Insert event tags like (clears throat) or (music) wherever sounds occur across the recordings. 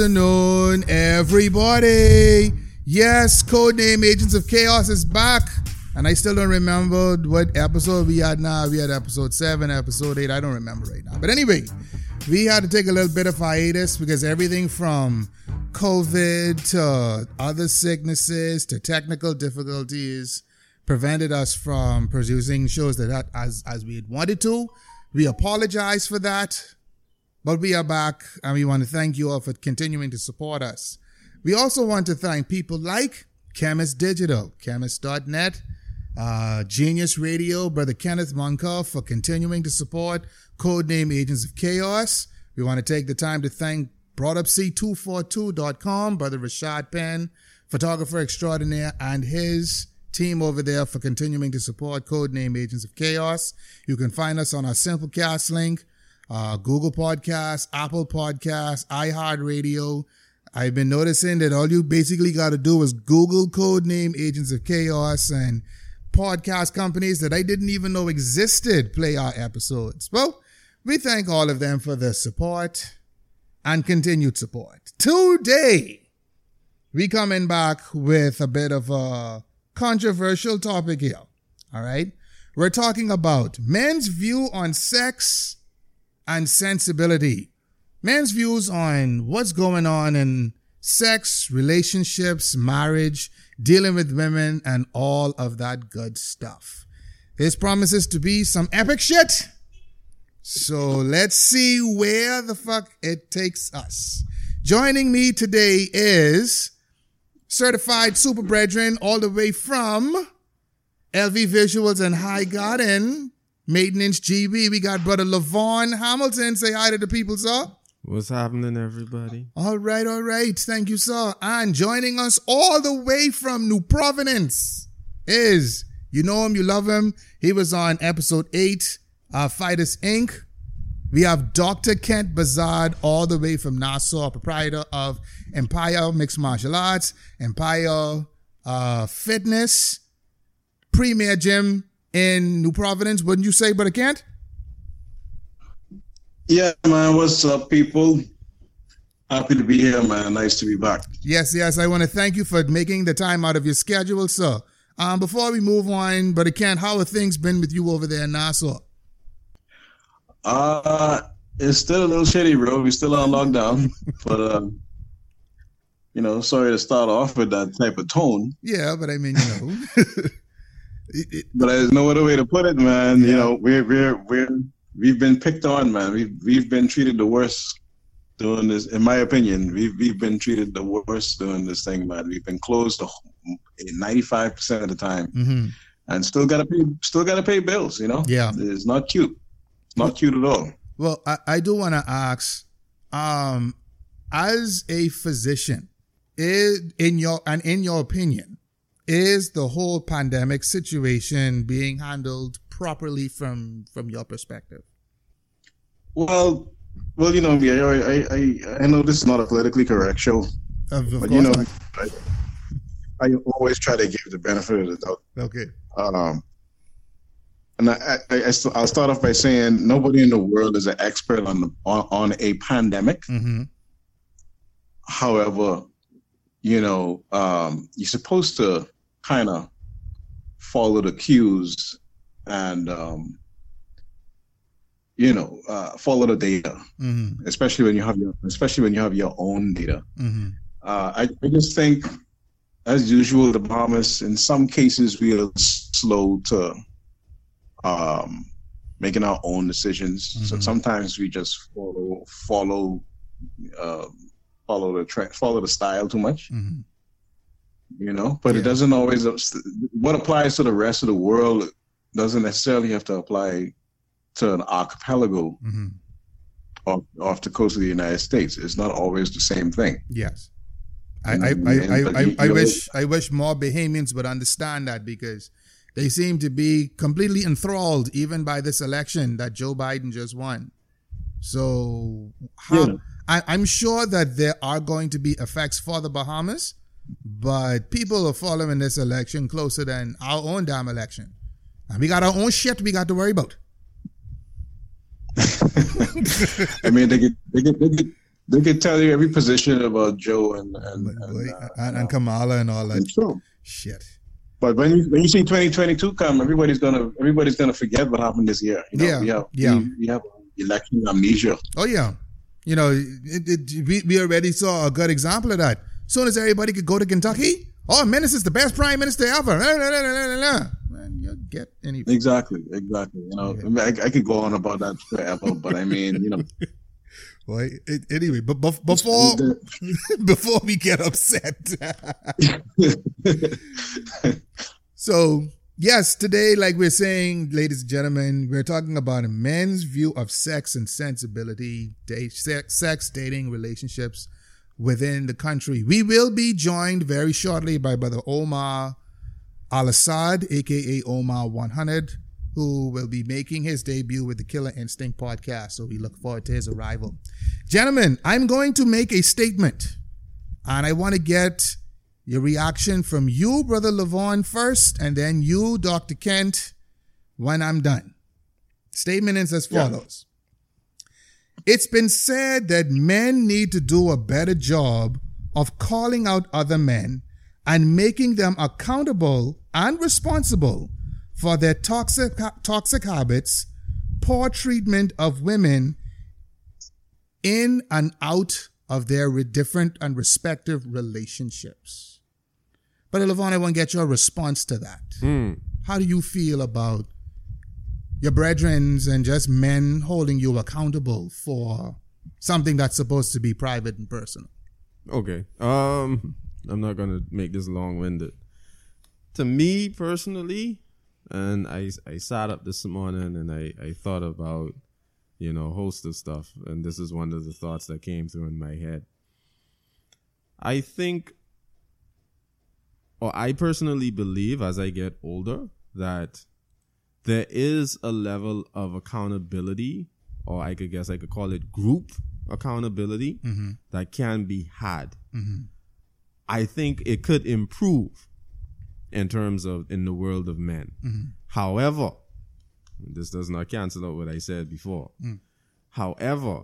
Good afternoon, everybody. Yes, Codename Agents of Chaos is back. And I still don't remember what episode we had now. We had episode 7, episode 8. I don't remember right now. But anyway, we had to take a little bit of hiatus because everything from COVID to other sicknesses to technical difficulties prevented us from producing shows that as, as we had wanted to. We apologize for that. But we are back and we want to thank you all for continuing to support us. We also want to thank people like Chemist Digital, chemist.net, uh, Genius Radio, Brother Kenneth Monka for continuing to support Codename Agents of Chaos. We want to take the time to thank BroughtUpC242.com, Brother Rashad Penn, photographer extraordinaire, and his team over there for continuing to support Codename Agents of Chaos. You can find us on our Simplecast link uh, Google Podcasts, Apple Podcasts, iHeartRadio. I've been noticing that all you basically got to do is Google code name Agents of Chaos and podcast companies that I didn't even know existed play our episodes. Well, we thank all of them for their support and continued support. Today, we coming back with a bit of a controversial topic here. All right. We're talking about men's view on sex and sensibility. Men's views on what's going on in sex, relationships, marriage, dealing with women, and all of that good stuff. This promises to be some epic shit. So let's see where the fuck it takes us. Joining me today is certified super brethren all the way from LV Visuals and High Garden, Maintenance GB. We got brother LaVaughn Hamilton. Say hi to the people, sir. What's happening, everybody? All right, all right. Thank you, sir. And joining us all the way from New Providence is, you know him, you love him. He was on episode eight, uh, Fighters Inc. We have Dr. Kent Bazard all the way from Nassau, proprietor of Empire Mixed Martial Arts, Empire uh, Fitness, Premier Gym, in New Providence, wouldn't you say, but I can't? Yeah, man. What's up, people? Happy to be here, man. Nice to be back. Yes, yes. I want to thank you for making the time out of your schedule, sir. Um, before we move on, Brother Kent, how have things been with you over there in Nassau? Uh, it's still a little shitty, bro. We're still on lockdown, (laughs) but uh, you know, sorry to start off with that type of tone. Yeah, but I mean, you know. (laughs) but there's no other way to put it, man. Yeah. You know, we're we're we're we've been picked on, man. We've we've been treated the worst doing this. In my opinion, we've we've been treated the worst doing this thing, man. We've been closed ninety five percent of the time, mm-hmm. and still gotta pay still gotta pay bills. You know, yeah, it's not cute. It's not cute at all. Well, I, I do want to ask, um, as a physician, is in your and in your opinion, is the whole pandemic situation being handled properly from from your perspective? Well, well, you know, I I I know this is not a politically correct show, of, of but you know, I, I, always try to give the benefit of the doubt. Okay. Um, and I, I, I will start off by saying nobody in the world is an expert on the, on, on a pandemic. Mm-hmm. However, you know, um, you're supposed to kind of follow the cues and um, you know uh, follow the data, mm-hmm. especially when you have your especially when you have your own data. Mm-hmm. Uh, I, I just think, as usual, the Bahamas in some cases we are slow to um, making our own decisions. Mm-hmm. So sometimes we just follow follow uh, follow the tra- follow the style too much. Mm-hmm you know but yeah. it doesn't always what applies to the rest of the world doesn't necessarily have to apply to an archipelago mm-hmm. off, off the coast of the united states it's not always the same thing yes I, I, I, I, I, wish I wish more Bahamians would understand that because they seem to be completely enthralled even by this election that Joe Biden just won. So how, yeah. I, I'm sure that there are going to be effects for the Bahamas, but people are following this election closer than our own damn election. And we got our own shit we got to worry about. (laughs) I mean, they get, they get, they get, they could tell you every position about Joe and and, But, and, uh, and, and Kamala and all that true. shit. But when you when you see 2022 come, everybody's gonna everybody's gonna forget what happened this year. You know, Yeah, we have, yeah. We, we have election amnesia. Oh yeah, you know, it, it, we we already saw a good example of that. Soon as everybody could go to Kentucky, oh, Minnis is the best prime minister ever. La, la, la, la, la, la. Man, you get any? Exactly, exactly. You know, I, mean, I, I could go on about that forever, but I mean, you know, (laughs) Well, it, anyway, but bef- before (laughs) before we get upset, (laughs) so yes, today, like we're saying, ladies and gentlemen, we're talking about a men's view of sex and sensibility, date, sex, sex, dating, relationships within the country. We will be joined very shortly by Brother Omar Al'Asad, aka Omar 100, who will be making his debut with the Killer Instinct podcast. So we look forward to his arrival. Gentlemen, I'm going to make a statement, and I want to get your reaction from you, Brother LaVaughn, first, and then you, Dr. Kent, when I'm done. Statement is as Yeah. It's been said that men need to do a better job of calling out other men and making them accountable and responsible for their toxic, toxic habits, poor treatment of women in and out of their different and respective relationships. But LaVaughn, I want to get your response to that. Hmm. How do you feel about your brethrens and just men holding you accountable for something that's supposed to be private and personal? Okay. Um, I'm not gonna make this long-winded. To me personally, and I I sat up this morning and I I thought about you know host of stuff, and this is one of the thoughts that came through in my head. I think, or I personally believe, as I get older, that there is a level of accountability, or I could guess I could call it group accountability mm-hmm. that can be had. Mm-hmm. I think it could improve in terms of in the world of men. Mm-hmm. However, this does not cancel out what I said before. Mm. However,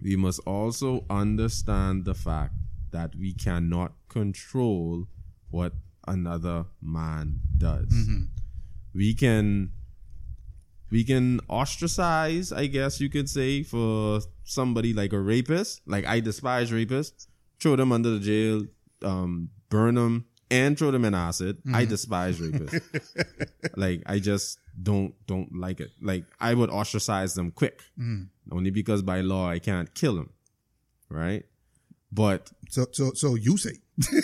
we must also understand the fact that we cannot control what another man does. We can we can ostracize, I guess you could say, for somebody like a rapist. Like I despise rapists. Throw them under the jail, um, burn them, and throw them in acid. I despise rapists. (laughs) like I just don't don't like it. Like I would ostracize them quick, only because by law I can't kill them, right? But So, so, so you say,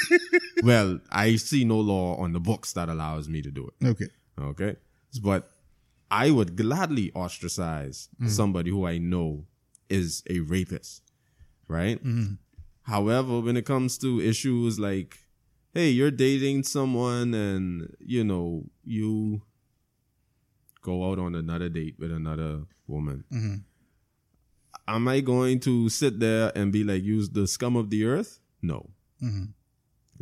(laughs) well, I see no law on the books that allows me to do it. okay, Okay. But I would gladly ostracize mm-hmm. somebody who I know is a rapist. Right? Mm-hmm. However, when it comes to issues like, hey, you're dating someone and, you know, you go out on another date with another woman. Mm-hmm. Am I going to sit there and be like, use the scum of the earth? No.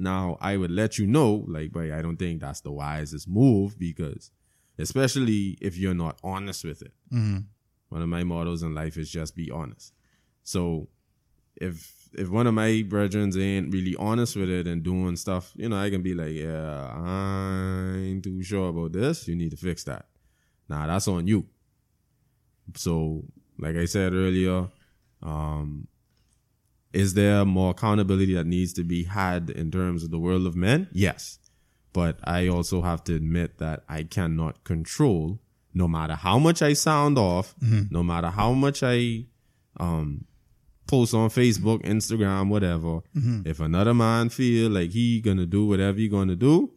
Now, I would let you know, like, but I don't think that's the wisest move because, especially if you're not honest with it. One of my mottos in life is just be honest. So, if if one of my brethren ain't really honest with it and doing stuff, you know, I can be like, yeah, I ain't too sure about this. You need to fix that. Nah, that's on you. So, like I said earlier, um, is there more accountability that needs to be had in terms of the world of men? Yes. But I also have to admit that I cannot control, no matter how much I sound off, mm-hmm. no matter how much I um, post on Facebook, Instagram, whatever. Mm-hmm. If another man feel like he gonna do whatever he gonna do,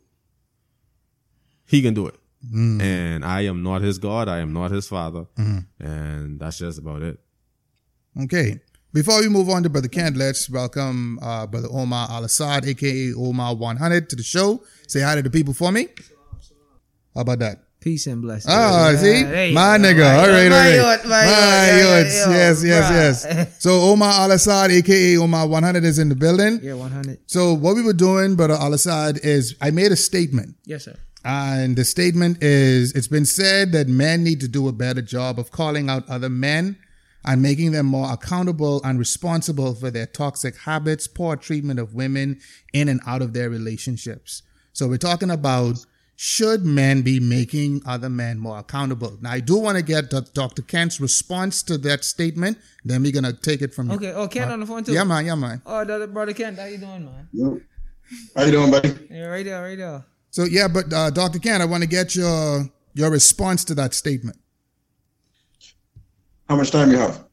he can do it. Mm-hmm. And I am not his God. I am not his father. And that's just about it. okay. Before we move on to Brother Kent, let's welcome uh, Brother Omar Al'Asad, aka Omar 100, to the show. Say hi to the people for me. How about that? Peace and blessings. Ah, Yeah, see? My go. nigga. My All right, all my right. my. My Yeah, yeah, Yes, yes, bruh. yes. So Omar Al'Asad, aka Omar 100, is in the building. Yeah, 100. So what we were doing, Brother Al'Asad, is I made a statement. Yes, sir. And the statement is it's been said that men need to do a better job of calling out other men and making them more accountable and responsible for their toxic habits, poor treatment of women in and out of their relationships. So we're talking about should men be making other men more accountable? Now, I do want to get Dr. Kent's response to that statement. Then we're gonna take it from Okay. Oh, Ken Uh, on the phone too. Yeah, man. Yeah, man. Oh, brother Ken, how you doing, man? Yo. How you doing, buddy? Yeah, right there, right there. So yeah, but uh, Dr. Kent, I want to get your your response to that statement. How much time you have?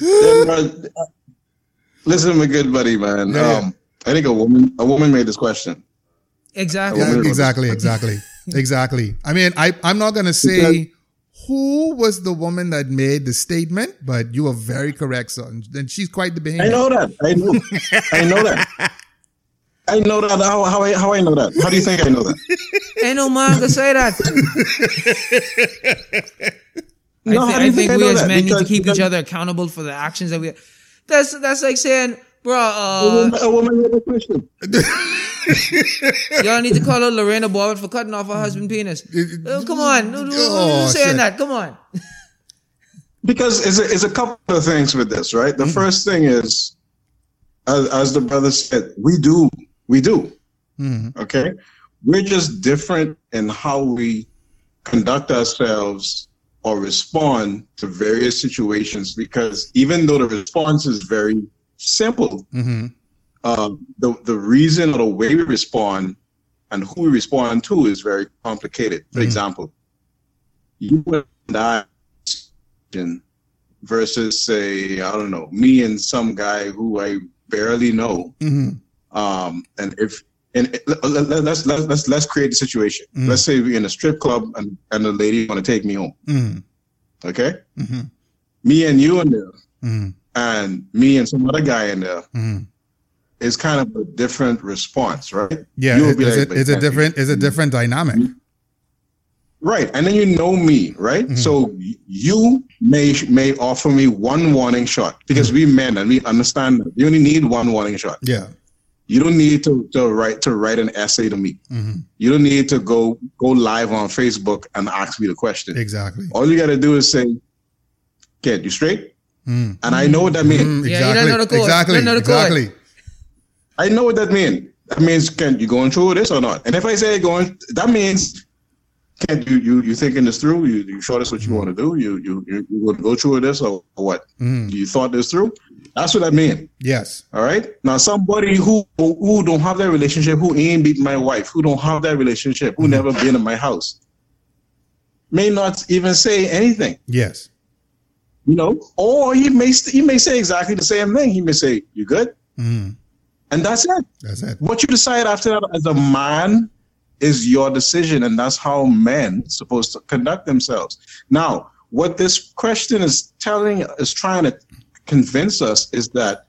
Yeah, (laughs) bro. Listen, my good buddy, man. Yeah, yeah. Um, I think a woman a woman made this question. Exactly. Yeah, exactly, exactly, exactly. I mean, I I'm not gonna say who was the woman that made the statement, but you are very correct, son. And she's quite the I know that. I know. I know that. I know that. How, how, I, how I know that? How do you think I know that? Ain't no man to say that. I, No, thi- how do I you think I we as that? men need to keep because each other accountable for the actions that we. That's that's like saying, bro, A uh, woman, a woman made the question. (laughs) y'all need to call out Lorena Bobbitt for cutting off her husband's penis. Uh, come on, no, no, no, Oh, saying shit. that. Come on. Because it's a, it's a couple of things with this, right? Mm-hmm. The first thing is, as, as the brother said, we do, we do. Mhm. Okay, we're just different in how we conduct ourselves or respond to various situations. Because even though the response is very simple, Mhm. uh, the the reason or the way we respond and who we respond to is very complicated. For Mhm. example, you and I versus say I don't know me and some guy who I barely know. Mhm. Um, and if and let- let- let- let's let's let's let's create a situation. Mhm. Let's say we're in a strip club and and the lady want to take me home. Mhm. Okay, Mhm. me and you in there, Mhm. And me and some other guy in there Mhm. is kind of a different response, right? Yeah, You be it's, like, a, it's a different it's a different dynamic. Right, and then you know me, right? Mhm. So you may may offer me one warning shot because we men and we understand that you only need one warning shot. Yeah. You don't need to, to write to write an essay to me. Mhm. You don't need to go go live on Facebook and ask me the question. Exactly. All you got to do is say, "Kid, you straight?" Mhm. And I know what that means. Yeah, you Exactly. don't know the code. Exactly. You don't know exactly. I know what that means. That means, can you going through this or not? And if I say going, that means, can you you you thinking this through? You you sure that's what you want to do? You you you, you going go through this or what? Mhm. You thought this through? That's what I mean. Yes. All right. Now, somebody who who don't have that relationship, who ain't beat my wife, who don't have that relationship, who never been in my house, may not even say anything. Yes. You know, or he may st- he may say exactly the same thing. He may say, "You good?" Mhm. and that's it. That's it. What you decide after that as a man is your decision, and that's how men supposed to conduct themselves. Now, what this question is telling is trying to convince us is that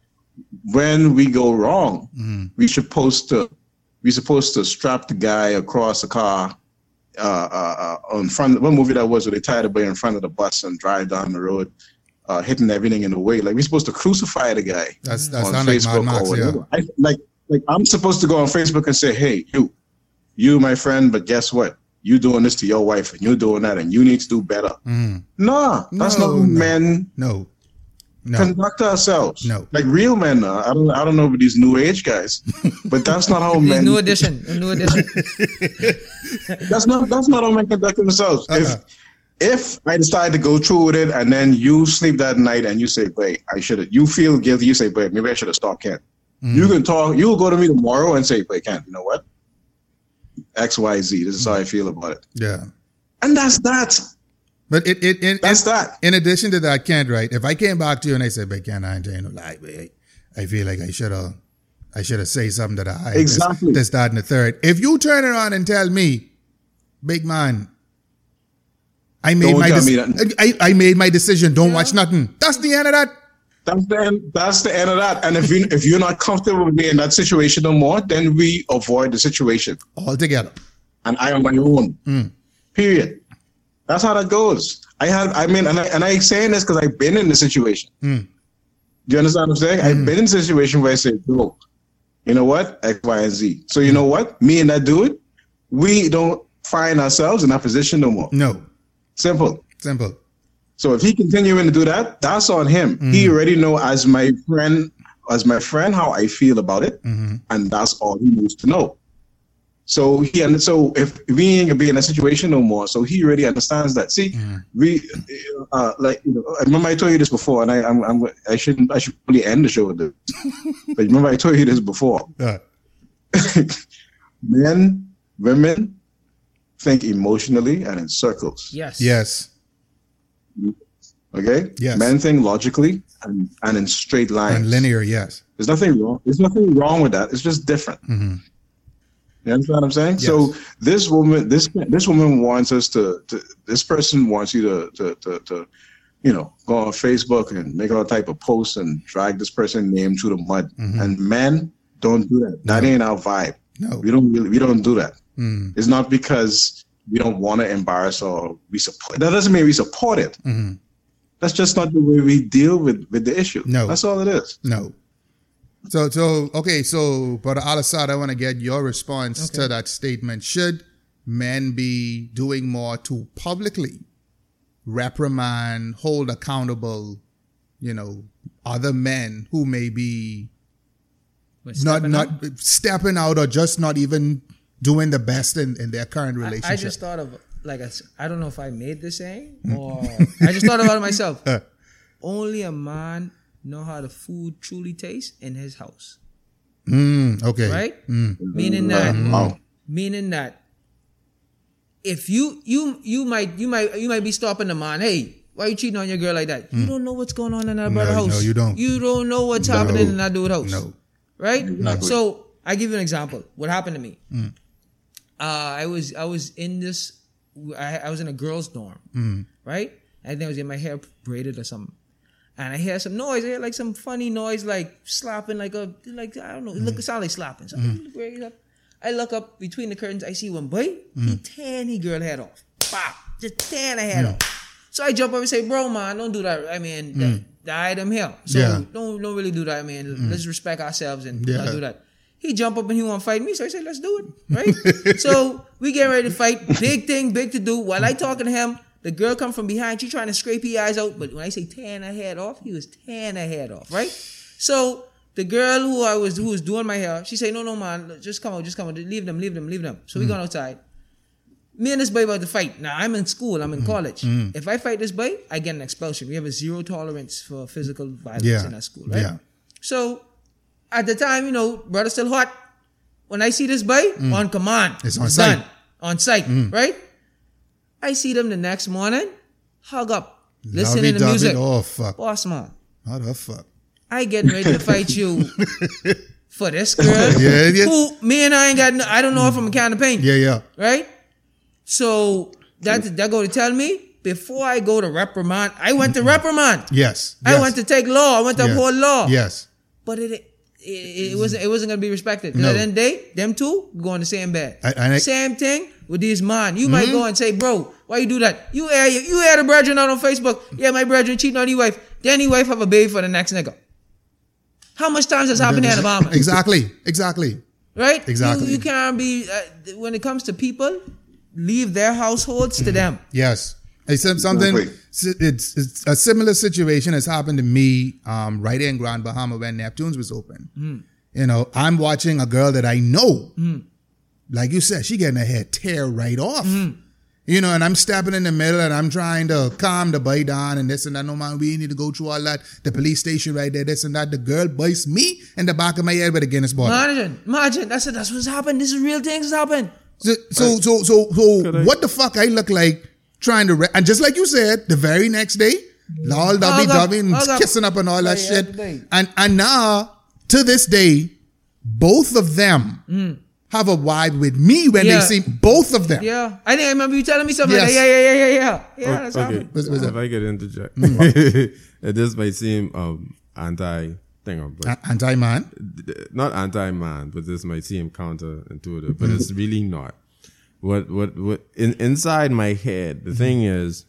when we go wrong, Mhm. we supposed to we supposed to strap the guy across the car uh, uh, uh, in front. What movie that was where they tied the boy in front of the bus and drive down the road, uh, hitting everything in the way. Like we're supposed to crucify the guy That's that on like Facebook Max. or Yeah. I, like, like I'm supposed to go on Facebook and say, "Hey, you, you, my friend," but guess what? You doing this to your wife, and you're doing that, and you need to do better. Mhm. Nah, that's No, not no. men No. No. conduct ourselves. No. like real men. Uh, I don't, I don't know about these new age guys, but that's not how (laughs) These men. new edition. New edition. (laughs) That's not that's not how men conduct themselves. Uh-uh. If if I decide to go through with it, and then you sleep that night, and you say, "Wait, I should have," you feel guilty. You say, "Wait, maybe I should have stopped Kent." Mhm. You can talk. You will go to me tomorrow and say, "Wait, Kent, you know what? X, Y, Z. This is how I feel about it." Yeah. And that's that. But it it, it That's that. in addition to that, Kent, right? If I came back to you and I said, "But Kent, I ain't telling no lie, but I, I feel like I should have, I should have say something that I Exactly. This, this, that, and the third. If you turn around and tell me, big man, I made Don't my tell dec- me that. I, I made my decision. Don't watch nothing. That's the end of that. That's the end. That's the end of that. And if you if you're not comfortable with me in that situation no more, then we avoid the situation, altogether. and I am my own. Mm. Period. That's how that goes. I have. I mean, and I and I saying this because I've been in the situation. Mm. Do you understand what I'm saying? I've hmm. been in a situation where I say, bro, you know what, X, Y, and Z. So you hmm. know what, me and that dude, we don't find ourselves in that position no more. No. Simple. Simple. So if he continuing to do that, that's on him. He hmm. already know as my friend, as my friend, how I feel about it, and that's all he needs to know. So he and so if we ain't gonna be in a situation no more, so he already understands that. See, we uh, like you know, I remember I told you this before, and I I'm, I'm I shouldn't I should probably end the show with this, (laughs) but remember I told you this before. Uh, (laughs) Men, women think emotionally and in circles. Yes. yes. Okay. Yes. Men think logically and, and in straight lines. And linear, yes. There's nothing wrong. There's nothing wrong with that. It's just different. You understand what I'm saying? So this woman, this this woman wants us to, to this person wants you to, to to to you know go on Facebook and make all type of posts and drag this person name through the mud. Mm-hmm. And men don't do that. That ain't our vibe. No. We don't really we don't do that. Mm. It's not because we don't want to embarrass or we support. That doesn't mean we support it. Mm-hmm. That's just not the way we deal with with the issue. No. that's all it is. No. So, so okay. So, Brother Al'Asad, I want to get your response to that statement. Should men be doing more to publicly reprimand, hold accountable, you know, other men who may be not not stepping out or just not even doing the best in, in their current relationship? I just thought of like I don't know if I made the saying or I just thought about it myself. (laughs) Uh. Only a man know how the food truly tastes in his house, Mm, okay. right? Meaning that Wow. meaning that if you you you might you might you might be stopping the man hey why you cheating on your girl like that? You don't know what's going on in that brother no, house. No, you don't. you don't know what's happening in that dude house. No. right? Exactly. so i give you an example. What happened to me? Uh, i was i was in this I, I was in a girls dorm. Right? I think i was getting my hair braided or something and I hear some noise. I hear like some funny noise, like slapping, like a like I don't know. It look it sound like slapping. So mm-hmm. up. I look up between the curtains. I see one boy. He mm-hmm. tan he girl head off. Pop, just tan her head off. So I jump up and say, "Bro, man, don't do that. I mean, the, the item here. So Yeah. don't don't really do that. I mean, mm. let's respect ourselves and Yeah. not do that." He jump up and he want to fight me. So I said, "Let's do it." Right. (laughs) so we get ready to fight. Big thing, big to do. While I talking to him, the girl come from behind. She trying to scrape his eyes out. But when I say tan her head off, he was tan her head off. Right. So the girl who I was who was doing my hair, she say, "No, no, man, just come out, just come out, leave them, leave them, leave them." So we hmm. gone outside. Me and this boy about to fight. Now I'm in school, I'm in hmm. college. Hmm. If I fight this boy, I get an expulsion. We have a zero tolerance for physical violence Yeah. in our school, right? Yeah. So at the time, you know, brother still hot. When I see this boy, on command. It's on done. Mm. On site, right? I see them the next morning, hug up, listening to music. Oh fuck. Boss man, How the fuck? I getting ready to fight you (laughs) for this girl. Yeah, yeah. Who me and I ain't got. No, I don't know her from a can of paint. Yeah, yeah. Right. So that that go to tell me before I go to reprimand. I went to reprimand. Yes. I yes. went to take law. I went to Yeah. uphold law. Yes. But it it, it wasn't it wasn't gonna be respected. No. At the end of the day, them two go in the same bed. I- I- same thing with these man. You might go and say, bro, why you do that? You air you air the brethren out on Facebook. Yeah, my brethren cheating on your wife. Then your wife have a baby for the next nigga. How much times has happened in Alabama? (laughs) Exactly. Exactly. Right? Exactly. You, you can't be uh, when it comes to people, leave their households Mm-hmm. to them. Yes. It's some- something. It's, it's a similar situation has happened to me um, right in Grand Bahama when Neptunes was open. You know, I'm watching a girl that I know. Like you said, she getting her hair tear right off. Mm-hmm. You know, and I'm stepping in the middle and I'm trying to calm the boy down and this and that. No man, we need to go through all that. The police station right there, this and that. The girl bites me in the back of my head with a Guinness bottle. Imagine, imagine. That's it. That's what's happened. This is real things that's happened. So, so, so, so, so Could I- what the fuck I look like trying to, re- and just like you said, the very next day, lol, dubby, Hug up, dubby, and up. kissing up and all that Right, shit. And, and now, to this day, both of them mm. Have a vibe with me when. Yeah. they see both of them. Yeah, I think I remember you telling me something. Yes. Like that. Yeah, yeah, yeah, yeah, yeah. Yeah, O- that's okay, happened. What's- what's if? I could interject. Uh, this might seem um, anti thing, but Anti man. not anti man, but this might seem counterintuitive, but it's really not. What what what in, inside my head, the thing is,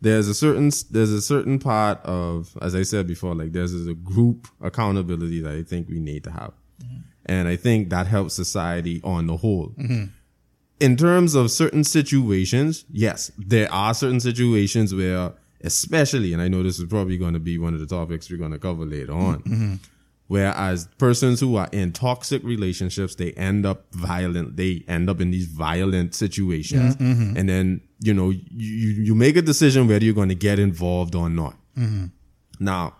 there's a certain there's a certain part of, as I said before, like there's a group accountability that I think we need to have. And I think that helps society on the whole. Mm-hmm. In terms of certain situations, yes, there are certain situations where, especially, and I know this is probably going to be one of the topics we're going to cover later on, mm-hmm. mm-hmm. whereas persons who are in toxic relationships, they end up violent, they end up in these violent situations. And then, you know, you, you make a decision whether you're going to get involved or not. Now,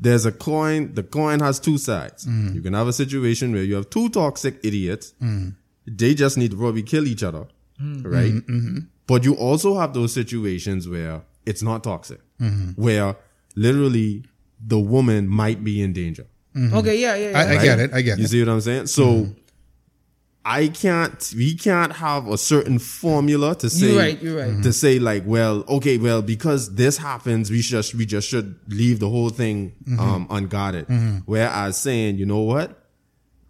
there's a coin, the coin has two sides. Mm. You can have a situation where you have two toxic idiots. Mm. They just need to probably kill each other, mm. right? Mm-hmm. Mm-hmm. But you also have those situations where it's not toxic, mm-hmm. where literally the woman might be in danger. Okay, yeah, yeah, yeah. I, I get it. I get You it. You see what I'm saying? So I can't, we can't have a certain formula to say, You're right, you're right. to say like, well, okay, well, because this happens, we just, we just should leave the whole thing, um, unguarded. Whereas saying, you know what?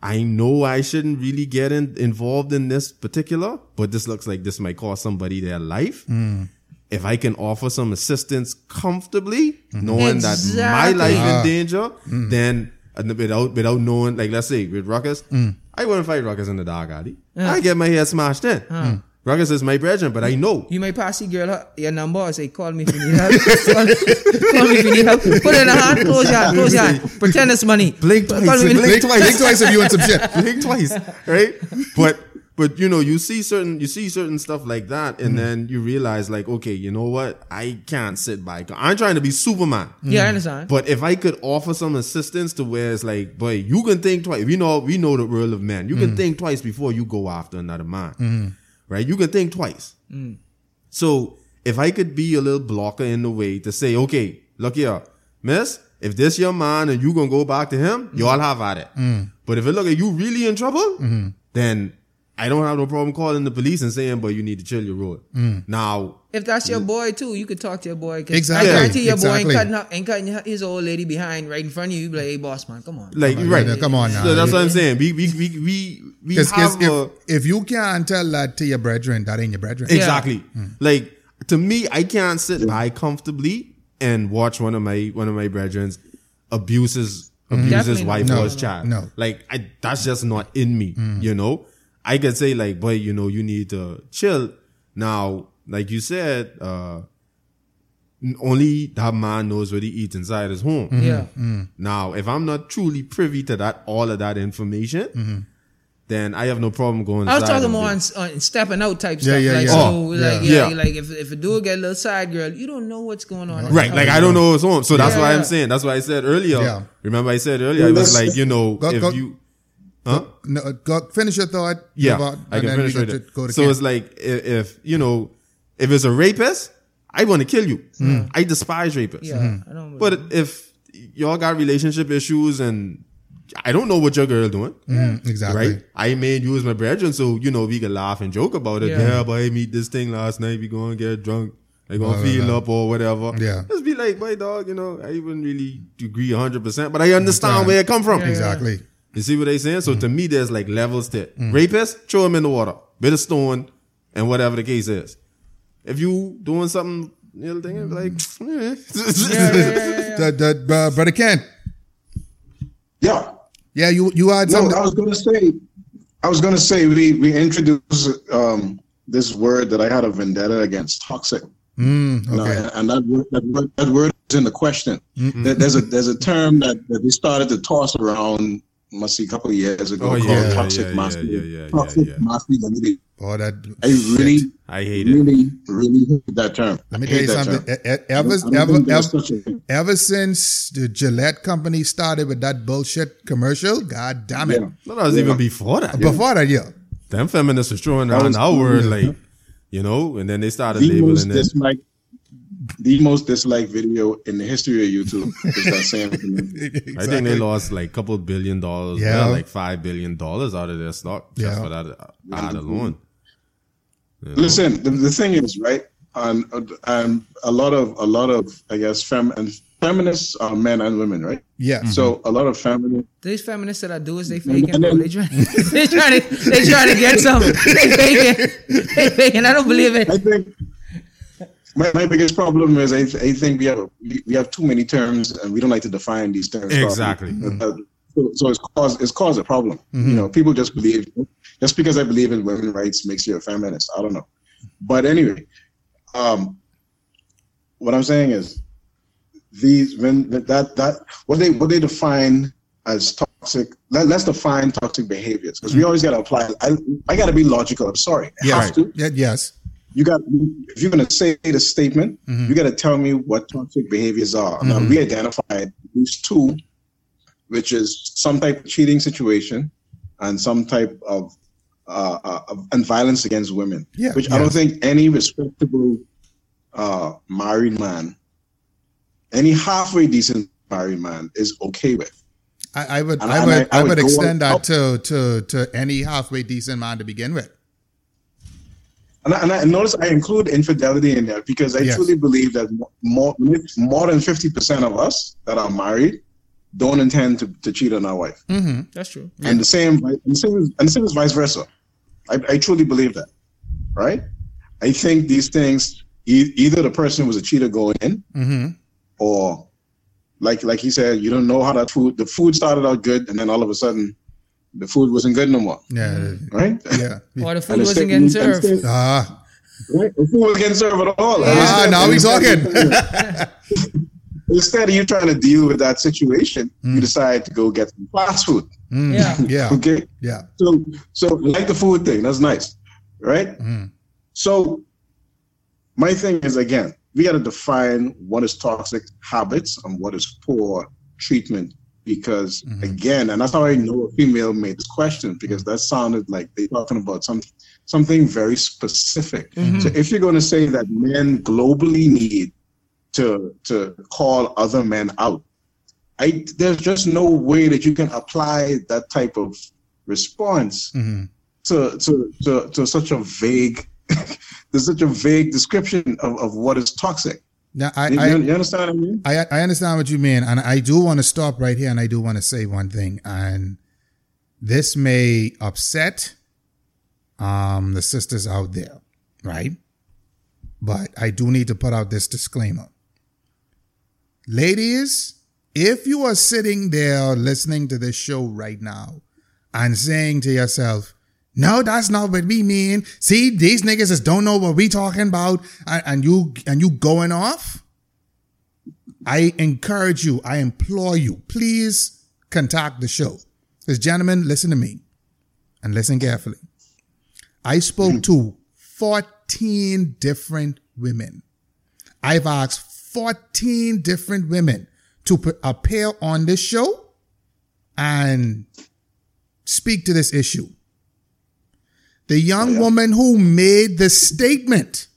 I know I shouldn't really get in, involved in this particular, but this looks like this might cost somebody their life. If I can offer some assistance comfortably, knowing that my life Ah. in danger, then uh, without without knowing, like let's say with Ruckus, I wouldn't fight Ruckus in the dark alley. I get my head smashed in. Hmm. Ruckus is my brethren, but I know. You may pass the girl her, your number or say, call me if you need help. (laughs) call, call me if you need help. Put it in a hand, close your hand, close your hand. Pretend it's money. Blink twice, me blink twice. Think twice if you want some shit. (laughs) blink twice, right? (laughs) But but you know, you see certain you see certain stuff like that, Mm. and mm-hmm. then you realize like, okay, you know what? I can't sit by. I'm trying to be Superman. Yeah, I understand. But if I could offer some assistance to where it's like, boy, you can think twice. We know we know the world of men. You Mm. can mm-hmm. think twice before you go after another man. Mm-hmm. Right? You can think twice. Mm. So if I could be a little blocker in the way to say, okay, look here, miss, if this your man and you gonna go back to him, mm. y'all have at it. Mm. But if it look like you really in trouble, then I don't have no problem calling the police and saying, but you need to chill your road. Mm. Now, If that's your boy too, you could talk to your boy. 'cause Exactly, I guarantee your exactly. boy ain't cutting, up, ain't cutting his old lady behind right in front of you. You be like, hey, boss man, come on. like Come on, right, yeah, come on now. So that's what I'm saying. We we we we we Because have a, if, if you can't tell that to your brethren, that ain't your brethren. Exactly. Mm. Like to me, I can't sit by comfortably and watch one of my one of my brethren's abuses, mm. abuses abuse his Definitely wife not. or No, his child. no. Like I, that's just not in me. You know, I could say like, boy, you know, you need to chill. Now, like you said, uh, only that man knows what he eats inside his home. Mm-hmm. Yeah. Mm-hmm. Now, if I'm not truly privy to that, all of that information, mm-hmm. then I have no problem going. I was inside talking more on, on stepping out type Yeah, stuff. yeah, like, yeah. so, Oh, like, yeah. yeah, Yeah. like if, if a dude get a little side girl, you don't know what's going on. Right, like I don't know what's home. So that's Yeah, why yeah. I'm saying. That's why I said earlier. Yeah. Remember I said earlier, I was like, you know, Go- if go- you, huh? No, uh, go, finish your thought. Yeah, about- I and can then finish we right can go to So camp. it's like if, if you know, if it's a rapist, I want to kill you. Hmm. Hmm. I despise rapists. Yeah, hmm. I don't. But if y'all got relationship issues and I don't know what your girl doing. Mm, exactly. Right? I made you as my brethren, so you know we can laugh and joke about it. Yeah. Yeah, but I meet this thing last night, we gonna get drunk. I gonna Blah, blah, feel blah. up or whatever. Yeah. Just be like, my dog, you know, I wouldn't really agree hundred percent, but I understand Understand. where it come from. Yeah, yeah. Exactly. You see what they saying? So to me, there's like levels to it. Rapist, throw him in the water, bit of stone, and whatever the case is. If you doing something, you know, thing, it's like, eh. The, the, uh, brother Kent. Yeah. Yeah, you you had No, something. I was gonna say, I was gonna say we we introduced um, this word that I had a vendetta against toxic. Mm, okay. and, and that word, that word, that word is in the question. There- There's a there's a term that, that they started to toss around, must see a couple of years ago, Oh, called yeah, toxic yeah, yeah, masculinity. yeah, yeah, toxic yeah. masculinity. Oh, that. I really, I hate it. really, really hate that term. Let me tell you something. term. I Ever, don't- I don't ever, ever, such a thing. ever since the Gillette company started with that bullshit commercial, god damn it. Yeah. No, that was even before that. Uh, before that, yeah. Them feminists was throwing around was- our word like, you know, and then they started the labeling it. disliked, the most disliked video in the history of YouTube is that same (laughs) thing. I think they lost like a couple billion dollars, Yeah. yeah, like five billion dollars out of their stock just Yeah. for that uh, ad alone. You know? Listen, the, the thing is, right? And and a lot of a lot of I guess fem and feminists are men and women, right? Yeah. So a lot of feminists These feminists that I do is they faking, And then- (laughs) They trying, they trying to, they trying to get something. They faking, they faking. I don't believe it. I think my, my biggest problem is I, I think we have we, we have too many terms and we don't like to define these terms. properly. Exactly. Uh, So, so it's caused it's caused a problem. You know, people just believe just because I believe in women's rights makes you a feminist. I don't know, but anyway, um, what I'm saying is these when that that what they what they define as toxic. Let, us define toxic behaviors because we always got to apply. I I got to be logical. I'm sorry. I Yeah, have right. to. Yeah, yes. You got if you're gonna say the statement, you got to tell me what toxic behaviors are. Now we identified these two, which is some type of cheating situation and some type of uh, uh, of- and violence against women. Yeah, which I don't think any respectable uh, married man, any halfway decent married man, is okay with. I, I would, And I I- would, I- I, I would would extend that to, to, to any halfway decent man to begin with. And I, and I notice I include infidelity in there because I Yes. truly believe that more more than fifty percent of us that are married don't intend to, to cheat on our wife, Mm-hmm. That's true. and the same and the same is, and the same is vice versa. I, I truly believe that, right? I think these things e- either the person was a cheater going in, Mm-hmm. or like like he said, you don't know how that food the food started out good, and then all of a sudden the food wasn't good no more, Yeah, right? yeah. Or the food wasn't same- getting served. same- Ah, Right? The food was getting served at all. ah, Instead- now we talking. (laughs) Instead of you trying to deal with that situation, you decide to go get some fast food. Mm, Yeah. yeah, Okay. yeah. So, so like the food thing, that's nice, right? Mm. So, my thing is again, we got to define what is toxic habits and what is poor treatment. Because again, and that's how I know a female made this question because that sounded like they're talking about some something very specific. So, if you're going to say that men globally need to to call other men out, I there's just no way that you can apply that type of response Mhm. to to to, to such a vague (laughs) there's such a vague description of, of what is toxic. Now, I, You, I, you understand what I mean? I, I understand what you mean, and I do want to stop right here, and I do want to say one thing, and this may upset um, the sisters out there, right? But I do need to put out this disclaimer, ladies. If you are sitting there listening to this show right now and saying to yourself, no, that's not what we mean. See, these niggas just don't know what we talking about, and, and you and you going off. I encourage you, I implore you, please contact the show. This gentlemen, listen to me and listen carefully. I spoke hmm. to 14 different women. I've asked 14 different women to appear on this show and speak to this issue. The young oh, woman who made the statement,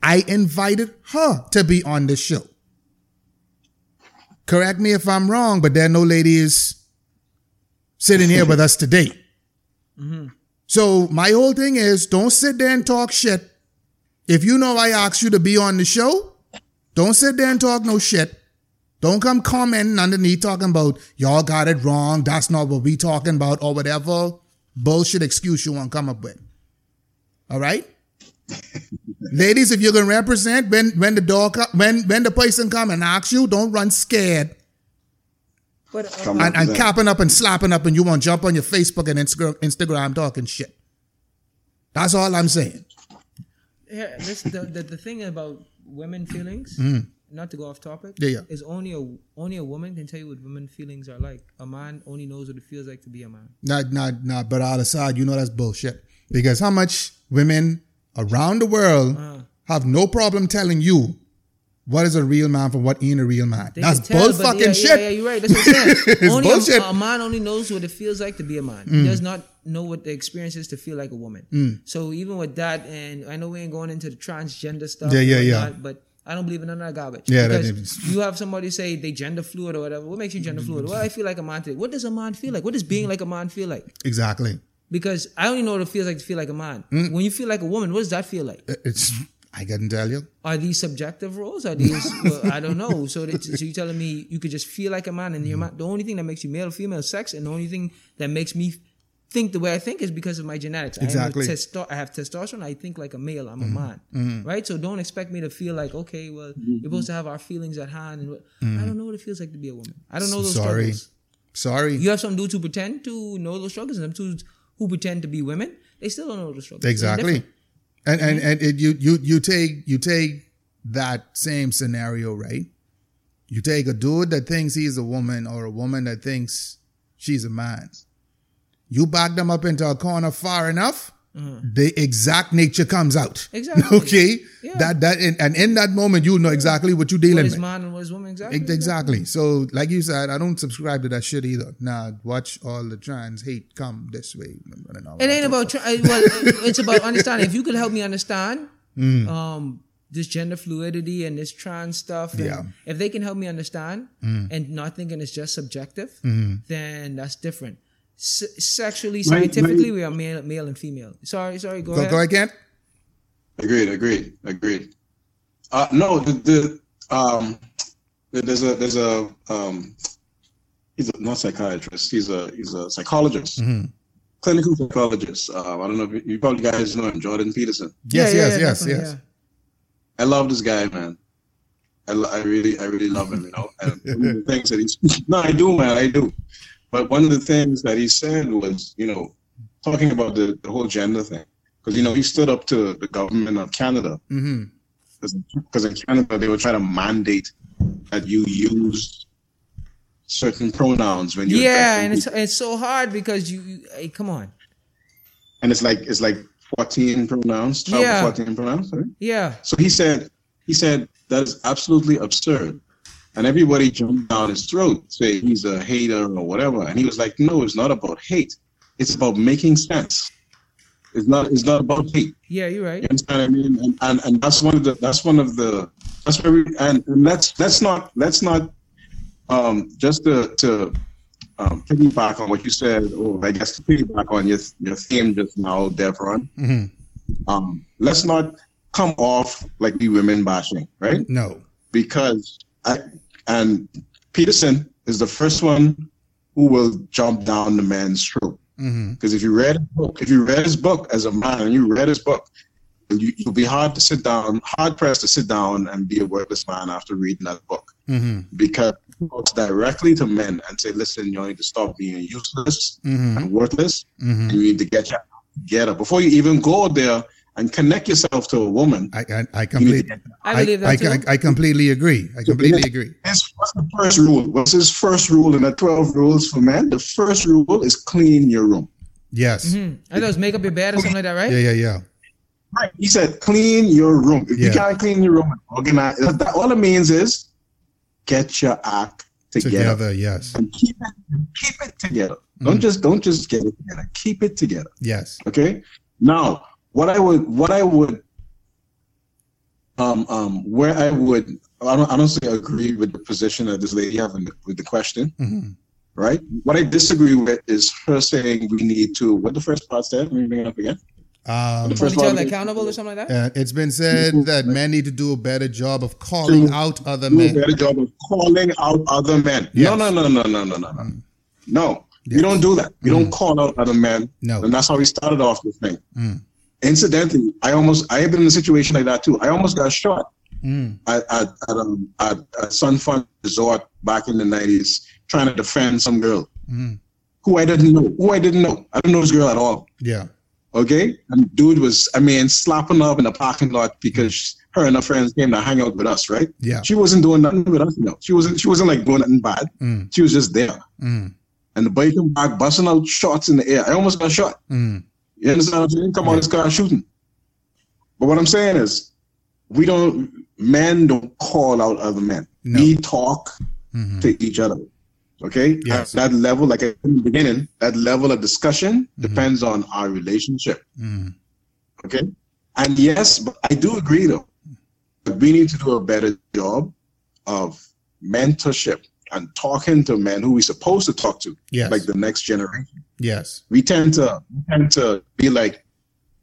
I invited her to be on the show. Correct me if I'm wrong, but there are no ladies sitting here with us (laughs) today. Mm-hmm. So my whole thing is don't sit there and talk shit. If you know I asked you to be on the show, don't sit there and talk no shit. Don't come commenting underneath talking about y'all got it wrong. That's not what we talking about or whatever bullshit excuse you want to come up with. All right? (laughs) Ladies, if you're gonna represent when when the dog co- when when the person come and asks you, don't run scared But uh, and, and capping up and slapping up and you want to jump on your Facebook and Instagram Instagram talking shit. That's all I'm saying. here, this, the, the the thing about women feelings, not to go off topic. Yeah, yeah. is only a only a woman can tell you what women feelings are like. A man only knows what it feels like to be a man. Not not not but all aside, you know that's bullshit. Because how much women around the world Uh. have no problem telling you what is a real man from what ain't a real man. They That's tell, bull fucking yeah, shit. Yeah, yeah, you're right. That's what I'm saying. (laughs) Only bullshit. Mm. A, a man only knows what it feels like to be a man. He does not know what the experience is to feel like a woman. So even with that, and I know we ain't going into the transgender stuff. Yeah, yeah, yeah. whatnot, But I don't believe in none of that garbage. Yeah, because you have somebody say they gender fluid or whatever. What makes you gender fluid? Well, I feel like a man today. What does a man feel like? What does being like a man feel like? Exactly. Because I only know what it feels like to feel like a man. Mm. When you feel like a woman, what does that feel like? It's I couldn't tell you. Are these subjective roles? Are these? (laughs) well, I don't know. So, that, so you're telling me you could just feel like a man, and you're man. The only thing that makes you male or female is sex, and the only thing that makes me think the way I think is because of my genetics. Exactly. I, am testo- I have testosterone. I think like a male. I'm a mm-hmm. man, mm-hmm. right? So don't expect me to feel like okay, well, mm-hmm. you're supposed to have our feelings at hand, and what, I don't know what it feels like to be a woman. I don't know those Sorry. struggles. Sorry. You have some dudes who pretend to know those struggles, and some dudes who pretend to be women. They still don't know those struggles. They're Exactly. And and and it, you you you take you take that same scenario, right? You take a dude that thinks he's a woman or a woman that thinks she's a man. You back them up into a corner far enough, the exact nature comes out. Mm-hmm. (laughs) Exactly. Okay. Yeah. That that and, and in that moment you know exactly what you're What dealing is with. man and what is woman exactly? Ex- Exactly. So, like you said, I don't subscribe to that shit either. Nah, watch all the trans hate come this way. It ain't about try- well, (laughs) it's about understanding. If you could help me understand Mm. um, this gender fluidity and this trans stuff, and Yeah. Mm. if they can help me understand and not thinking it's just subjective, Mm-hmm. then that's different. Se- sexually, My- scientifically, my- we are male, male and female. Sorry, sorry. Go, Go, ahead. go ahead, Kent. Agreed, agreed, agreed. Uh, no, the, the um, there's a there's a um, he's a, not psychiatrist. He's a he's a psychologist, clinical psychologist. Uh, I don't know if you, you probably guys know him, Jordan Peterson. Yes, Yeah, yeah, yes, yeah, yes, definitely, yes. I love this guy, man. I, I really I really love him. You know, and (laughs) the things that he's (laughs) no, I do, man, I do. But one of the things that he said was, you know, talking about the, the whole gender thing, because you know he stood up to the government of Canada mm-hmm. because in Canada they were trying to mandate that you use certain pronouns when you're Yeah, and it's it's so hard because you, you hey, come on. and it's like it's like 14 pronouns 12 Yeah. 14 pronouns right? Yeah, so he said he said that is absolutely absurd and everybody jumped down his throat say he's a hater or whatever and he was like no it's not about hate it's about making sense it's not it's not about hate yeah, you're right. You understand what I mean? And, and and that's one of the that's one of the that's where we and, and let's let's not let's not um just to to um piggyback on what you said, or I guess to piggyback on your your theme just now, Devron. hmm Um, let's not come off like we women bashing, right? No. Because I and Peterson is the first one who will jump down the man's throat. hmm Because if you read his book, if you read his book as a man and you read his book, you, you'll be hard to sit down, hard pressed to sit down and be a wordless man after reading that book. hmm Because it talks directly to men and say, listen, you need to stop being useless hmm and worthless. hmm You need to get your get up before you even go there and connect yourself to a woman. I, I, I You need to completely, get I believe that I, too. I, I completely agree. I completely agree. his, what's the first rule? What's his first rule in the 12 rules for men? The first rule is clean your room. Yes. Hmm. I thought it make up your bed or something like that, right? Yeah, yeah, yeah. Right. He said, clean your room. If you can't clean your room, organize. That, all it means is get your act together, Together, yes. and keep it, keep it together. Don't just, don't just get it together. Keep it together. Yes. Okay. Now, what I would, what I would, um, um, where I would, I don't, I don't say agree with the position that this lady having the, with the question, hmm right? What I disagree with is her saying we need to. What the first part said? Let me bring it up again. Um, First Hold each other accountable or something like that? uh, it's been said that men need to do a better job of calling out other do a men. better job of calling out other men. Yes. No, no, no, no, no, no, no, no. No, Yes. we don't do that. We don't call out other men. No. And that's how we started off the thing. Mm. Incidentally, I almost, I have been in a situation like that too. I almost got shot Mm. at, at, at, um, at, Fun Resort back in the 90s trying to defend some girl Mm. who I didn't know, who I didn't know. I didn't know this girl at all. Yeah. Okay. And dude was, I mean, slapping up in the parking lot because her and her friends came to hang out with us, right? Yeah. She wasn't doing nothing with us, no. She wasn't, she wasn't like doing nothing bad. Mm. She was just there. Mm. And the boy came back busting out shots in the air. I almost got shot. Mm. You understand what I'm saying? Come on, this car shooting. But what I'm saying is, we don't, men don't call out other men. No. We talk Mhm. to each other. Okay? Yes. That level, like in the beginning, that level of discussion depends on our relationship. Mm. Okay? And yes, but I do agree though. that We need to do a better job of mentorship and talking to men who we're supposed to talk to, Yes. like the next generation. Yes. We tend to we tend to be like,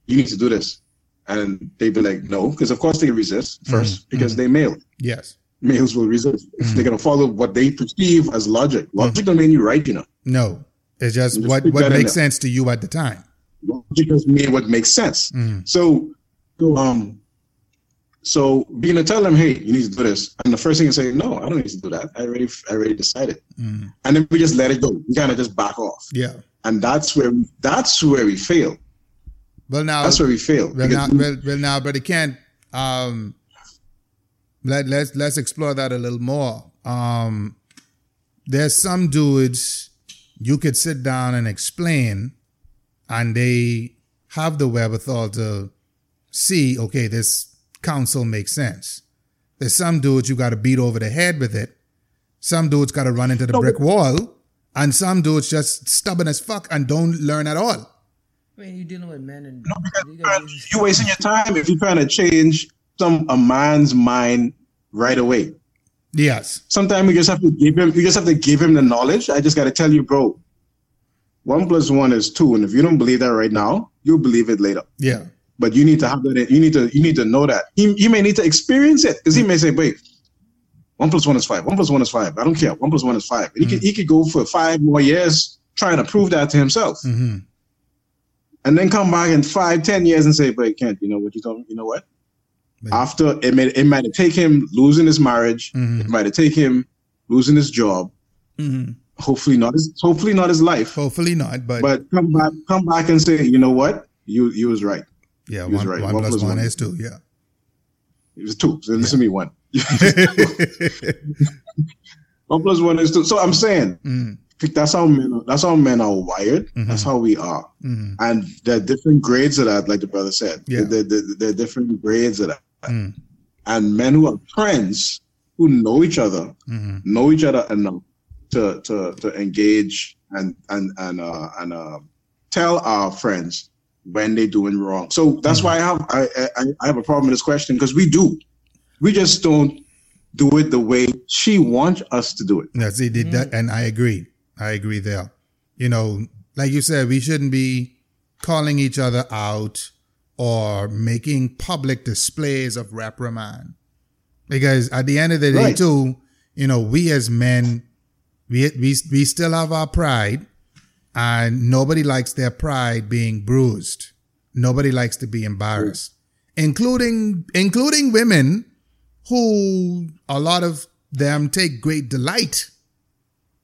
you need to do this. And they'd be like, no, because of course they resist 1st because they male. Yes. Males will resist. If they're gonna follow what they perceive as logic. Logic don't mean you're right, you know. No. It's just Just what, what makes sense to you at the time. Logic doesn't mean what makes sense. Mm. So, so um, So being to tell them, hey, you need to do this, and the first thing you say, no, I don't need to do that. I already, I already decided, Mm. and then we just let it go. We kind of just back off, Yeah. and that's where that's where we fail. Well, now That's where we fail. Well, now, well, well, now, but it can't. Um, let let's let's explore that a little more. Um, there's some dudes you could sit down and explain, and they have the wherewithal to see. Okay, this counsel makes sense. There's some dudes you got to beat over the head with it. Some dudes got to run into the No, brick wall, and some dudes just stubborn as fuck and don't learn at all. I mean, you're dealing with men and No, because you you're got trying- uh, these- you're wasting your time if you're trying to change some a man's mind right away. Yes. Sometimes we just have to give him. We just have to give him the knowledge. I just got to tell you, bro. One plus one is two, and if you don't believe that right now, you'll believe it later. Yeah. But you need to have that. You need to. You need to know that. He, you may need to experience it because he may say, "Wait, one plus one is five. One plus one is five. I don't care. One plus one is five. And he could. He could go for five more years trying to prove that to himself, hmm and then come back in five, ten years and say, "But can't. you know what you me? You know what? After it may it might take him losing his marriage. Mhm. It might take him losing his job. hmm Hopefully not his. Hopefully not his life. Hopefully not, but, But come back. Come back and say, you know what? You you was right. Yeah, he one, right. one One plus one one. is two. Yeah. It was two. So listen to me. One. (laughs) (laughs) one plus one is two. So I'm saying mm that's how men. That's how men are wired. Mhm. That's how we are. mm And there are different grades of that, like the brother said. Yeah. There, there, there are different grades of that. mm And men who are friends, who know each other, mm know each other enough to to to engage and and and uh, and uh, tell our friends when they're doing wrong. So that's why I have I, I I have a problem with this question because we do, we just don't do it the way she wants us to do it. Yeah, see, did that, mm-hmm. and I agree. I agree there. You know, like you said, we shouldn't be calling each other out or making public displays of reprimand. Because at the end of the day, Right. too, you know, we as men, we, we, we still have our pride and nobody likes their pride being bruised. Nobody likes to be embarrassed, including, including women who a lot of them take great delight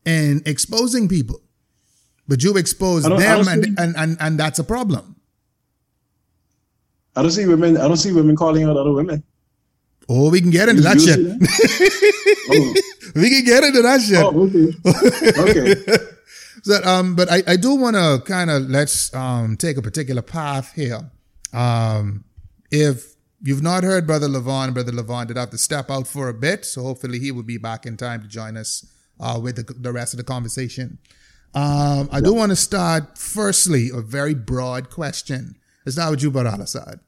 in exposing people. But you expose I don't- I them and, and, and, and that's a problem. I don't see women. I don't see women calling out other women. Oh, we can get into that You shit. see that? (laughs) Oh. we can get into that shit. Oh, oh okay. Okay. (laughs) So, um, but I, I do want to kind of let's um, take a particular path here. Um, if you've not heard Brother LaVaughn, Brother LaVaughn did have to step out for a bit, so hopefully he will be back in time to join us uh, with the, the rest of the conversation. Um, I do want to start firstly a very broad question. It's not with you, Brother Al'Asad.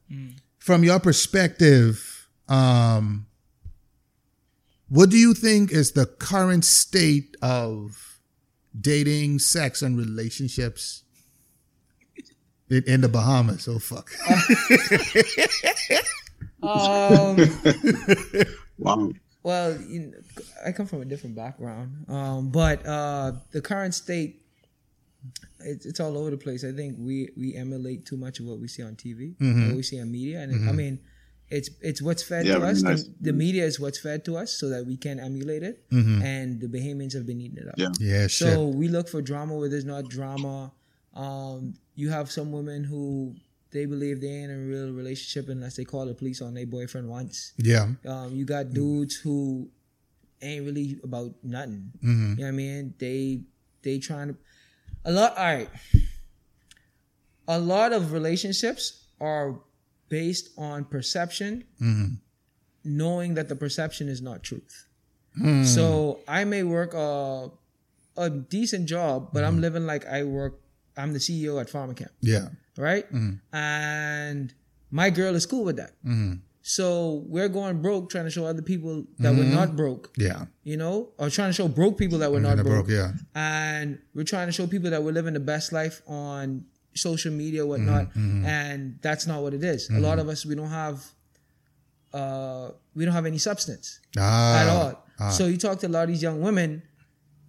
From your perspective, um, what do you think is the current state of dating, sex, and relationships in, in the Bahamas? Oh fuck! (laughs) Um, Wow. well, you know, I come from a different background, um, but uh, the current state, it's, it's all over the place. I think we we emulate too much of what we see on TV, what we see on media, and I mean, it's it's what's fed Yeah, to us. nice. The, the media is what's fed to us, so that we can emulate it, and the Bahamians have been eating it up. Yeah. Yeah, shit. So we look for drama where there's not drama. Um, you have some women who they believe they ain't in a real relationship unless they call the police on their boyfriend once. yeah, Um, you got dudes who ain't really about nothing. Mm-hmm. You know what I mean? They they trying to a lot. All right, a lot of relationships are based on perception, Mm-hmm. knowing that the perception is not truth. Mm. So I may work a a decent job, but Mm-hmm. I'm living like I work. I'm the CEO at Farmer Camp, yeah, right? Mm. And my girl is cool with that. Mm-hmm. So we're going broke, trying to show other people that we're Mm-hmm. not broke, yeah. you know, or trying to show broke people that we're not broke. broke, yeah, And we're trying to show people that we're living the best life on social media, whatnot. Mm-hmm. And that's not what it is. A lot of us, we don't have, uh, we don't have any substance ah, at all. So you talk to a lot of these young women,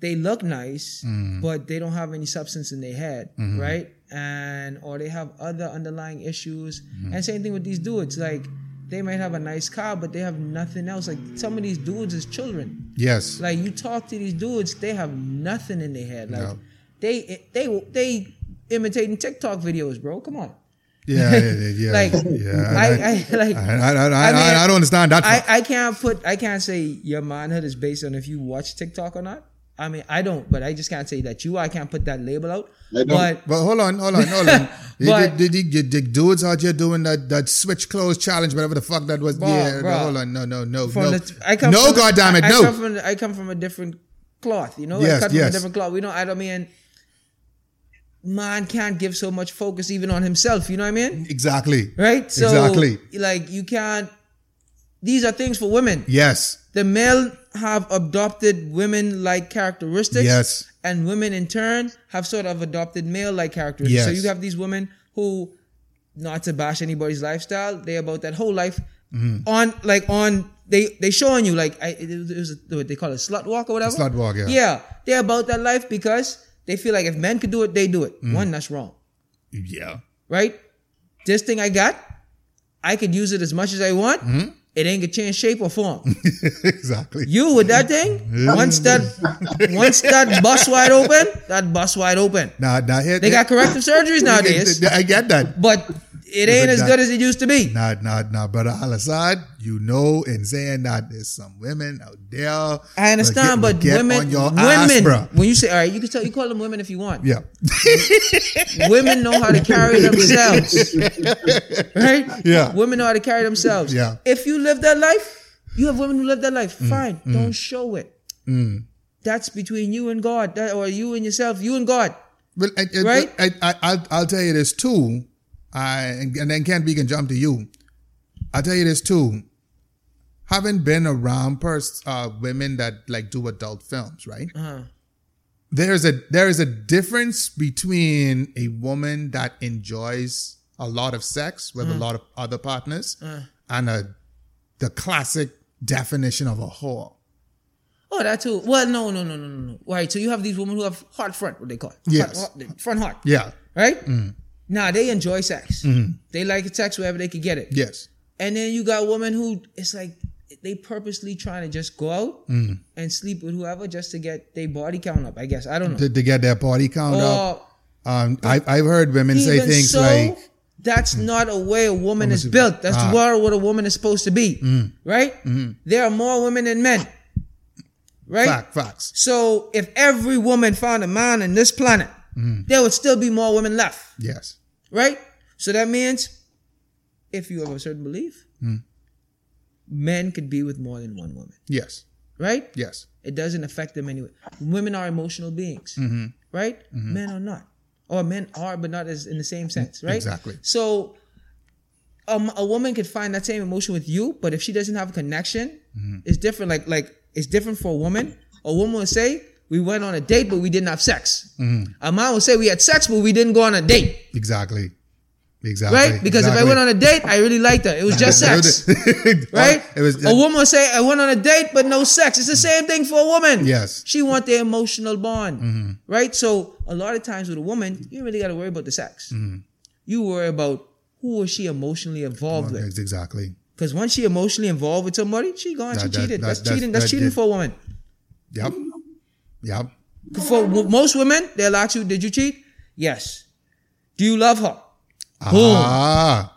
they look nice, Mm. but they don't have any substance in their head, Mm-hmm. right? And or they have other underlying issues. Mm-hmm. And same thing with these dudes, like they might have a nice car, but they have nothing else. Like some of these dudes is children. Yes. Like you talk to these dudes, they have nothing in their head. Like No. they they they imitating TikTok videos, bro. Come on. yeah, yeah, yeah, yeah. (laughs) Like yeah. I, I like I, I, I, I, I mean, I don't understand that. I. I can't put I can't say your manhood is based on if you watch TikTok or not. I mean I don't, but I just can't say that you. I can't put that label out. But but hold on, hold on, hold on. (laughs) But- the, the, the, the dudes out here doing that that switch clothes challenge, whatever the fuck that was. Bruh, yeah, bruh. hold on, no, no, no, from no, the I come no, from, goddamn it, I, no. I come from I come from a different cloth, you know. Yes, I come from yes. a different cloth. We don't. I don't mean man can't give so much focus even on himself. You know what I mean? exactly. Right? So Exactly. like you can't. These are things for women. Yes, The male have adopted women like characteristics. Yes. And women in turn have sort of adopted male like characteristics. Yes. So you have these women who, not to bash anybody's lifestyle, they about that whole life Mm-hmm. on like on they they showing you like I, it was, it was a, what they call it slut walk or whatever. Slut walk, yeah. Yeah, they're about that life because they feel like if men could do it, they do it. Mm. One, that's wrong, yeah, right? This thing I got, I could use it as much as I want. Mm-hmm. It ain't gonna change shape or form. (laughs) exactly. You with that thing, once that once that bust wide open, that bust wide open. Now, now here, They got corrective surgeries (laughs) nowadays, I get that. but it ain't as good as it used to be. Now, now, now, brother Al'Asad, you know, in saying that there's some women out there. I understand, but get women, on your women, ass, when you say, all right, you can tell, you call them women if you want. Yeah, (laughs) Women know how to carry themselves, (laughs) right? Yeah. Women know how to carry themselves. Yeah. Mm, If you live that life, you have women who live that life. Fine, don't show it. That's between you and God, that, or you and yourself, you and God. But I, I, Right? I, I, I'll, I'll tell you this too. I and, and then Ken B can jump to you. I'll tell you this too. Having been around pers- uh, women that like do adult films, right? Uh-huh. There's a there is a difference between a woman that enjoys a lot of sex with Uh-huh. a lot of other partners and a the classic definition of a whore. Oh, that too. Well, no, no, no, no, no, no. Right. So you have these women who have hot front, what they call it. Yes. Hot- front hot. Yeah. Right? Now they enjoy sex. Mm-hmm. They like sex wherever they could get it. Yes. And then you got women who it's like they purposely trying to just go out mm-hmm. and sleep with whoever just to get their body count up. I guess I don't know. To, to get their body count up. Um, I, I've heard women say things so, like, that's mm. not a way a woman is is- built. That's ah. what what a woman is supposed to be. Mm. Right? Mm-hmm. There are more women than men. Right? fact, facts. So if every woman found a man on this planet, there would still be more women left, Yes. right? So that means if you have a certain belief, men could be with more than one woman, Yes. right? Yes. It doesn't affect them anyway. Women are emotional beings, Mm-hmm. right? Men are not, or men are, but not as in the same sense, right? Exactly. So um, a woman could find that same emotion with you, but if she doesn't have a connection, Mm-hmm. it's different. Like like it's different for a woman. A woman would say, "We went on a date, but we didn't have sex." Mm-hmm. A man would say, "We had sex, but we didn't go on a date." Exactly. Exactly. Right? Because if I went on a date, I really liked her. It was just (laughs) sex. (laughs) right? It was a woman would say, I went on a date, but no sex. It's the same thing for a woman. Yes. She want the emotional bond. Right? So a lot of times with a woman, you really got to worry about the sex. You worry about who is she emotionally involved with. Exactly. Because once she emotionally involved with somebody, she gone, she That- that- cheated. that- that's, cheating. That's that- cheating that- for a woman. Yep. Yep. For most women, they'll ask you, did you cheat? Yes. Do you love her? Ah.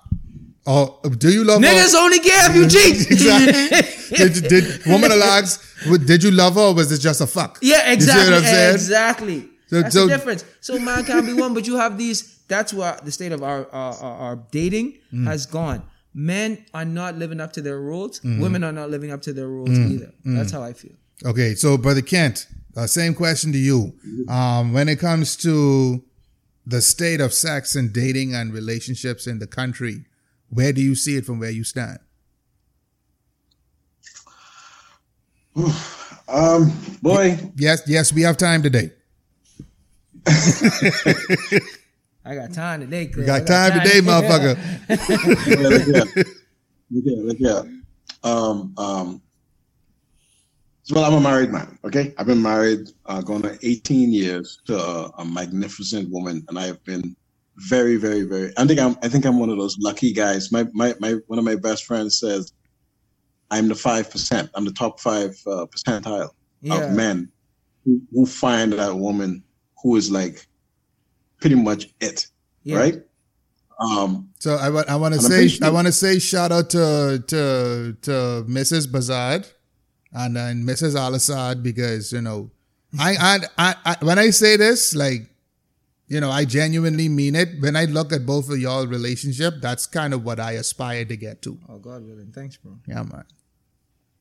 Oh, do you love Niggas her? only care if you (laughs) cheat. exactly. did, did woman will ask, did you love her or was this just a fuck? Yeah, You see exactly. what I'm saying? Exactly. So- that's so- the difference. So man can't be one, but you have these. That's where the state of our our, our, our dating Mm. has gone. Men are not living up to their rules. Mm-hmm. Women are not living up to their rules Mm. either. That's how I feel. Okay, so brother Kent, uh, same question to you. Um, when it comes to the state of sex and dating and relationships in the country, where do you see it from where you stand? Um, boy, Yes, yes, we have time today. (laughs) I got time today. We got time today, motherfucker. yeah, (laughs) look here. Look here, look here. Um, um, so, well, I'm a married man. Okay, I've been married uh, going on 18 years to a, a magnificent woman, and I have been very, very, very. I think I'm. I think I'm one of those lucky guys. My my my. One of my best friends says, "I'm the five percent. I'm the top five uh, percentile Yeah. of men who, who find that woman who is like pretty much it, Yeah. right? Um, So I, wa- I want to say I want to say shout out to to to Mrs. Bazard and then Mrs. Al'Asad because you know I, I I I when I say this like you know I genuinely mean it. When I look at both of y'all relationship, that's kind of what I aspire to get to. Oh God willing, thanks, bro. Yeah, man.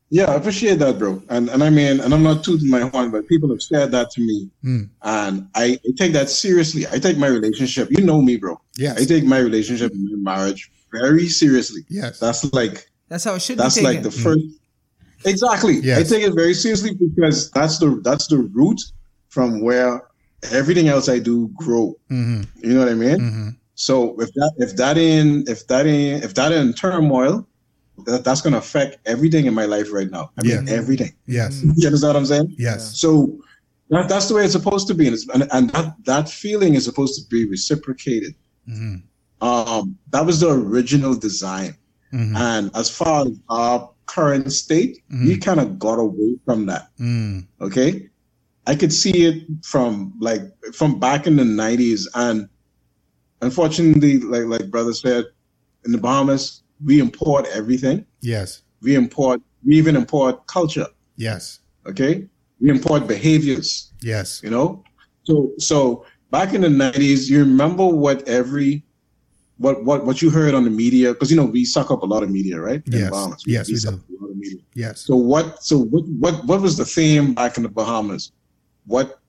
Yeah, I appreciate that, bro. And and I mean, and I'm not tooting my horn, but people have said that to me, Mm. and I, I take that seriously. I take my relationship. You know me, bro. Yeah, I take my relationship and my marriage very seriously. Yes. That's like That's how it should that's be taken. like the first. Exactly. Yes. I take it very seriously because that's the that's the root from where everything else I do grow. hmm You know what I mean? hmm So if that if that in if that in if that in turmoil, that, that's gonna affect everything in my life right now. I mean Yeah. everything. Yes. (laughs) You understand what I'm saying? Yes. So that, that's the way it's supposed to be, and, it's, and, and that that feeling is supposed to be reciprocated. hmm Um, that was the original design, hmm and as far as our current state, we Mhm. kind of got away from that. mm Okay, I could see it from like from back in the '90s, and unfortunately, like like brother said, in the Bahamas, we import everything. Yes. We import, we even import culture. Yes. Okay, we import behaviors. Yes. you know so so back in the 90s you remember what every what what what you heard on the media because you know we suck up a lot of media right In Yes. Bahamas. Yes, we suck do. up a lot of media. Yes. so what so what what what was the theme back in the bahamas what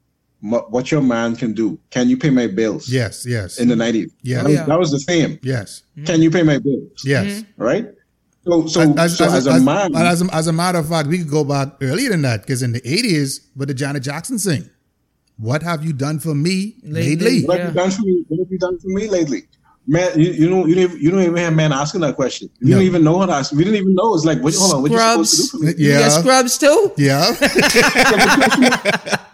what what your man can do can you pay my bills Yes. Yes. in the 90s Yeah. that, was, yeah. that was the theme Yes. can you pay my bills Yes. Mm-hmm. right so so as, so as, as, as, a man as, a, as a matter of fact, we could go back earlier than that because in the 80s, what did Janet Jackson sing? What have you done for me Lately. lately? What Yeah. have you done for me? What have you done for me lately? Man, you, you know you don't, you don't even have man asking that question. You No. don't even know how to ask. We didn't even know. It's like, what, hold on, what you supposed to do for me? Yeah. got scrubs too? Yeah. (laughs)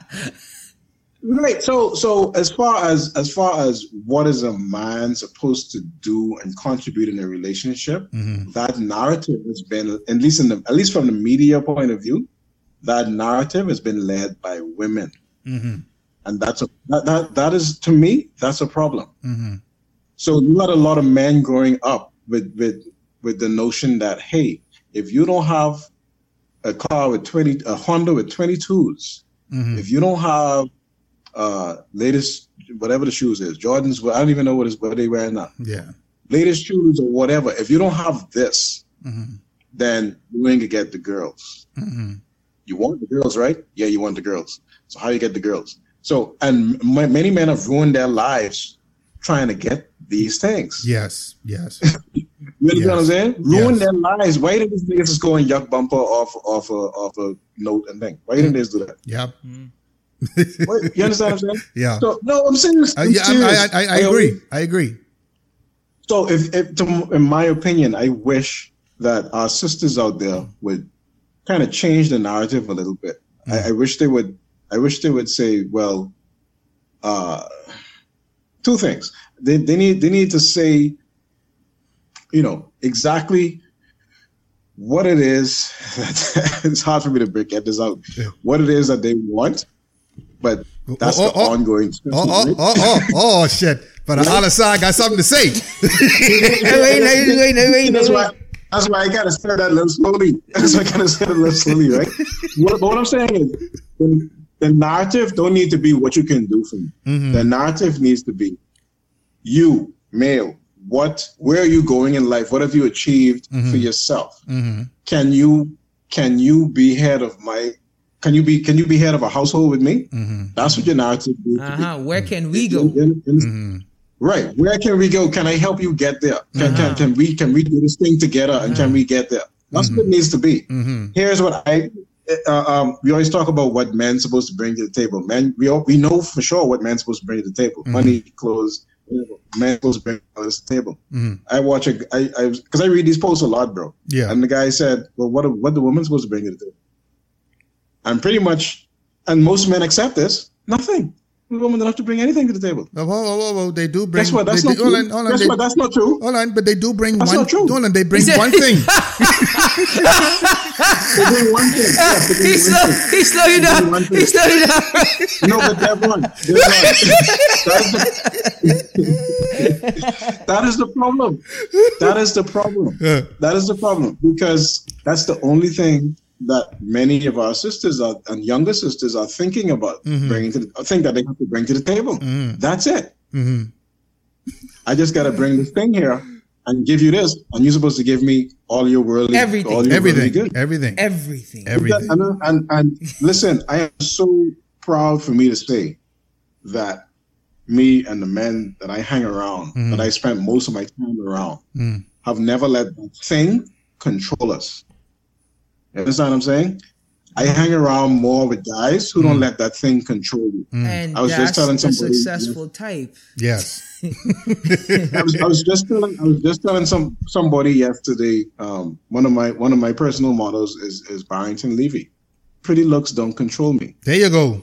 Right. So so as far as as far as what is a man supposed to do and contribute in a relationship, Mhm. that narrative has been at least in the at least from the media point of view, that narrative has been led by women. hmm And that's a that, that that is to me, that's a problem. hmm So you had a lot of men growing up with with with the notion that hey, if you don't have a car with twenty a Honda with twenty twos, hmm if you don't have uh latest whatever the shoes is, Jordans, I don't even know what is what they wear now, Yeah. latest shoes or whatever. If you don't have this, hmm then you ain't gonna get the girls. hmm You want the girls, right? Yeah, you want the girls. So how you get the girls? So and m- many men have ruined their lives trying to get these things. Yes. Yes. (laughs) You understand what I'm saying? Ruin Yes. their lives. Why did these niggas just go and yuck bumper off off a off a note and thing? Why didn't they do that? Yep. (laughs) What? You understand what I'm saying? (laughs) Yeah. So no, I'm serious. Uh, I'm yeah, I, serious. I, I, I agree. I agree. So if, if to, in my opinion, I wish that our sisters out there would kind of change the narrative a little bit. I, I wish they would. I wish they would say, well, uh, two things. They, they need they need to say, you know, exactly what it is. it's hard for me to break get this out. Yeah. What it is that they want, but that's Oh, the oh, oh. ongoing. Oh, oh, oh, oh, oh, shit. But the other side got something to say. That's why. That's why I gotta say that a little slowly. That's why I gotta say it a little slowly, right? what, but what I'm saying is, the, the narrative don't need to be what you can do for me. Mhm. The narrative needs to be you, male. What? Where are you going in life? What have you achieved for yourself? Mhm. Can you can you be head of my? Can you be can you be head of a household with me? Mhm. That's what your narrative needs to be. Uh-huh. Where can we go? In- in- Mhm. Right. Where can we go? Can I help you get there? Can, Uh-huh. can, can we can we do this thing together and can we get there? That's what it needs to be. Here's what I uh, um, we always talk about what men's supposed to bring to the table. Men, we all, we know for sure what men's supposed to bring to the table: money, clothes. Men supposed to bring to the table. Mhm. I watch a I I because I read these posts a lot, bro. Yeah. And the guy said, "Well, what what the woman supposed to bring to the table?" And pretty much, and most men accept this. Nothing. The women don't have to bring anything to the table. Whoa, whoa, whoa, whoa. They do bring. Guess what? That's they, not they- hold true. on, hold on. Guess they, what? That's not true. hold on, but they do bring That's one. not true. Hold on, they bring said- one thing. (laughs) (laughs) They bring. Yeah, they bring He one slow, thing. he slow you down. One thing. He slow down. No, but they're one. They're one. That is the, that is the problem. That is the problem. Yeah. That is the problem because that's the only thing that many of our sisters are, and younger sisters are thinking about bringing to the, think that they have to bring to the table. That's it. hmm I just got to bring this thing here and give you this, and you're supposed to give me all your worldly, Everything. all your worldly Everything, good. everything, Everything. everything. And, and, and listen, I am so proud for me to say that me and the men that I hang around, Mhm. that I spent most of my time around, Mm. have never let that thing control us. You understand what I'm saying? I hang around more with guys who don't let that thing control you. And I was that's just telling the somebody- successful type. Yes. (laughs) I was, I was just telling I was just telling some somebody yesterday. Um, one of my one of my personal models is is Barrington Levy. Pretty looks don't control me. There you go.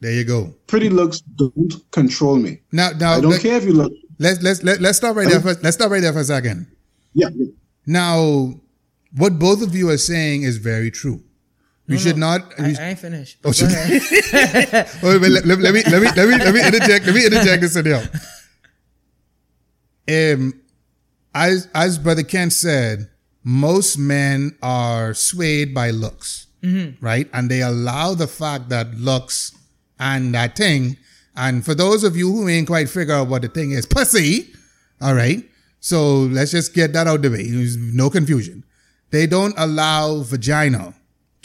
There you go. Pretty looks don't control me. Now, now I don't let, care if you look. let's let's let, let's stop right there. For, let's stop right there for a second. Yeah, yeah. Now, what both of you are saying is very true. We No, should no, not. I, I ain't finished. Oh, should-. (laughs) Wait, wait, let, let, let me let me let me let me interject. Let me interject this in there. Um, as as Brother Ken said, most men are swayed by looks, right? And they allow the fact that looks and that thing. And for those of you who ain't quite figure out what the thing is, pussy. All right. So let's just get that out the way. There's no confusion. They don't allow vagina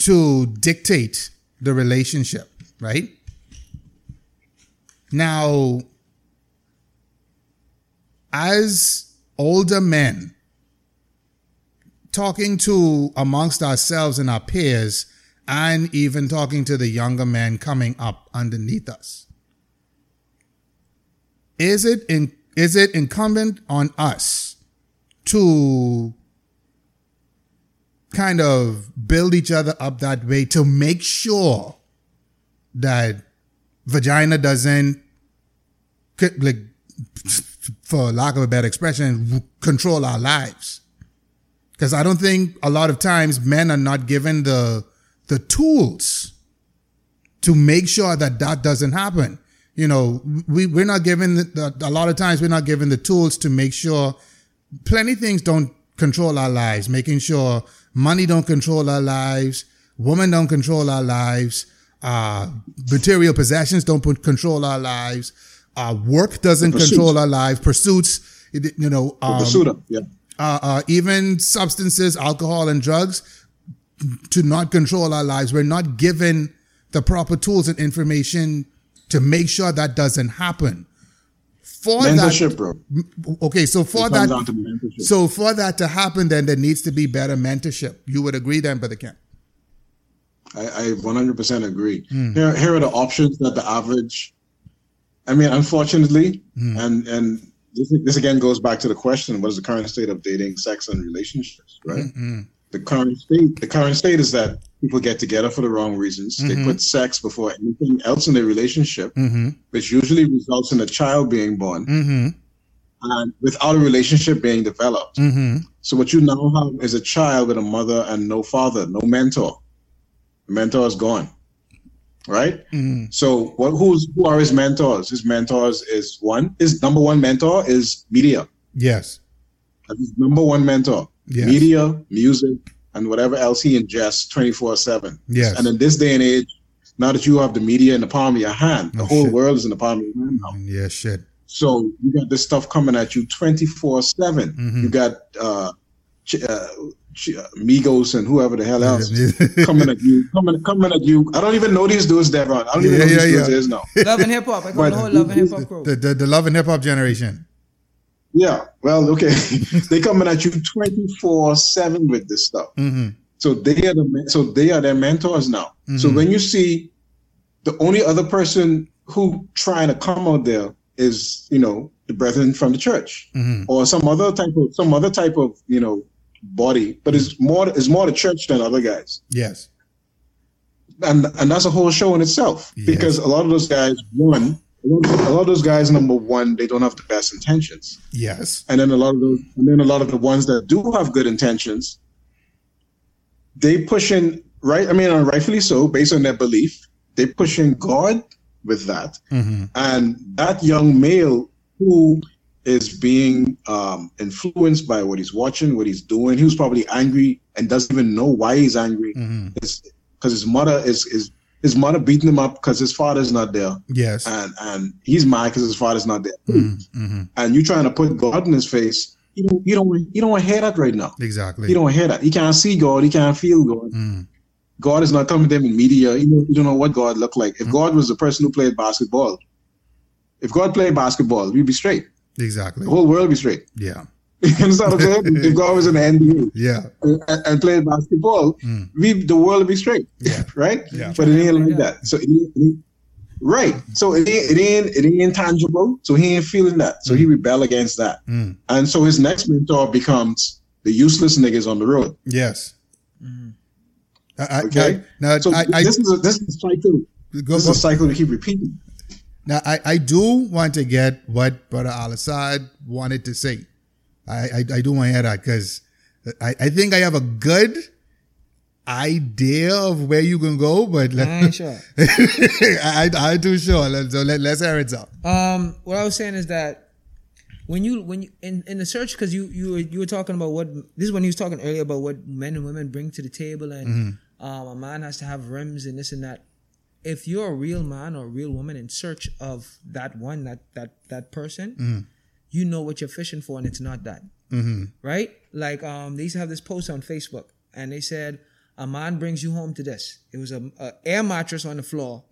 to dictate the relationship, right? Now, as older men, talking to amongst ourselves and our peers, and even talking to the younger men coming up underneath us, is it in, is it incumbent on us to kind of build each other up that way to make sure that vagina doesn't like for lack of a better expression control our lives. Because i don't think a lot of times men are not given the the tools to make sure that that doesn't happen. You know we we're not given the, the, a lot of times we're not given the tools to make sure plenty things don't control our lives making sure money don't control our lives women don't control our lives uh material possessions don't put, control our lives uh work doesn't control our lives pursuits you know um, pursuit of, yeah. uh, uh, even substances, alcohol, and drugs to not control our lives. We're not given the proper tools and information to make sure that doesn't happen. For Mentorship, bro. that, okay, so for that, to so for that to happen, then there needs to be better mentorship. You would agree, then, Brother Kent? I, I 100% agree. Hmm. Here, here are the options that the average. I mean, unfortunately, hmm. and and this, this again goes back to the question: What is the current state of dating, sex, and relationships? Right. Hmm, the current state. The current state is that people get together for the wrong reasons. They put sex before anything else in their relationship, Mm-hmm. which usually results in a child being born, Mm-hmm. and without a relationship being developed. Mm-hmm. So what you now have is a child with a mother and no father, no mentor. The mentor is gone, right? Mm-hmm. So what? Who's who are his mentors? His mentors is one. His number one mentor is media. Yes. That's his number one mentor. Yes. Media, music, and whatever else he ingests twenty four seven. Yes. And in this day and age, now that you have the media in the palm of your hand, the Oh, whole shit. world is in the palm of your hand now. Yeah. Shit. So you got this stuff coming at you 24 7. Mhm. You got uh, Ch- uh, Ch- uh, Migos and whoever the hell else (laughs) coming at you, coming, coming at you. I don't even know these dudes, Devon. I don't even Yeah, know who yeah, these dudes is now. love and hip hop. I call But the whole love and hip hop crew. the, the the love and hip hop generation. Yeah, well, okay. (laughs) they coming at you 24 7 with this stuff. Mm-hmm. So they are the so they are their mentors now. So Mhm. when you see the only other person who trying to come out there is, you know, the brethren from the church. Mm-hmm. or some other type of some other type of you know body, but it's more it's more the church than other guys, Yes. and and that's a whole show in itself Yes. because a lot of those guys one a lot of those guys, number one, they don't have the best intentions, Yes. and then a lot of those, and then a lot of the ones that do have good intentions, they pushing right. I mean, rightfully so, based on their belief, they pushing God with that, Mm-hmm. and that young male who is being um, influenced by what he's watching, what he's doing. He was probably angry and doesn't even know why he's angry. Mm-hmm. It's because his mother is is his mother beating him up because his father's not there, Yes. and and he's mad because his father's not there. Mm-hmm. And you trying to put God in his face. You don't you don't you don't hear that right now. Exactly. You don't hear that. He can't see God. He can't feel God. Mm. God is not coming to him in media. You don't, you don't know what God looked like. If God was the person who played basketball, if God played basketball, we'd be straight. Exactly. The whole world would be straight. Yeah. (laughs) You understand what I'm saying? if God was in the NBA Yeah. and, and played basketball, Mm. we the world would be straight. Yeah. (laughs) right? Yeah. But it ain't like that. So it ain't, it ain't- right. So it ain't it ain't it ain't tangible. So he ain't feeling that. So he rebel against that. Mm. And so his next mentor becomes the useless niggas on the road. Yes. I, I, Okay. I- now, So I, I, this is a, this is a cycle. go, This is a cycle we keep repeating. now I, I do want to get what Brother Al'Asad wanted to say. I, I, I do want to hear that because I, I think I have a good idea of where you can go, but let, I (laughs) ain't sure. I, I too sure. Let, so let, let's hear it out. Um, what I was saying is that when you when you in, in the search because you you were you were talking about what this is when he was talking earlier about what men and women bring to the table and um, a man has to have rims and this and that. If you're a real man or a real woman in search of that one that that that person, you know what you're fishing for and it's not that Mm-hmm. right? Like um, they used to have this post on Facebook, and they said a man brings you home to this. It was a, a air mattress on the floor,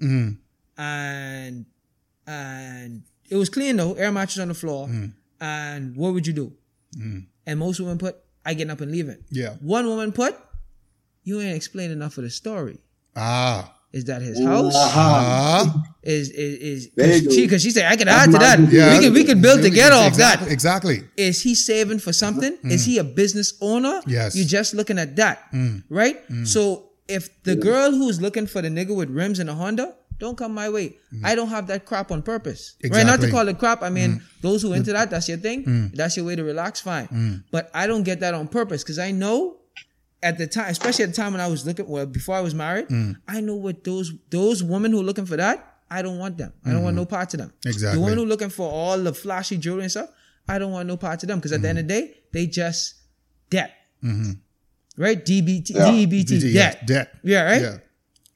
and and it was clean though, air mattress on the floor. And what would you do? And most women put, "I get up and leave it." Yeah. One woman put, "You ain't explained enough of the story. Ah. Is that his house? Ah. Is is is There because she, go. 'cause she said I can add to that. Yeah. We can we can build together off exactly, that Exactly. is he saving for something? Mm-hmm. Is he a business owner? Yes. You're just looking at that, mm. right? Mm. So if the girl who's looking for the nigga with rims and a Honda, don't come my way. Mm. I don't have that crap on purpose, right? Not to call it crap. I mean, those who into that, that's your thing. That's your way to relax, fine. But I don't get that on purpose because I know at the time, especially at the time when I was looking, well, before I was married, I know what those those women who are looking for that. I don't want them. I don't want no part of them. Exactly. The women who are looking for all the flashy jewelry and stuff, I don't want no part of them because at the end of the day, they just debt. Right? DBT, Yeah. DEBT, Yeah, debt. Debt. Yeah, right? Yeah.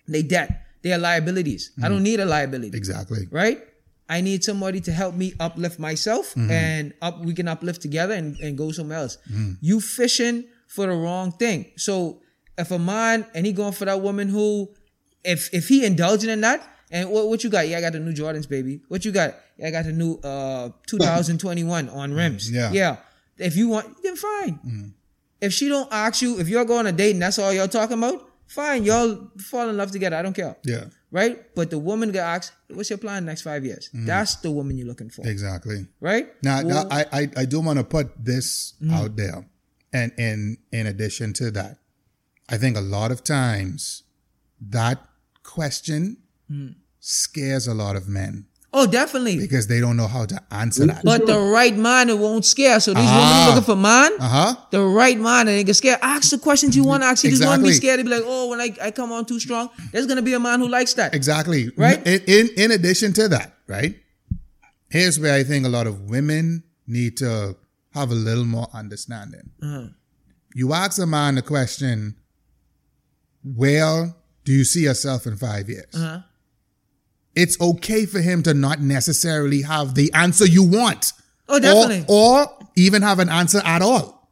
They debt. They are liabilities. I don't need a liability. Exactly. Right? I need somebody to help me uplift myself and up we can uplift together and, and go somewhere else. You fishing for the wrong thing. So if a man and he going for that woman who if if he indulging in that and what, what you got? Yeah, I got the new Jordans, baby. What you got? Yeah, I got the new uh 2021 on rims. Yeah. Yeah. If you want, then fine. If she don't ask you, if you're going on a date and that's all y'all talking about, fine. Y'all fall in love together. I don't care. Yeah. Right? But the woman get asked, what's your plan next five years? That's the woman you're looking for. Exactly. Right? Now, now I, I, I do want to put this Mm-hmm. out there. And in, in addition to that, I think a lot of times that question Mm. scares a lot of men oh, definitely. because they don't know how to answer that. But the right man, it won't scare. So these Ah. women looking for man, Uh huh. the right man, and they get scared. Ask the questions you want to ask. You just want to be scared. to be like, oh, when I, I come on too strong, there's going to be a man who likes that. Exactly. Right? In, in in addition to that, right? Here's where I think a lot of women need to have a little more understanding. Uh-huh. You ask a man the question, "Where do you see yourself in five years?" Uh-huh. It's okay for him to not necessarily have the answer you want. Oh, definitely. Or, or even have an answer at all.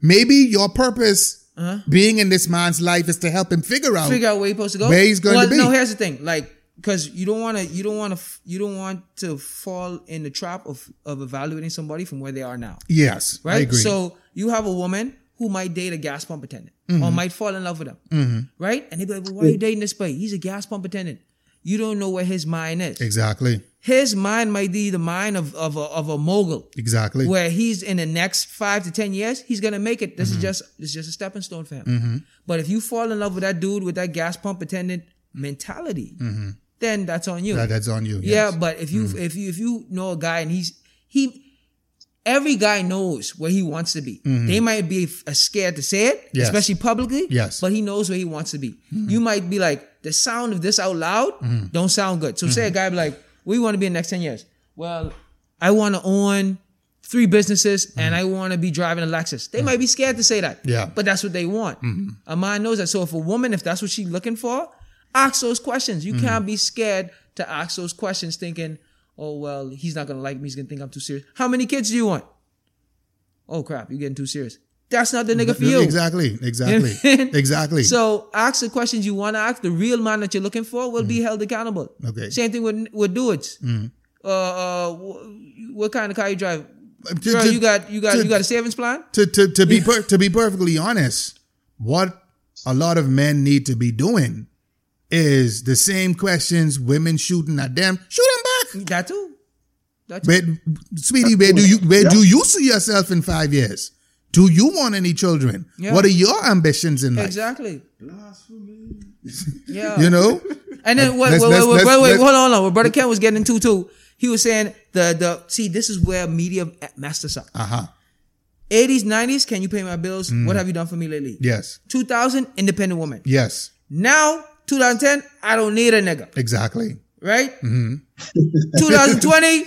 Maybe your purpose being in this man's life is to help him figure out Uh-huh. figure out where you're supposed to go. Where he's going well, to be. No, here's the thing, like, because you don't want to, you don't want to, you don't want to fall in the trap of of evaluating somebody from where they are now, Yes, I right? agree. So you have a woman who might date a gas pump attendant mm-hmm. or might fall in love with him, mm-hmm. right? And they be like, well, "Why are you dating this boy? He's a gas pump attendant." You don't know where his mind is. exactly, His mind might be the mind of of a, of a mogul. exactly. where he's in the next five to ten years, he's gonna make it. This is mm-hmm. just this is just a stepping stone for him. But if you fall in love with that dude with that gas pump attendant mentality, then that's on you. That, that's on you. Yeah, yes. but if you if you if you know a guy and he's he every guy knows where he wants to be. They might be uh, scared to say it, Mm-hmm. Yes. especially publicly. Yes. But he knows where he wants to be. Mm-hmm. You might be like, the sound of this out loud don't sound good. So Mm-hmm. say a guy be like, we want to be in the next 10 years. Well, I want to own three businesses and I want to be driving a Lexus. They might be scared to say that. Mm-hmm. Yeah. But that's what they want. A man knows that. So if a woman, if that's what she's looking for, ask those questions. You can't be scared to ask those questions thinking, oh, well, he's not going to like me. He's going to think I'm too serious. How many kids do you want? Oh, crap. You're getting too serious. That's not the nigga for you. Exactly. Exactly. exactly. So ask the questions you want to ask. The real man that you're looking for will be held accountable. Mm-hmm. Okay. Mm-hmm. Same thing with with dudes. Uh, uh, what kind of car you drive? To- Girl, to- you got you got to- you got a savings plan? to to to be (laughs) per, to be perfectly honest, what a lot of men need to be doing is the same questions women shooting at them. Shoot them back. That too. That too. Where, sweetie, where do you where do you see yourself in five years? Do you want any children? Yeah. What are your ambitions in life? Exactly. Blasphemy. yeah. You know, And then wait, Let's- wait, let's- wait, wait, let's- wait, wait, let's- hold on, hold on. What Brother Ken was getting into too. He was saying the the see this is where media messed us up. uh huh. 80s, 90s, can you pay my bills? What have you done for me lately? Yes, 2000, independent woman. yes, Now, 2010, I don't need a nigga. exactly. Right? (laughs) 2020,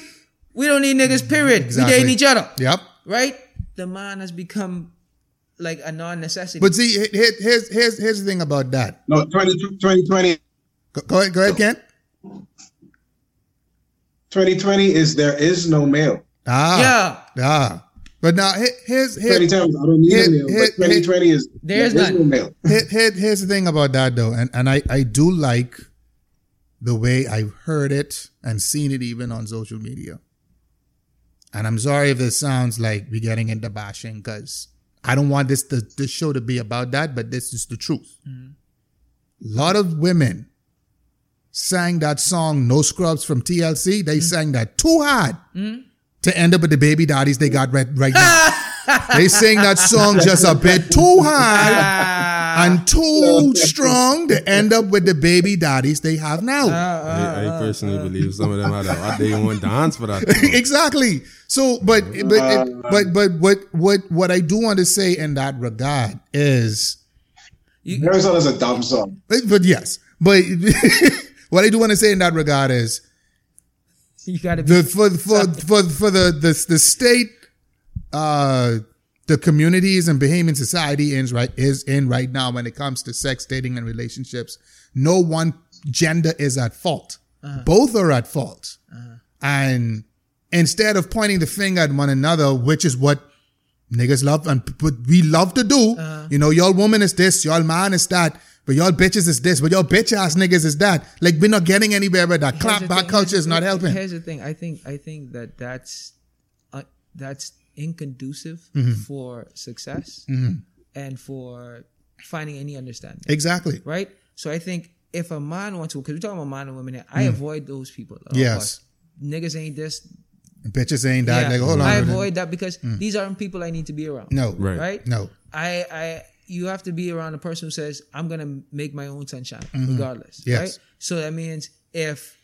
we don't need niggas, period. Exactly. We dating each other. Yep. Right? The man has become like a non-necessity. But see, he- he- here's here's here's the thing about that. No, 20, 2020, Go, go ahead, go ahead, Kent. 2020 is there is no male. Ah, yeah. ah. But now he- here's here's 2010, I don't need Hit- a male. hit- but 2020 is There's there is no male. here, here- here's the thing about that though, and, and I, I do like the way I've heard it and seen it even on social media. And I'm sorry if this sounds like we're getting into bashing because I don't want this to, this show to be about that, but this is the truth. A lot of women sang that song "No Scrubs" from TLC. They mm-hmm. sang that too hard mm-hmm. To end up with the baby daddies they got right, right now. they sing that song (laughs) just a bit too high (laughs) and too strong to end up with the baby daddies they have now. Uh, I, I uh, uh, personally believe some of them had a what they want dance for that. (laughs) exactly. So, but but but but what what what I do want to say in that regard is, There's is a dumb song. but, but yes, but what I do want to say in that regard is You gotta be the for for for for the the the state uh the communities and Bahamian society is right is in right now when it comes to sex dating and relationships. No one gender is at fault. Uh-huh. Both are at fault. Uh-huh. And instead of pointing the finger at one another which is what niggas love and but we love to do uh-huh. you know y'all woman is this y'all man is that but y'all bitches is this but y'all bitch ass niggas is that like we're not getting anywhere with that Here's clap back thing, culture is not helping Here's the thing. I think I think that that's uh, that's inconducive Mm-hmm. for success and for finding any understanding. exactly Right? So I think if a man wants to, because we're talking about man and women here, I avoid those people. at Mm. Yes. Niggas ain't this. Bitches ain't that. Yeah. Like, hold on. I avoid that because these aren't people I need to be around. No. Right. Right? No. I, I, you have to be around a person who says, "I'm gonna make my own sunshine, regardless." Mm-hmm. Yes. Right. So that means if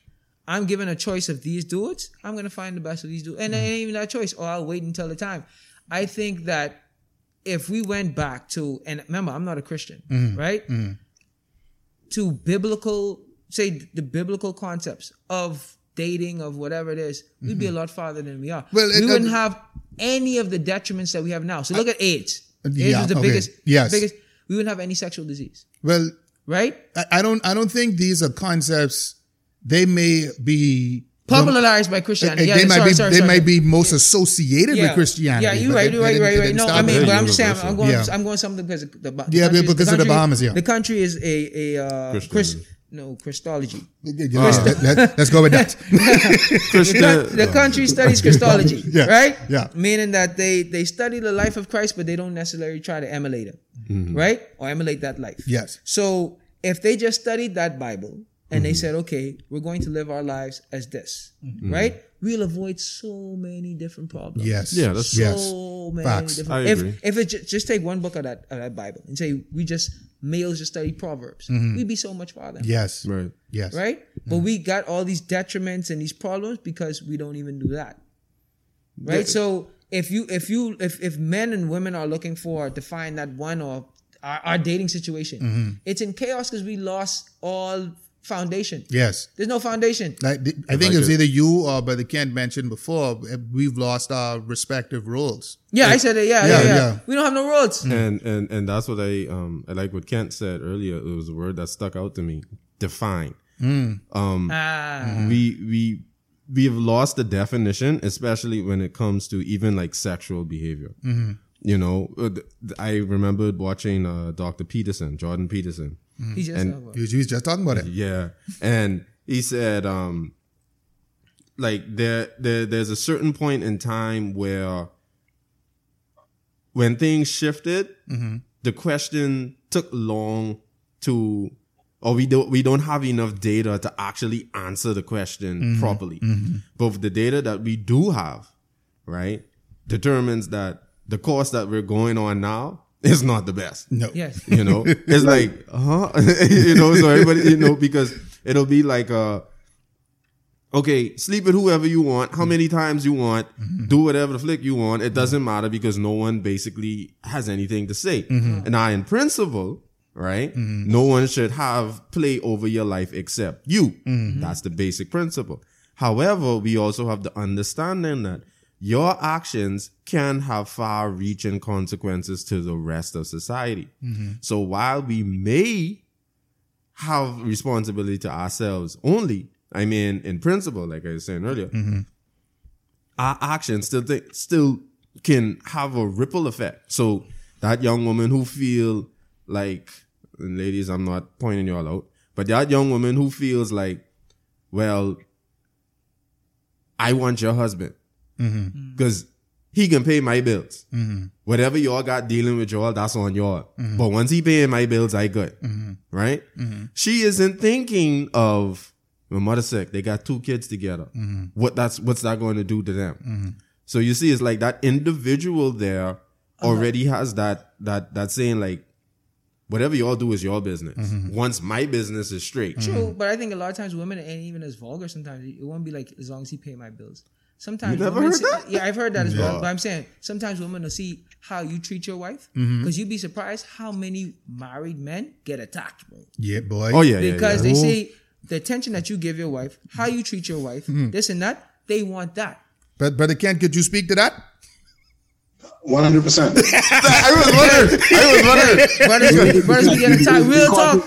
I'm given a choice of these dudes, I'm gonna find the best of these dudes, and it ain't even that choice, or I'll wait until the time. I think that if we went back to, and remember, I'm not a Christian, Mm-hmm. right? To biblical, say the biblical concepts of dating, of whatever it is, we'd be a lot farther than we are. Mm-hmm. Well, we wouldn't have any of the detriments that we have now. So look at AIDS. AIDS Yeah, was the okay. biggest. Yes. Biggest. We wouldn't have any sexual disease, Well, right? I, I don't. I don't think these are concepts. They may be Popularized by Uh, Christianity. they might sorry, be. sorry, they sorry. might be most associated yeah. with Christianity. Yeah, you're right, you're right, they right, didn't- right, right. No, I mean, but I'm just saying, I'm going, Yeah. I'm going something because of the, the Yeah, country- because of the Bahamas, yeah. The country is a a uh, Chris, Christian. No Christology. You know, let, us go with that. (laughs) The, the country studies Christology, (laughs) Yeah, right? yeah. Meaning that they they study the life of Christ, but they don't necessarily try to emulate him, Mm-hmm. right? Or emulate that life. yes. So if they just studied that Bible and Mm-hmm. they said, okay, we're going to live our lives as this, Mm-hmm. right? We'll avoid so many different problems. Yes. Yeah, that's- so yes. many Facts. different. I if agree. if it ju- just take one book of that of that Bible and say we just males just study Proverbs, mm-hmm. we'd be so much farther. Yes. Right. Yes. Right, mm-hmm. but we got all these detriments and these problems because we don't even do that. Right. So if you if you if if men and women are looking for to find that one or our, our dating situation, mm-hmm. it's in chaos because we lost all foundation. Yes. There's no foundation. Like, the- I think it was either you or Brother Kent mentioned before, eh, we've lost our respective roles. Yeah, I said it. Yeah, Yeah, yeah, yeah, yeah. We don't have no roads. And and and that's what I um I like what Kent said earlier. It was a word that stuck out to me. Define. Um Ah, we we we have lost the definition, especially when it comes to even like sexual behavior. You know, uh, I remembered watching uh, Dr. Peterson, Jordan Peterson. He just And- He was, he was just talking about it. Yeah. And he said, um, like there, there, there's a certain point in time where when things shifted, mm-hmm. the question took long to, or we don't, we don't have enough data to actually answer the question mm-hmm. properly. Mm-hmm. But the data that we do have, right, determines that the course that we're going on now is not the best. No. yes. you know? It's like (laughs) huh? (laughs) You know so everybody you know because it'll be like uh okay sleep with whoever you want how many times you want mm-hmm. do whatever the flick you want. It doesn't mm-hmm. matter because no one basically has anything to say. Mm-hmm. And I, in principle right no one should have play over your life except you. That's the basic principle. However we also have the understanding that your actions can have far reaching consequences to the rest of society. Mm-hmm. So while we may have responsibility to ourselves only, I mean, in principle, like I was saying earlier, mm-hmm. our actions still think, still can have a ripple effect. So that young woman who feel like, and ladies, I'm not pointing you all out, but that young woman who feels like, well, I want your husband Mm-hmm. Mm. because he can pay my bills. Mm-hmm. Whatever y'all got dealing with y'all, that's on y'all. Mm-hmm. But once he paying my bills, I good. Right? She isn't thinking of my mother sick. They got two kids together. What that's what's that going to do to them? So you see, it's like that individual there uh-huh. already has that that that saying like, whatever y'all do is your business. Once my business is straight. True, but I think a lot of times women ain't even as vulgar. Sometimes it won't be like as long as he pay my bills. Sometimes You never women heard see- that? Yeah, I've heard that as well. Yeah. But I'm saying sometimes women will see how you treat your wife Mm-hmm. because you'd be surprised how many married men get attacked, bro. Yeah, boy. Oh yeah, yeah, Because yeah. they see the attention that you give your wife, how you treat your wife, Mm-hmm. this and that. They want that. But Brother Kent, could you speak to that? One hundred percent. I was wondering. I was wondering. Brothers, brothers be (laughs) getting attacked. Real talk.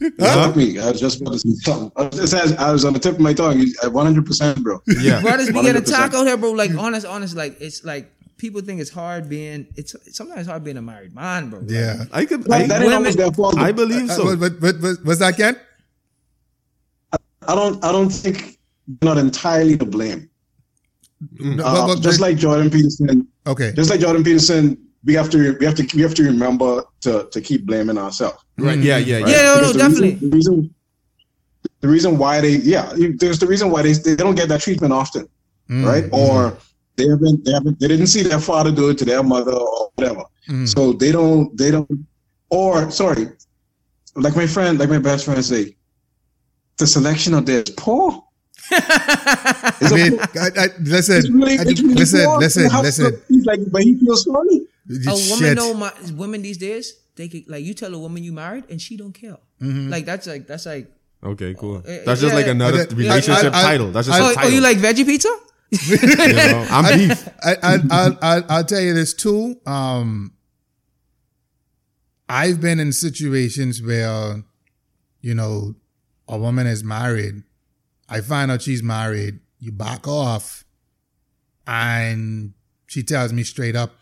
You caught me. You caught me. I was just about to say something. I was, just I was on the tip of my tongue. One hundred percent, bro. Yeah. Brothers be getting 100%. attacked out here, bro. Like honest, honest. Like it's like people think it's hard being. It's sometimes hard being a married man, bro. Like, Yeah. I could. That ain't I, always their fault. I believe Uh, so. but, but, but, was that Kent? I don't. I don't think they're not entirely to blame. No, Uh, but- but- just like Jordan Peterson. okay. Just like Jordan Peterson, we have to. We have to. We have to remember to to keep blaming ourselves. Right. Yeah. Yeah. Yeah, Yeah. no, no, the definitely. Reason, the reason, the reason why they, yeah, there's the reason why they, they don't get that treatment often, Mm, right? Or they haven't, they haven't, they didn't see their father do it to their mother or whatever. mm. So they don't, they don't, or sorry, like my friend, like my best friend say, the selection of this poor. (laughs) I mean, I, I, listen, really, I- really listen, poor. listen, listen. He's like, but he feels sorry. A woman Shit. know my women these days. They could like you tell a woman you married and she don't care. Mm-hmm. Like that's like that's like. Okay. Cool. Uh, That's just yeah. like another Okay, relationship I- I- title. That's just I- a Oh, title. oh, you like veggie pizza? (laughs) You know? I'm beef. I, I, I'll, I'll, I'll tell you this too. Um, I've been in situations where, you know, a woman is married. I find out she's married. You back off, and she tells me straight up,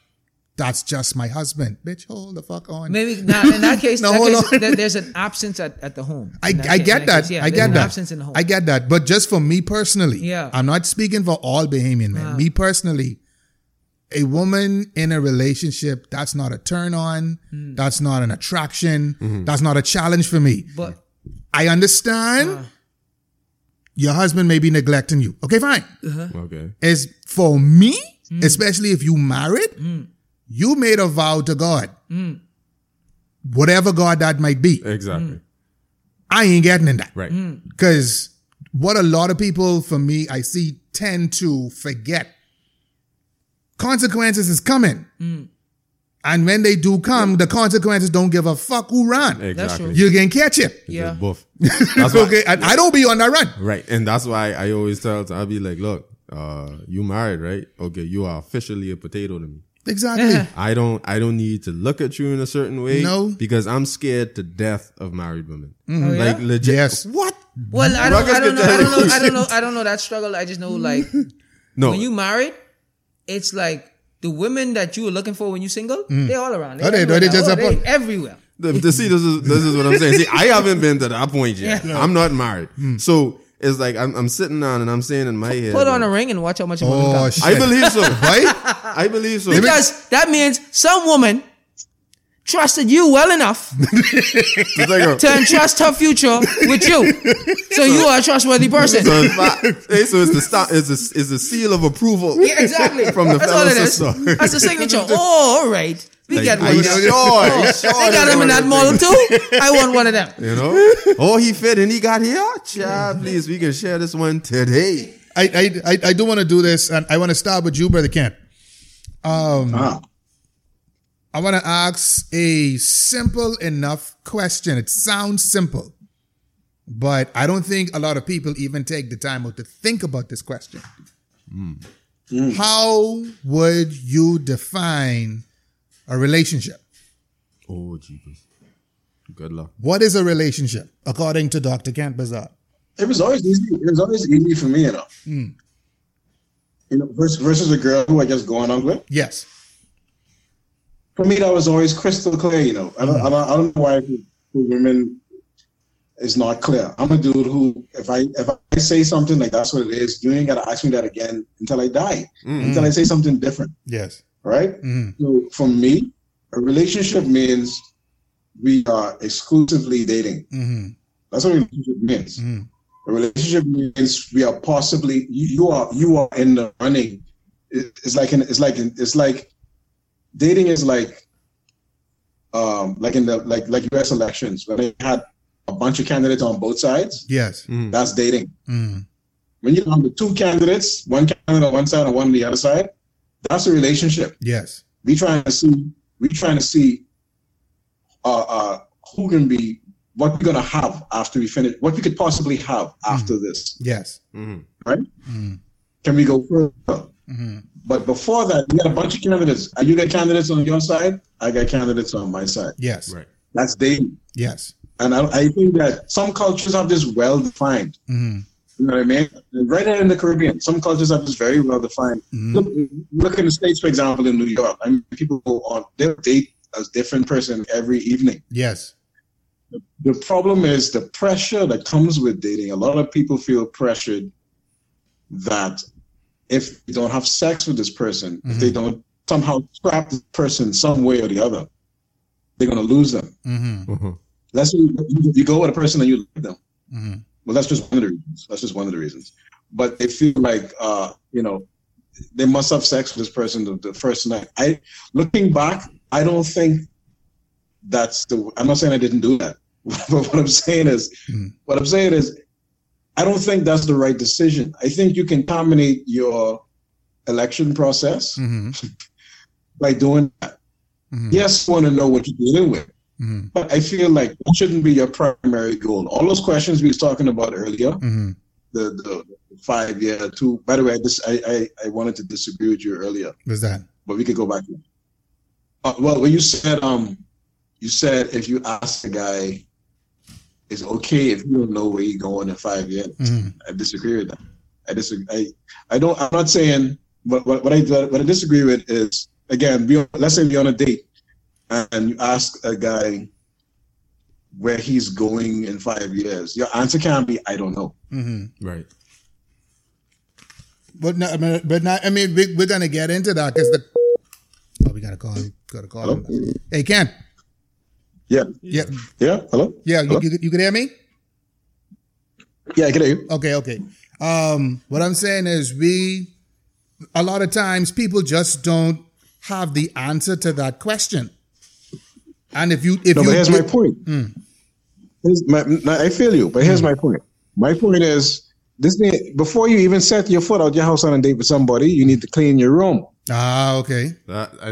"That's just my husband." Bitch, hold the fuck on. Maybe not in that (laughs) case. No, that hold case, on. there- there's an absence at, at the home. I, that I ca- get in that. case, yeah, I get an that. Absence in the home. I get that. But just for me personally, Yeah. I'm not speaking for all Bahamian men. Uh. Me personally, a woman in a relationship, that's not a turn on. Hmm. That's not an attraction. Mm-hmm. That's not a challenge for me. but I understand uh. your husband may be neglecting you. Okay, fine. Uh-huh. Okay. Is for me, hmm. especially if you married, hmm. You made a vow to God. Hmm. Whatever God that might be. Exactly. Hmm. I ain't getting in that. Right. Hmm. Because what a lot of people, for me, I see tend to forget consequences is coming. And when they do come, the consequences don't give a fuck who run. Exactly. You can catch it. Yeah. Just Boof. (laughs) That's why, okay. I, I don't be on that run. right. And that's why I always tell, I'll be like, look, uh, you married, right? Okay. You are officially a potato to me. Exactly. Yeah. I don't, I don't need to look at you in a certain way. No. Because I'm scared to death of married women. Mm-hmm. Oh, yeah? Like legit. Yes. What? Well, I don't, Ruckus I don't know, I don't know. I don't know, I don't know that struggle. I just know (laughs) like No. when you married, it's like the women that you were looking for when you single—they're mm. all around. Oh, they- everywhere they now. just Oh, they on- everywhere. The, the, see, this is this is what I'm saying. See, I haven't been to that point yet. (laughs) Yeah. I'm not married, mm. so it's like I'm, I'm sitting down and I'm saying in my head, Put on a ring and watch how much a woman Oh, comes. shit. I believe so. (laughs) Right? I believe so. Because that means some woman trusted you well enough (laughs) It's like a- to entrust her future with you. So you are a trustworthy person. so, it's not- so it's the stop. It's a, it's a seal of approval. Yeah, exactly. From the That's fellow all it is. sister. That's the signature. Oh, (laughs) all right. We Like, get are one. you sure? Sure they got that's them in that of the model too. I want one of them. You know? (laughs) Oh, he fit and he got here. Child, please, we can share this one today. I, I, I, I do want to do this, and I want to start with you, Brother Kent. Um, Ah, I want to ask a simple enough question. It sounds simple, but I don't think a lot of people even take the time out to think about this question. How would you define a relationship? Oh, Jesus. Good luck. What is a relationship, according to Dr. Kent Bazard? it was always easy. It was always easy for me, you know. Hmm. You know, versus, versus a girl who I just go on with. Yes. For me, that was always crystal clear. You know, I don't, I don't, I don't know why for women is not clear. I'm a dude who, if I if I say something like that's what it is, you ain't gotta ask me that again until I die, until I say something different. Yes. Right? Mhm. So for me, a relationship means we are exclusively dating. hmm That's what a relationship means. Mhm. A relationship means we are possibly you, you are you are in the running. It- it's like in, it's like in, it's like dating is like um like in the like like U.S. elections when they had a bunch of candidates on both sides. Yes. That's dating. Mhm. When you have the two candidates, one candidate on one side and one on the other side, that's a relationship. Yes. we trying to see we trying to see uh, uh, who can be what we're gonna have after we finish what we could possibly have after this Yes. hmm right Mhm. can we go further Mhm. but before that we got a bunch of candidates and you got candidates on your side i got candidates on my side Yes. Right. that's dating Yes. and I, I think that some cultures have this well defined Mhm. You know what I mean? Right here in the Caribbean, some cultures have this very well defined. Mhm. Look, look in the States, for example, in New York. I mean, people go on, they date a different person every evening. Yes. The problem is the pressure that comes with dating. A lot of people feel pressured that if they don't have sex with this person, if they don't somehow trap this person some way or the other, they're going to lose them. hmm Uh-huh. Let's say you, you go with a person and you like them. Well, that's just one of the reasons. That's just one of the reasons. But they feel like, uh, you know, they must have sex with this person the, the first night. I, looking back, I don't think that's the. I'm not saying I didn't do that, (laughs) but what I'm saying is, Mhm. what I'm saying is, I don't think that's the right decision. I think you can terminate your election process hmm (laughs) by doing that. Mhm. Yes, want to know what you're dealing with. Hmm But I feel like that shouldn't be your primary goal. All those questions we was talking about earlier, hmm the the five year two. By the way, I I, I I wanted to disagree with you earlier, What's that? but we could go back. Uh, well, when you said um, you said if you ask a guy, it's okay if you don't know where you're going in five years. hmm I disagree with that. I disagree. I, I don't. I'm not saying. But what, what I what I disagree with is again. On, let's say we're on a date, and you ask a guy where he's going in five years. Your answer can't be I don't know. hmm Right. But no, I mean, but not. I mean, we, we're gonna get into that because the. Oh, we gotta call. Gotta call Hello. him. Hey, Ken. Yeah. Yeah, Yeah. Hello. yeah. You, you, you can hear me? Yeah, I can hear you. Okay, okay. Um, what I'm saying is we a lot of times people just don't have the answer to that question. And if you if No, you but here's my point. Here's my, my- I feel you, but here's my point. My point is this: thing- before you even set your foot out your house on a date with somebody, you need to clean your room. Ah, okay. That, I,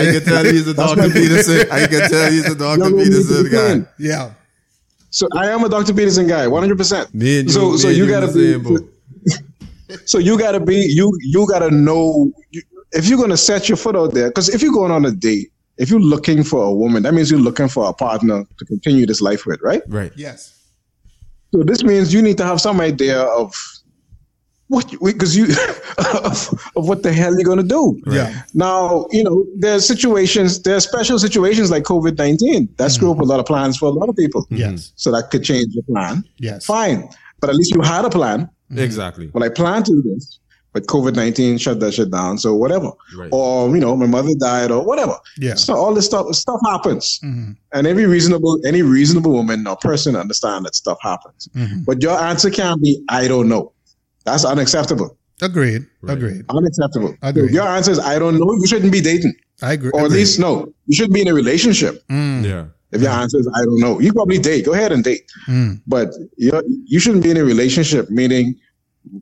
I can tell he's a (laughs) Dr. Peterson. I can tell he's a Dr. Your room needs to Peterson guy. clean. Yeah. So I am a Dr. Peterson guy, one hundred percent. Me and you, So so you gotta be. (laughs) So you gotta be you you gotta know you- if you're gonna set your foot out there. Because if you're going on a date, if you're looking for a woman, that means you're looking for a partner to continue this life with, right? Right. Yes. So this means you need to have some idea of what because you (laughs) of, of what the hell you're gonna do. Yeah. Now you know there's situations, there's special situations like COVID nineteen that mm-hmm. screw up a lot of plans for a lot of people. Yes. Mm-hmm. So that could change your plan. Yes. Fine, but at least you had a plan. Exactly. Well, I planned to do this, but COVID nineteen shut that shit down. So whatever, Right. or you know, my mother died, or whatever. Yeah. So all this stuff stuff happens, Mhm. and every reasonable any reasonable woman or person understand that stuff happens. Mhm. But your answer can't be I don't know. That's unacceptable. Agreed. Right. Agreed. Unacceptable. Agreed. If your answer is I don't know. You shouldn't be dating, I agree. or at agreed. least no, you shouldn't be in a relationship. Mm, Yeah. If your answer is I don't know, you probably date. Go ahead and date, mm. but you you shouldn't be in a relationship. Meaning,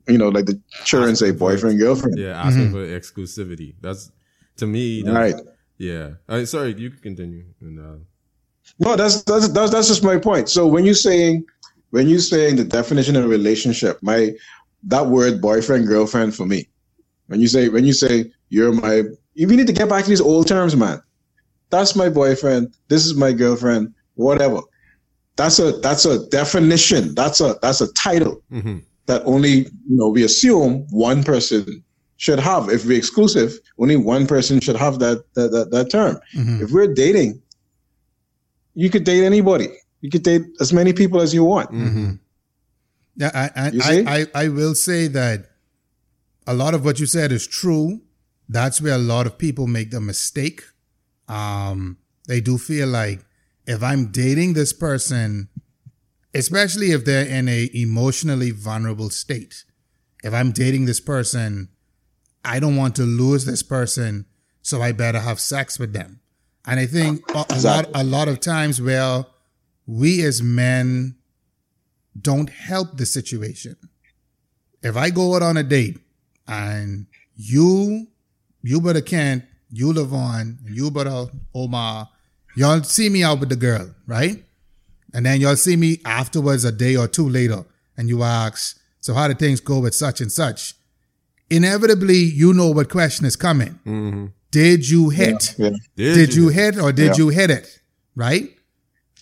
you know, like the children say, boyfriend girlfriend. Yeah. Asking for exclusivity. That's to me. That's, Right. Yeah. Sorry. You can continue. And, uh, No, that's that's that's that's just my point. So when you're saying when you're saying the definition of a relationship, my that word boyfriend girlfriend for me. When you say when you say you're my, you need to get back to these old terms, man. That's my boyfriend. This is my girlfriend. Whatever. That's a that's a definition. That's a that's a title mhm. That only you know we assume one person should have. If we're exclusive, only one person should have that that that, that term. Mhm. If we're dating, you could date anybody. You could date as many people as you want. Mhm. Yeah, I, I. I, I, I will say that a lot of what you said is true. That's where a lot of people make the mistake. Um, they do feel like if I'm dating this person, especially if they're in a emotionally vulnerable state, if I'm dating this person, I don't want to lose this person, so I better have sex with them. And I think a, a lot, a lot of times where we as men don't help the situation. If I go out on a date and you, you brother Kent, you LaVaughn, and you brother Omar, oh, y'all see me out with the girl, right? And then y'all see me afterwards a day or two later, and you ask, so how did things go with such and such? Inevitably, you know what question is coming. Did you hit? Yeah. Did, you hit or did Yeah. you hit it? Right?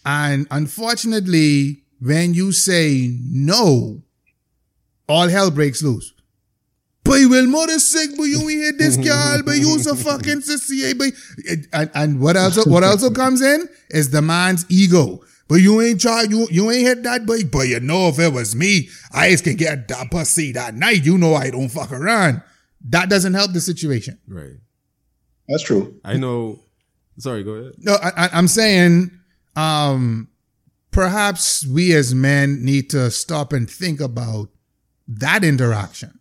And unfortunately, when you say no, all hell breaks loose. But you will mother sick, but you ain't hit this girl, but you's a fucking sissy, eh, but and, and what else what also comes in is the man's ego. But you ain't try you you ain't hit that boy. But you know if it was me, I just can get that pussy that night. You know I don't fuck around. That doesn't help the situation. Right. That's true. I know. Sorry. Go ahead. No, I, I- I'm saying, um, perhaps we as men need to stop and think about that interaction.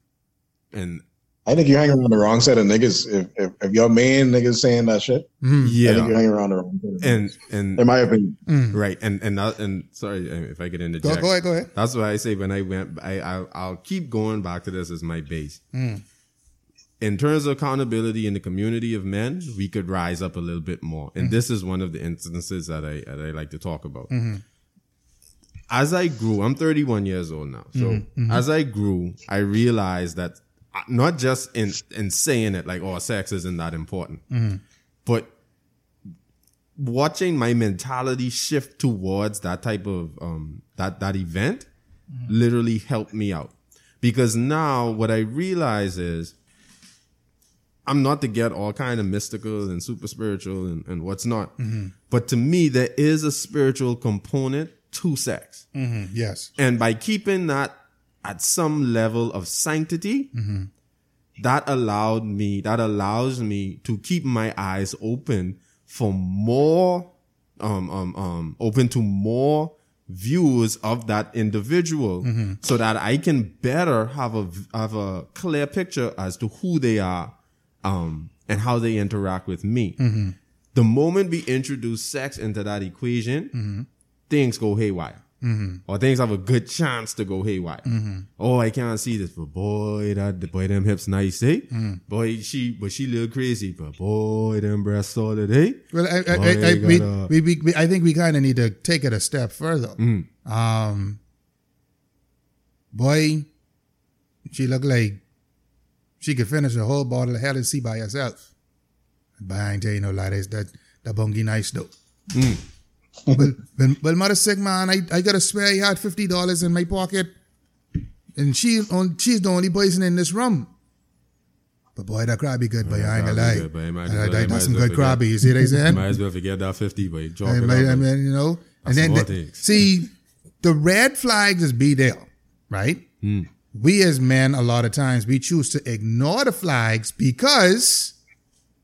And I think you're hanging around the wrong set of niggas. If if, if your main niggas saying that shit, yeah I think you're hanging around the wrong set of niggas. And and in my opinion. Mm-hmm. right. And and that- and sorry uh, if I could Go, interject. go ahead, go ahead. That's why I say when I went, I, I I'll keep going back to this as my base. Mm. In terms of accountability in the community of men, we could rise up a little bit more, and mm-hmm. this is one of the instances that I that I like to talk about. As I grew, I'm 31 years old now. So as I grew, I realized that uh, not just in in saying it like, "Oh, sex isn't that important," but watching my mentality shift towards that type of um that that event literally helped me out. Because now what i realize is i'm not to get all kind of mystical and super spiritual and, and what's not but to me there is a spiritual component to sex. Mm, yes. and by keeping that at some level of sanctity, that allowed me, that allows me to keep my eyes open for more, um, um, um, open to more views of that individual so that I can better have a have a clear picture as to who they are um and how they interact with me. The moment we introduce sex into that equation, things go haywire. Or things have a good chance to go haywire. Oh, I can't see this, but boy, that the boy them hips nice, eh? Boy, she but she look crazy, but boy, them breasts solid, eh? Well, I, I, Boy, I, I, we, we, we, we, I think we kind of need to take it a step further. Um, boy, she looked like she could finish a whole bottle of Hennessy by herself. But I ain't tell you no lie, that's that that bungy nice though. well, well, well, mother sick man, I, I gotta swear I had fifty dollars in my pocket, and she on she's the only person in this room. But boy, that crabby good, boy. I ain't gonna lie. good, boy. You might as That- well- you that- might that's some good forget. crabby. You see what I'm (laughs) saying? Might as well forget that 50, but chalk I it mean, up, I mean, you know, That's and then small the- things. see the red flags is be there, right? Hmm. We as men, a lot of times, we choose to ignore the flags because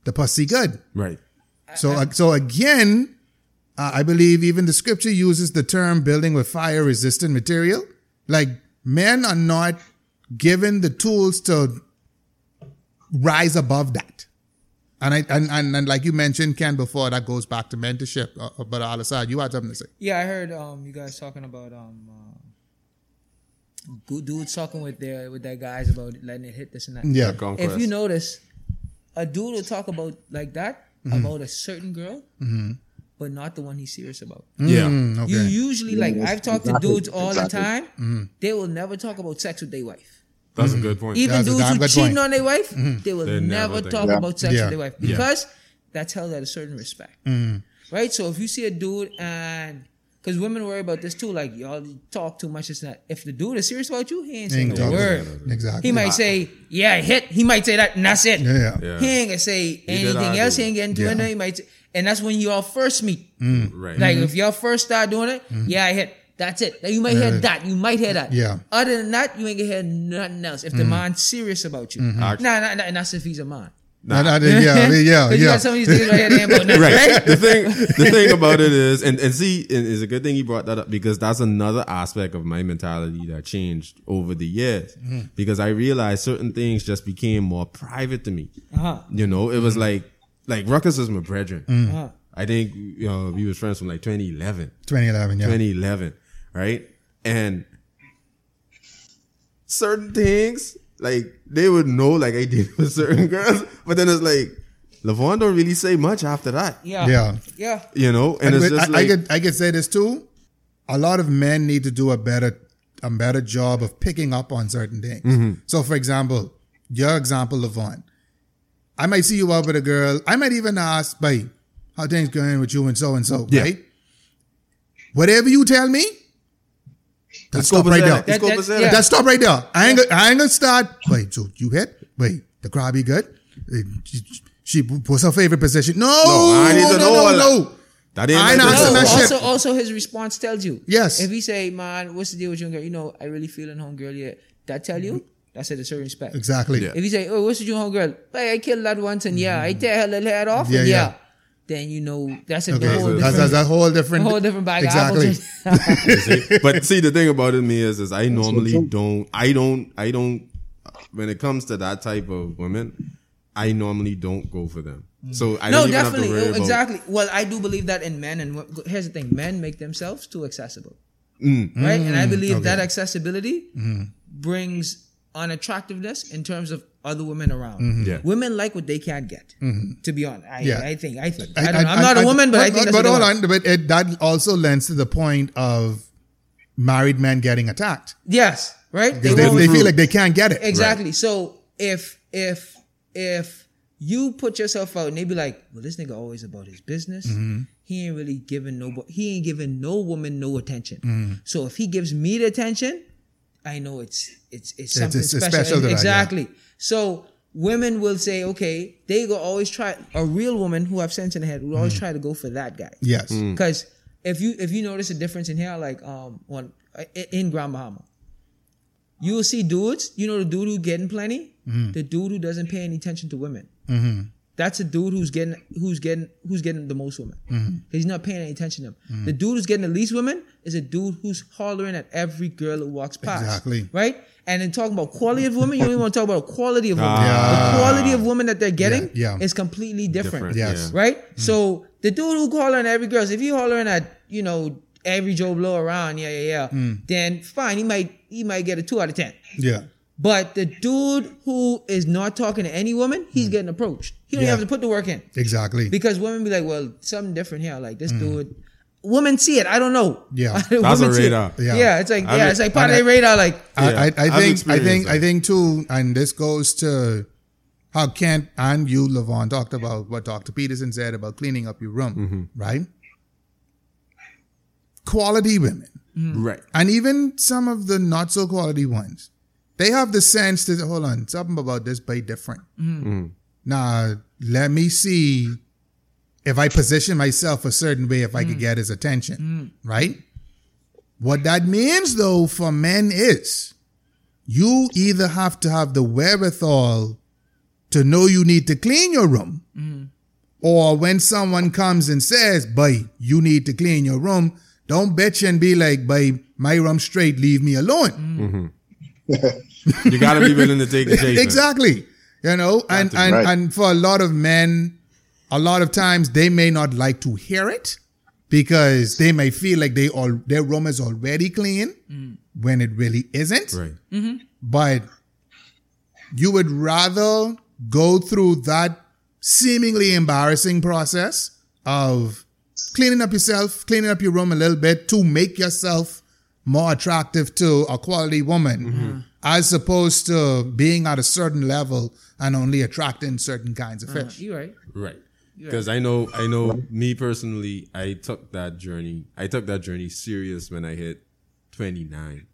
the pussy good. Right. So, uh, so again, uh, I believe even the scripture uses the term building with fire resistant material. Like men are not given the tools to rise above that. And I and, and, and like you mentioned, Ken, before that goes back to mentorship. Uh, but Al'Asad, you had something to say. Yeah, I heard um you guys talking about um uh, dudes talking with their with their guys about letting it hit this and that. Yeah. Conquest. If you notice, a dude will talk about like that Mm-hmm. about a certain girl, but not the one he's serious about. yeah. Mm, okay. You usually like I've talked to dudes all Exactly. the time. Mm-hmm. They will never talk about sex with their wife. That's a good point. Even That's dudes who good cheating point. Mm-hmm. on their wife, they will They never never talk about- about sex Yeah. with their wife Yeah. because that's held at a certain respect, Mm-hmm. right? So if you see a dude and because women worry about this too, like y'all talk too much. It's not. If the dude is serious about you, he ain't saying a word. Exactly. He might say, "Yeah, I hit." He might say that, and that's it. Yeah. Yeah. He ain't gonna say anything else. He ain't getting into Yeah. it. He might, say, and that's when y'all first meet. Mm. Right. Like mm-hmm. if y'all first start doing it, mm-hmm. yeah, I hit. That's it. Now you might hear that. You might hear that. Yeah. Other than that, you ain't gonna hear nothing else. If the mm-hmm. man's serious about you, nah, Act- nah, nah, and that's if he's a man. Nah, nah, yeah, I (laughs) mean, yeah, 'Cause you got some of these niggas right here that ain't about nothing, right. right? The thing, the thing about it is, and, and see, and it's a good thing you brought that up because that's another aspect of my mentality that changed over the years. Because I realized certain things just became more private to me. Uh-huh. You know, it was like, like Ruckus is my brethren. Uh-huh. I think you know, we was friends from like 2011. 2011, yeah. 2011, right? And certain things, like they would know, like I did (laughs) with certain girls, but then it's like LaVaughn don't really say much after that, Yeah. Yeah. Yeah. you know. And it's I, just I, like, I could I could say this too. A lot of men need to do a better a better job of picking up on certain things. Mm-hmm. So, for example, your example, LaVaughn, I might see you out with a girl. I might even ask, "Babe, how things going with you and so and so?" Yeah. Right? Whatever you tell me, that's stop right there. that- the That- scope that- is that. yeah. That stop right there. I ain't, gonna, I ain't gonna start. Wait, so you hit? Wait, the crowd be good? Uh, She, she what's her favorite position? No, No, I need to no, know no, all no. that. That ain't I ain't like answering that shit. also, also his response tells you. Yes. If he say, "Man, what's the deal with you, girl? You know, I really feeling home, girl. Yeah, that tell you that's at a certain respect. Exactly. Yeah. If you say, "Oh, what's the deal, home, girl? Hey, I killed that once, and yeah, I tear her little head off, Yeah, and yeah, yeah. then you know that's a Okay, whole that's, different, that's a whole different, a whole different bag Exactly. (laughs) of see? but see, the thing about it me is, is I normally don't, I don't, I don't. When it comes to that type of women, I normally don't go for them. Mm. So I no, don't even have to definitely, worry oh, about- exactly. Well, I do believe that in men, and wo- here's the thing: men make themselves too accessible, Mm. right? And I mm. believe okay. that accessibility mm. brings unattractiveness in terms of other women around. Yeah. Women like what they can't get. To be honest, I, Yeah. I think, I think. I, don't know. I'm not a a woman, but, I think that's but what hold on, but it, that also lends to the point of married men getting attacked Yes, right. because they, they feel like they can't get it. Exactly. So if if if you put yourself out and they be like, well, this nigga always about his business. Mm-hmm. He ain't really giving no he ain't giving no woman no attention. Mm-hmm. So if he gives me the attention, I know it's it's it's It's- something it's- it's special. special to that, yeah. exactly. So women will say, okay, they go always try a real woman who have sense in the head will Mm-hmm. always try to go for that guy. Yes. Because if you if you notice a difference in here, like um one in Grand Bahama, you will see dudes. You know the dude who getting plenty, Mm-hmm. the dude who doesn't pay any attention to women. That's a dude who's getting who's getting who's getting the most women. Mm-hmm. He's not paying any attention to them. The dude who's getting the least women is a dude who's hollering at every girl who walks past. Exactly. Right? And then talking about quality of women, you don't even want to talk about quality of women. Ah. The quality of women that they're getting Yeah, yeah. is completely different. Different, Yes. yeah. Right? So the dude who hollering at every girl, if you hollering at, you know, every Joe Blow around, yeah, yeah, yeah, then fine, he might he might get a two out of ten. Yeah. But the dude who is not talking to any woman, he's getting approached. He don't Yeah. have to put the work in. Exactly. Because women be like, well, something different here. Like this dude. Women see it. I don't know. Yeah. (laughs) That's a Women see it. radar. Yeah. Yeah. it's like I yeah, it's like part and of I- their radar. Like I, I, I think I think that. I think too, and this goes to how Kent and you, LaVaughn, talked about what Dr. Peterson said about cleaning up your room, Mm-hmm. right? Quality women, Right. and even some of the not so quality ones, they have the sense to hold on, something about this by different. Mm-hmm. Now, let me see if I position myself a certain way, if I could mm. get his attention, mm. right? What that means though for men is you either have to have the wherewithal to know you need to clean your room, mm. or when someone comes and says, "Boy, you need to clean your room," don't bitch and be like, "Boy, my room straight, leave me alone." Mm-hmm. (laughs) You gotta be willing to take the (laughs) chafing. exactly. You know, and and, Right. and for a lot of men, a lot of times they may not like to hear it because they may feel like they all their room is already clean mm. when it really isn't. Right. Mm-hmm. But you would rather go through that seemingly embarrassing process of cleaning up yourself, cleaning up your room a little bit to make yourself more attractive to a quality woman, mm-hmm. As opposed to being at a certain level and only attracting certain kinds of fish. you right. Right. Because I know, I know, me personally, I took that journey. I took that journey serious when I hit twenty nine.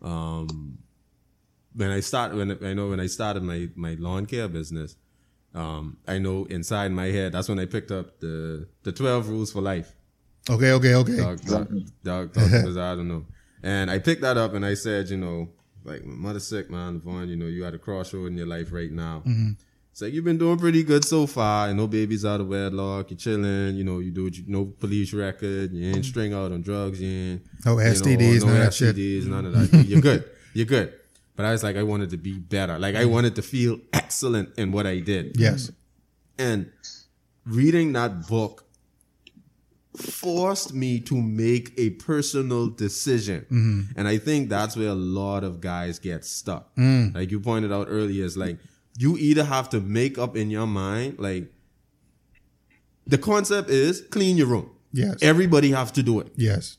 Um, when I started, when I know when I started my my lawn care business, um, I know inside my head that's when I picked up the the twelve rules for life. Okay, okay, okay. Dog, dog, dog, dog, because (laughs) I don't know. And I picked that up and I said, you know, like my mother's sick, man, Vaughn, you know, you at a crossroad in your life right now. Mm-hmm. It's like you've been doing pretty good so far. Know, baby's out of wedlock, you're chilling, you know, you do you- no police record, you ain't mm-hmm. string out on drugs, you ain't No you know, no none of that shit. STDs, none of that. Mm-hmm. You're good. You're good. But I was like, I wanted to be better. Like I wanted to feel excellent in what I did. Yes. And reading that book forced me to make a personal decision. Mm-hmm. And I think that's where a lot of guys get stuck. Mm. Like you pointed out earlier, it's like you either have to make up in your mind, like the concept is clean your room. Yes. Everybody have to do it. Yes.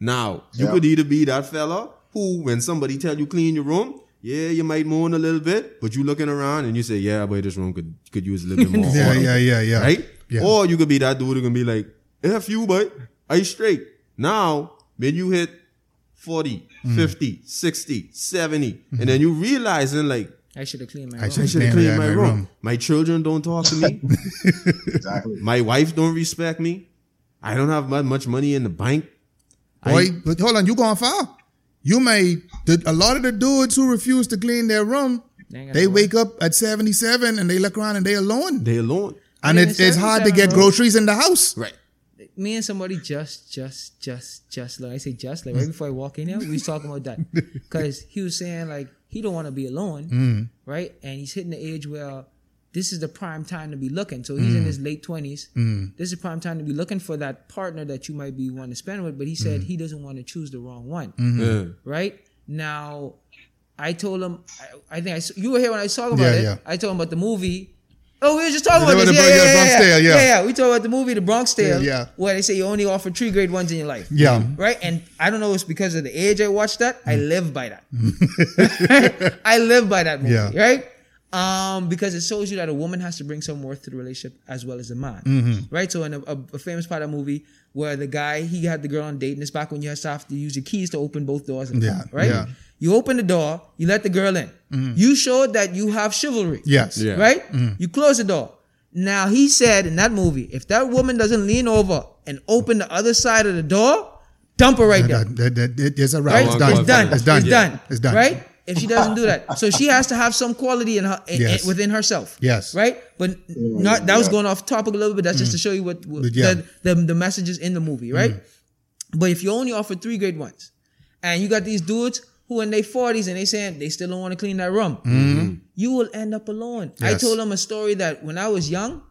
Now, you Yeah. could either be that fella who, when somebody tell you clean your room, yeah, you might moan a little bit, but you looking around and you say, yeah, boy, this room could could use a little bit (laughs) more. Yeah, yeah, yeah, yeah. Right? Yeah. Or you could be that dude who can be like, F you, boy, you straight. Now, when you hit 40, Mm. 50, 60, 70, and then you realizing like, I should have cleaned my room. I should have Clean cleaned my my room. room. My children don't talk to me. (laughs) Exactly. my wife don't respect me. I don't have much money in the bank. Boy, but hold on, you going far. You may, the, a lot of the dudes who refuse to clean their room, They ain't they no wake up at 77 and they look around and they alone. They alone. And Even it, it's hard to get bro. groceries in the house. Right. Me and somebody just, just, just, just like I say, just like right before I walk in here, we was talking about that (laughs) because he was saying like he don't want to be alone, mm. right? And he's hitting the age where this is the prime time to be looking. So he's in mm. his late twenties. Mm. This is prime time to be looking for that partner that you might be wanting to spend with. But he said he doesn't want to choose the wrong one, mm-hmm. Yeah. right? Now, I told him, I, I think I s- you were here when I was talking about Yeah, it. yeah. I told him about the movie. Oh, we were just talking about the- this. the- Yeah, yeah, yeah, yeah, Bronx yeah, Tale, yeah. yeah, yeah. We talked about the movie, The Bronx Tale, Yeah. where they say you only offer three grade ones in your life. Yeah. Right? And I don't know it's because of the age I watched that. I live by that. (laughs) I live by that movie. Yeah. Right? Um, because it shows you that a woman has to bring some worth to the relationship as well as a man. Mm-hmm. Right? So in a, a, a famous part of the movie where the guy he had the girl on date and it's back when you have to have to use your keys to open both doors in the Yeah, car, right? yeah. You open the door, you let the girl in. Mm-hmm. You showed that you have chivalry. Yes. Yeah. Right? Mm-hmm. You close the door. Now he said in that movie, if that woman doesn't lean over and open the other side of the door, dump her right there. That, that, that, it- it's a wrap. Right? It's Long done. It's done. It's done. It's done. It's done. Right? If she doesn't do that, (laughs) so she has to have some quality in her in- Yes. within herself. Yes. right. But mm, not that was going off topic a little bit. That's just mm. to show you what, what yeah. the, the the messages in the movie, mm. right? But if you only offer three grade ones, and you got these dudes who in their forties and they saying they still don't want to clean that room, mm-hmm. you will end up alone. I told them a story that when I was young,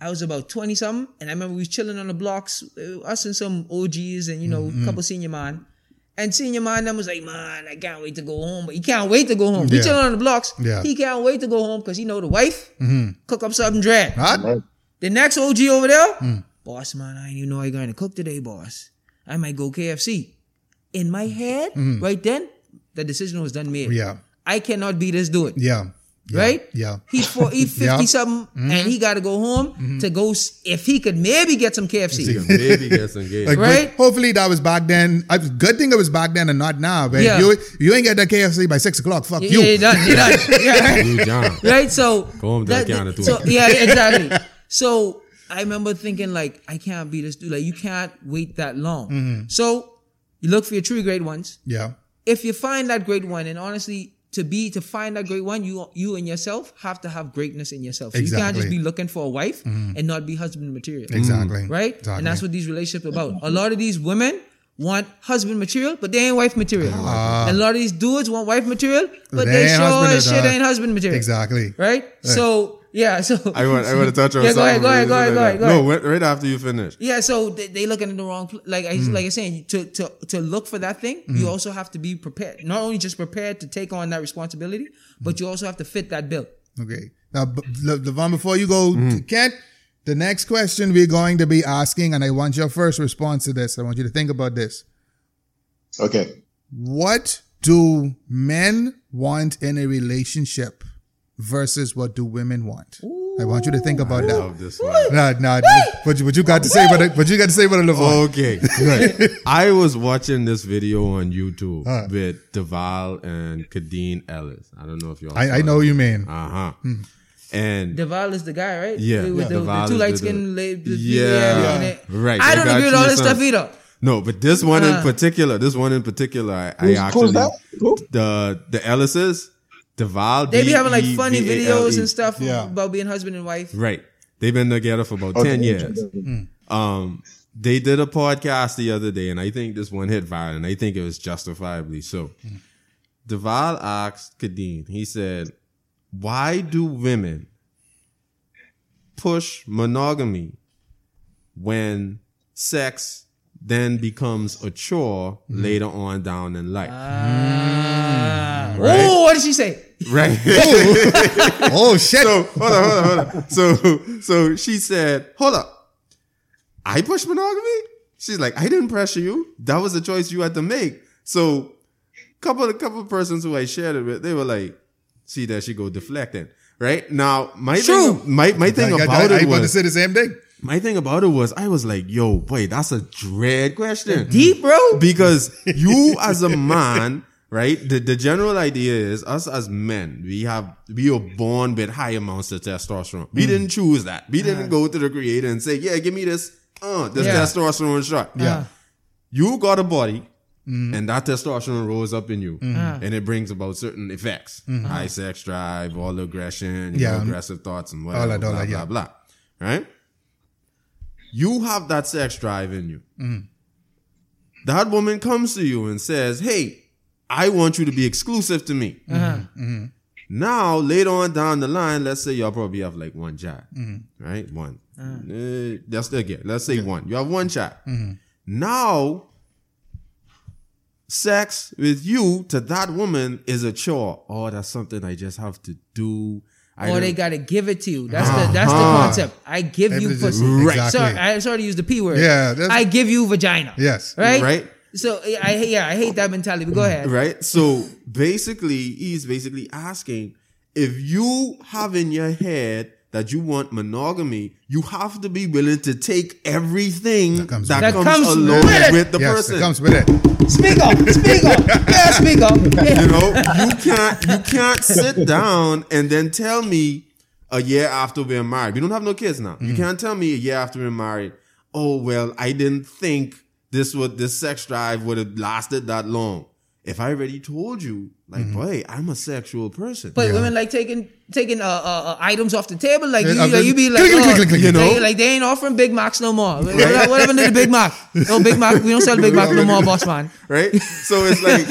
I was about twenty something, and I remember we was chilling on the blocks, uh, us and some OGs and you know a couple senior man. And senior man them was like, man, I can't wait to go home. But he can't wait to go home. We Yeah. chilling on the blocks. Yeah. He can't wait to go home because he know the wife mm-hmm. cook up something dread. Huh? The next OG over there, mm. boss man, I didn't even know I going to cook today, boss. I might go KFC. In my head, mm-hmm. right then, the decision was done made. Yeah. I cannot be this dude. Yeah. Yeah. Right? Yeah. He's for he's (laughs) 50 Yeah. Mm-hmm. something and he gotta go home to go if he could maybe get some KFC. Maybe get engaged. Like, Right? hopefully that was back then. I, good thing it was back then and not now. But Yeah. you you ain't get that KFC by six o'clock. Fuck (laughs) Yeah, you. yeah, done, yeah, done. Yeah, right? You John. right? So Go home to the too. So yeah, exactly. so I remember thinking like, I can't be this dude. Like you can't wait that long. Mm-hmm. So you look for your true great ones. Yeah. If you find that great one, and honestly, to be to find that great one, you you and yourself have to have greatness in yourself. So you can't just be looking for a wife and not be husband material. Exactly. Mm. Right? Exactly. And that's what these relationships are about. A lot of these women want husband material, but they ain't wife material. and a lot of these dudes want wife material, but They they, sure as shit ain't husband material. Exactly. Right? So yeah, so (laughs) I want, I want to touch on Yeah, go ahead, go ahead, go ahead, like go ahead, go ahead. No, right after you finish. Yeah, so they, they looking in the wrong. pl- Like I Mm. like I saying, to to to look for that thing, you mm. also have to be prepared. Not only just prepared to take on that responsibility, but mm. you also have to fit that bill. Okay. Now, LaVaughn, before you go, mm-hmm. to Kent, the next question we're going to be asking, and I want your first response to this. I want you to think about this. Okay. What do men want in a relationship versus what do women want? I want you to think about I that. love this one. Nah, nah, what, you- what you got to say about it? What you got to say about it, LaVaughn? Okay. (laughs) (laughs) I was watching this video on YouTube Huh. with Deval and Kadeen Ellis. I don't know if y'all. I, I know you mean. Uh huh. And Deval is the guy, right? Yeah, with yeah. the, the two is light the- skinned ladies. Yeah. Right, I don't agree with all this stuff either. no, but this one in Uh. particular, this one in particular, I, I Who's, actually who's that? Who? the the Ellises, Deval. They be having like D funny V A L videos and stuff Yeah. about being husband and wife. Right. They've been together for about Okay. 10 years. Um, they did a podcast the other day, and I think this one hit viral, and I think it was justifiably so. Deval asked Kadeen, he said, Why do women push monogamy when sex then becomes a chore later on down in life? Ah. Right. Oh, what did she say? right? (laughs) Oh, shit. So hold on, hold on, hold on. So so she said, "Hold up, I push monogamy." She's like, "I didn't pressure you. That was a choice you had to make." So couple of couple of persons who I shared it with, they were like, "See there she go deflecting." Right now, my True. thing, my my thing I, I, about I, I it about to was, say the same thing. My thing about it was, I was like, "Yo, boy, that's a dread question." Deep, bro. because you as a man right the, the general idea is us as men we have we are born with high amounts of testosterone we didn't choose that we didn't go to the creator and say yeah give me this uh this Yeah. testosterone shot Yeah. you got a body and that testosterone rose up in you Uh-huh. and it brings about certain effects high sex drive all aggression Yeah. aggressive thoughts and whatever that, all blah that, blah yeah. blah right you have that sex drive in you that woman comes to you and says, Hey, I want you to be exclusive to me. Now, later on down the line, let's say y'all probably have like one child, right? One. Uh, that's again, let's say one. You have one child. Now, sex with you to that woman is a chore. Oh, that's something I just have to do. I Or they gotta give it to you. That's the that's the Uh-huh. concept. I give you pussy. Right. Sorry, I sorry to use the p word. Yeah, I give you vagina. Yes. Right. Right? So I yeah I hate that mentality. But go ahead. Right? So basically, he's basically asking if you have in your head that you want monogamy, you have to be willing to take everything that comes comes, with it. That comes along with it. with the yes, person. it comes with it. Speak up. Speak up. (laughs) Yeah, speak up. Yeah. you know, you can't you can't sit down and then tell me a year after we're married. We don't have no kids now. Mm. You can't tell me a year after we're married. Oh well, I didn't think this would this sex drive would have lasted that long. If I already told you, like, Mm-hmm. boy, I'm a sexual person. But women like taking taking uh, uh, uh, items off the table, like you, Yeah, like, you be like, click, click, oh, click, click, you know? they, like they ain't offering Big Macs no more. What, what happened to the Big Mac? No Big Mac. We don't sell Big Mac no more, boss man. (laughs) right? So it's like,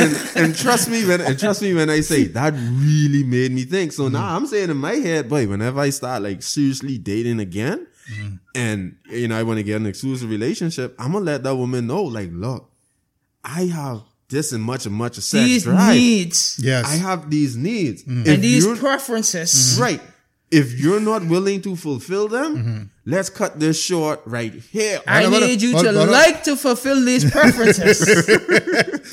and and trust me when and trust me when I say that really made me think. So now I'm saying in my head, boy, whenever I start like seriously dating again, and you know I want to get an exclusive relationship, I'm gonna let that woman know, like, look, I have this and much and much of sex These drive. needs Yes. I have these needs, If and these you're- preferences. right. If you're not willing to fulfill them, Mm-hmm. let's cut this short right here. I Hold on, hold on, need you hold- to hold on. like to fulfill these (laughs) preferences.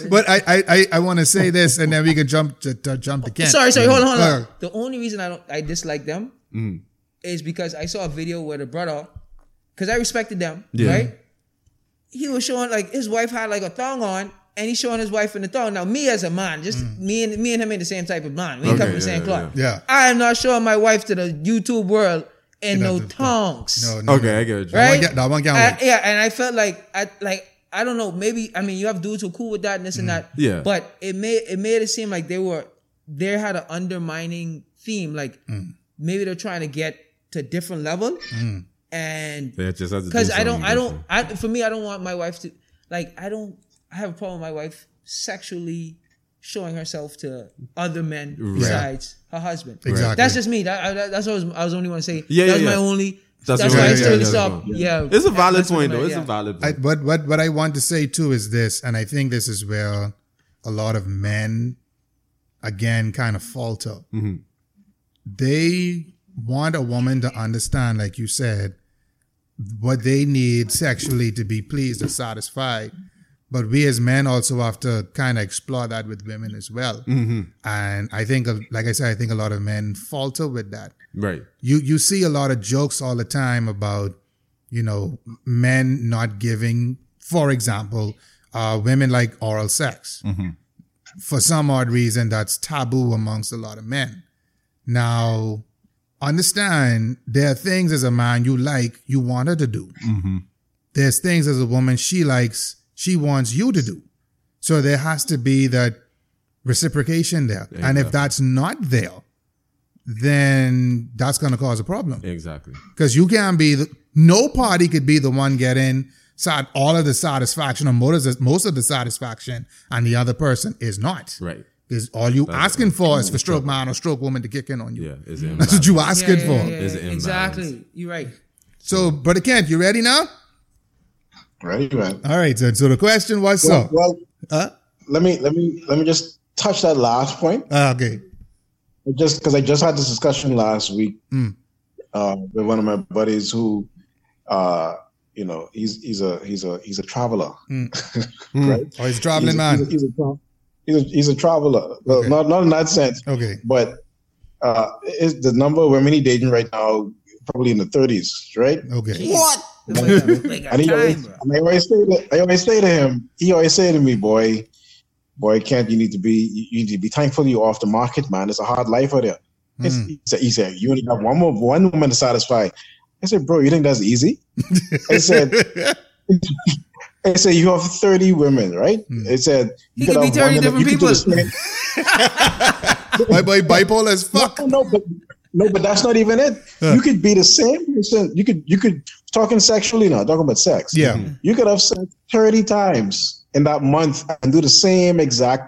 (laughs) But I I, I, I want to say this, and then we can jump to, to jump to Kent. sorry, sorry, hold on, hold on. Uh, The only reason I don't I dislike them is because I saw a video where the brother, because I respected them, Yeah. right? He was showing like his wife had like a thong on, and he's showing his wife in the thong. Now, me as a man, just me and me and him ain't the same type of man. We Okay, come from the same yeah, cloth. yeah. Yeah. I am not showing my wife to the YouTube world in You no know, the- tongs. no, no, Okay, no. I get it. right? one get- that one get I- yeah, and I felt like I like I don't know. Maybe I mean you have dudes who cool with that and this and that. Yeah. But it made it made it seem like they were they had an undermining theme. Like maybe they're trying to get to a different level, and They just have do because I don't I don't. I for me I don't want my wife to like I don't I have a problem with my wife sexually showing herself to other men besides her husband. Exactly. That's just me. That, I, that's what I was, I was only want to say. Yeah, that's yeah, my yeah. only. That's That's, your- why I yeah, still yeah, stop. yeah. Yeah, It's a valid That's what point, though. It's yeah. a valid I, point. what what what I want to say too is this, and I think this is where a lot of men again kind of falter. Mm-hmm. They want a woman to understand, like you said, what they need sexually to be pleased or satisfied. But we as men also have to kind of explore that with women as well. Mm-hmm. And I think, like I said, I think a lot of men falter with that. Right. you you see a lot of jokes all the time about you know men not giving for example uh, women like oral sex. Mm-hmm. For some odd reason that's taboo amongst a lot of men. Now understand there are things as a man you like you want her to do. Mm-hmm. There's things as a woman she likes she wants you to do. So there has to be that reciprocation there. And if that's not there then that's going to cause a problem. Exactly. because you can't be the, no party could be the one getting sat all of the satisfaction or most of the, most of the satisfaction and the other person is not. Right. Is all you asking for is for stroke man or stroke woman to kick in on you. Yeah. Is it (laughs) that's what you asking Yeah, for. yeah, yeah, There's yeah, an exactly. You're right. so brother kent you ready now Right, man. all right so, so the question was Well, so well, uh, let me let me let me just touch that last point. uh, okay just because I just had this discussion last week Mm. uh, with one of my buddies who, uh, you know, he's he's a he's a he's a traveler, (laughs) right? oh he's a traveling He's a, man he's a, he's a, tra- he's a, he's a traveler, well, Okay. not not in that sense, okay but uh, is the number of women he dating right now probably in the thirties, right? okay What? They (laughs) got And he always, time, bro. I always say to, I always say to him, he always say to me, boy, boy, can't you need to be you you need to be thankful you're off the market, man. It's a hard life out there. It's, hmm. he, said, he said, you only got one more one woman to satisfy. I said, bro, you think that's easy? I said, (laughs) I said you have 30 women, right? Hmm. I said you could be have 30 woman- different you could do the people. same- (laughs) my boy bipolar as fuck no, but no, but that's not even it. You could be the same person. You could you could talking sexually now, talking about sex. yeah You could have sex 30 times in that month and do the same exact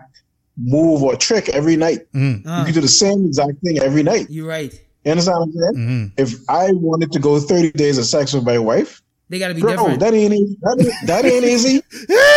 move or trick every night. You Uh, could do the same exact thing every night. you're right. You understand what I'm saying? Mm-hmm. If I wanted to go 30 days of sex with my wife, They got to be bro, different. that ain't easy. That ain't, that ain't easy. (laughs)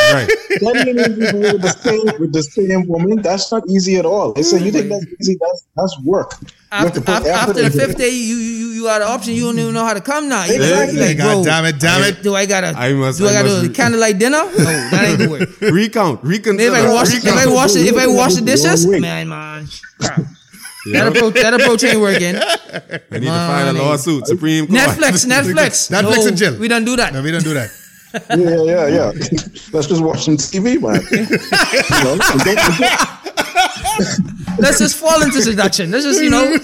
Right. That ain't easy with the same with the same woman. That's not easy at all. They say you think that's easy? That's that's work. After, after, after the fifth day, you you you got an option. You don't even know how to come now. You Exactly. like, god bro, damn it damn it Do I gotta? I must- do I, I gotta do re- candlelight dinner? (laughs) No, that ain't the way. Recount. Reconsider. If I wash, if I wash, if I wash the dishes, Wrong way. man, man, that approach, that (laughs) approach ain't working. I need to file a Money. lawsuit. Supreme Court. Netflix, (laughs) Netflix, (laughs) Netflix no, and chill. We don't do that. no we don't do that Yeah, yeah, yeah. Let's just watch some TV, man. you know, don't Let's just fall into seduction. Let's just you know.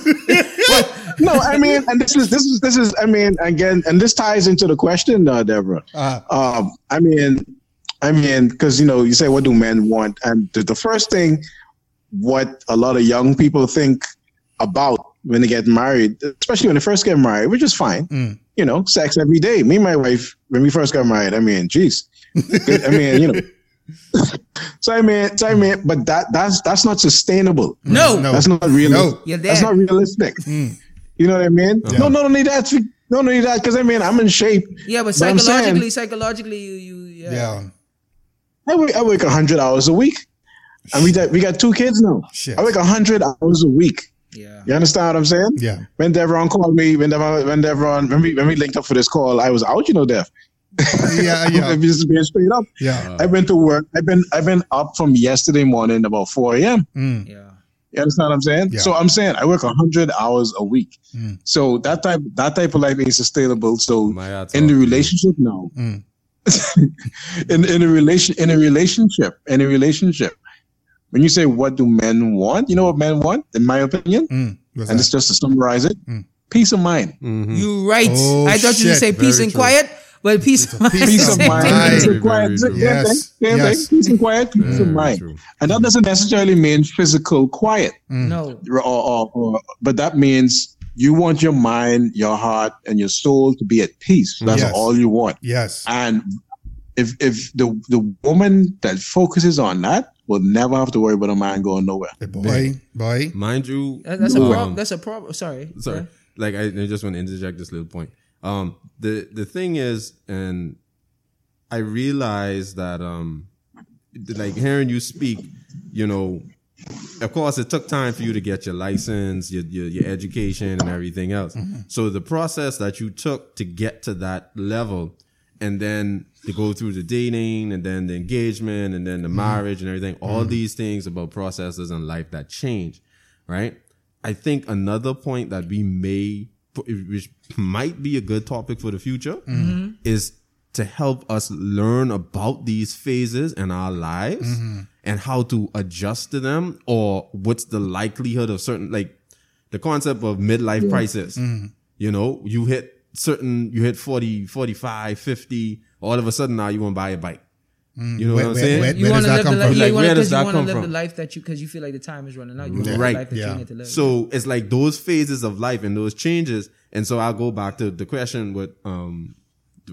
no, I mean, and this is this is this is I mean, again, and this ties into the question, uh, Deborah. Uh-huh. Um, I mean, I mean, because you know, you say, what do men want? And the, the first thing, what a lot of young people think about when they get married, especially when they first get married, which is fine. Mm. You know, sex every day. Me and my wife, when we first got married, I mean, geez, I mean, you know. (laughs) so I mean, so I mean, but that that's that's not sustainable. No. No. That's not realistic. No. That's not realistic. Mm. You know what I mean? Yeah. No, not only that, not only that, because I mean, I'm in shape. Yeah, but But saying- psychologically, psychologically, you, you, yeah. Yeah. I work, I work 100 hours a week. And we got, we got two kids now. Shit. I work 100 hours a week. Yeah. You understand what I'm saying? Yeah. When Devron called me, when Devron, when Devron, when we, when we linked up for this call, I was out, you know, Dev. Yeah. (laughs) Yeah. I'm just being straight up. Yeah. I've been to work. I've been, I've been up from yesterday morning about 4 a.m. Mm. Yeah. You understand what I'm saying? Yeah. So I'm saying I work 100 hours a week. Mm. So that type, that type of life ain't sustainable. So My in the relationship now, Mm. (laughs) in in a relation in a relationship in a relationship when you say what do men want you know what men want in my opinion Mm. And that? it's just to summarize it Mm. peace of mind Mhm. You right. Oh, I thought you shit. say peace Very and true. quiet, Well, peace of mind. peace peace of (laughs) of mind mind. peace Very, and quiet very same true. thing, Yes. Yes. peace and quiet peace of mind true. and that doesn't necessarily mean physical quiet No. or, or, or but that means you want your mind your heart and your soul to be at peace that's Yes. all you want Yes. And if if the the woman that focuses on that will never have to worry about a man going nowhere. The boy, boy. Mind you, That- That's a um, problem. That's a problem. Sorry. sorry Yeah. like I, I just want to interject this little point um the the thing is and i realize that um like hearing you speak you know of course it took time for you to get your license your your, your education and everything else so the process that you took to get to that level and then to go through the dating and then the engagement and then the mm-hmm. marriage and everything. All mm-hmm. these things about processes in life that change right? I think another point that we may, which might be a good topic for the future, mm-hmm. is to help us learn about these phases in our lives and how to adjust to them or what's the likelihood of certain, like the concept of midlife crisis. You know, you hit certain, you hit 40, 45, 50, all of a sudden now you want to buy a bike. You know Where- what I'm where- saying? where- You want does to that live the come life. from? Yeah, Like, you want where to does you that want to come live the life that you because you feel like the time is running out. You want the Right. life that Yeah. you need to live. So it's like those phases of life and those changes. And so I'll go back to the question with um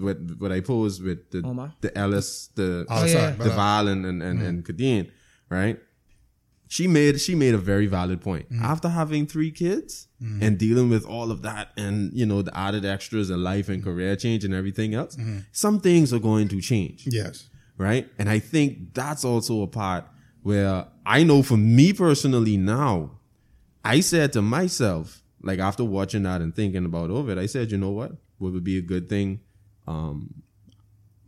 what what I posed with the Omar? the Ellis, the Oh, yeah. sorry. the brother. Val and and, and, and Kadeen, right? She made she made a very valid point. Mm-hmm. After having three kids mm-hmm. and dealing with all of that and you know the added extras in life and career change and everything else, mm-hmm. some things are going to change Yes. right? And I think that's also a part where I know for me personally now, I said to myself, like after watching that and thinking about over it, I said, you know what? What would be a good thing? Um,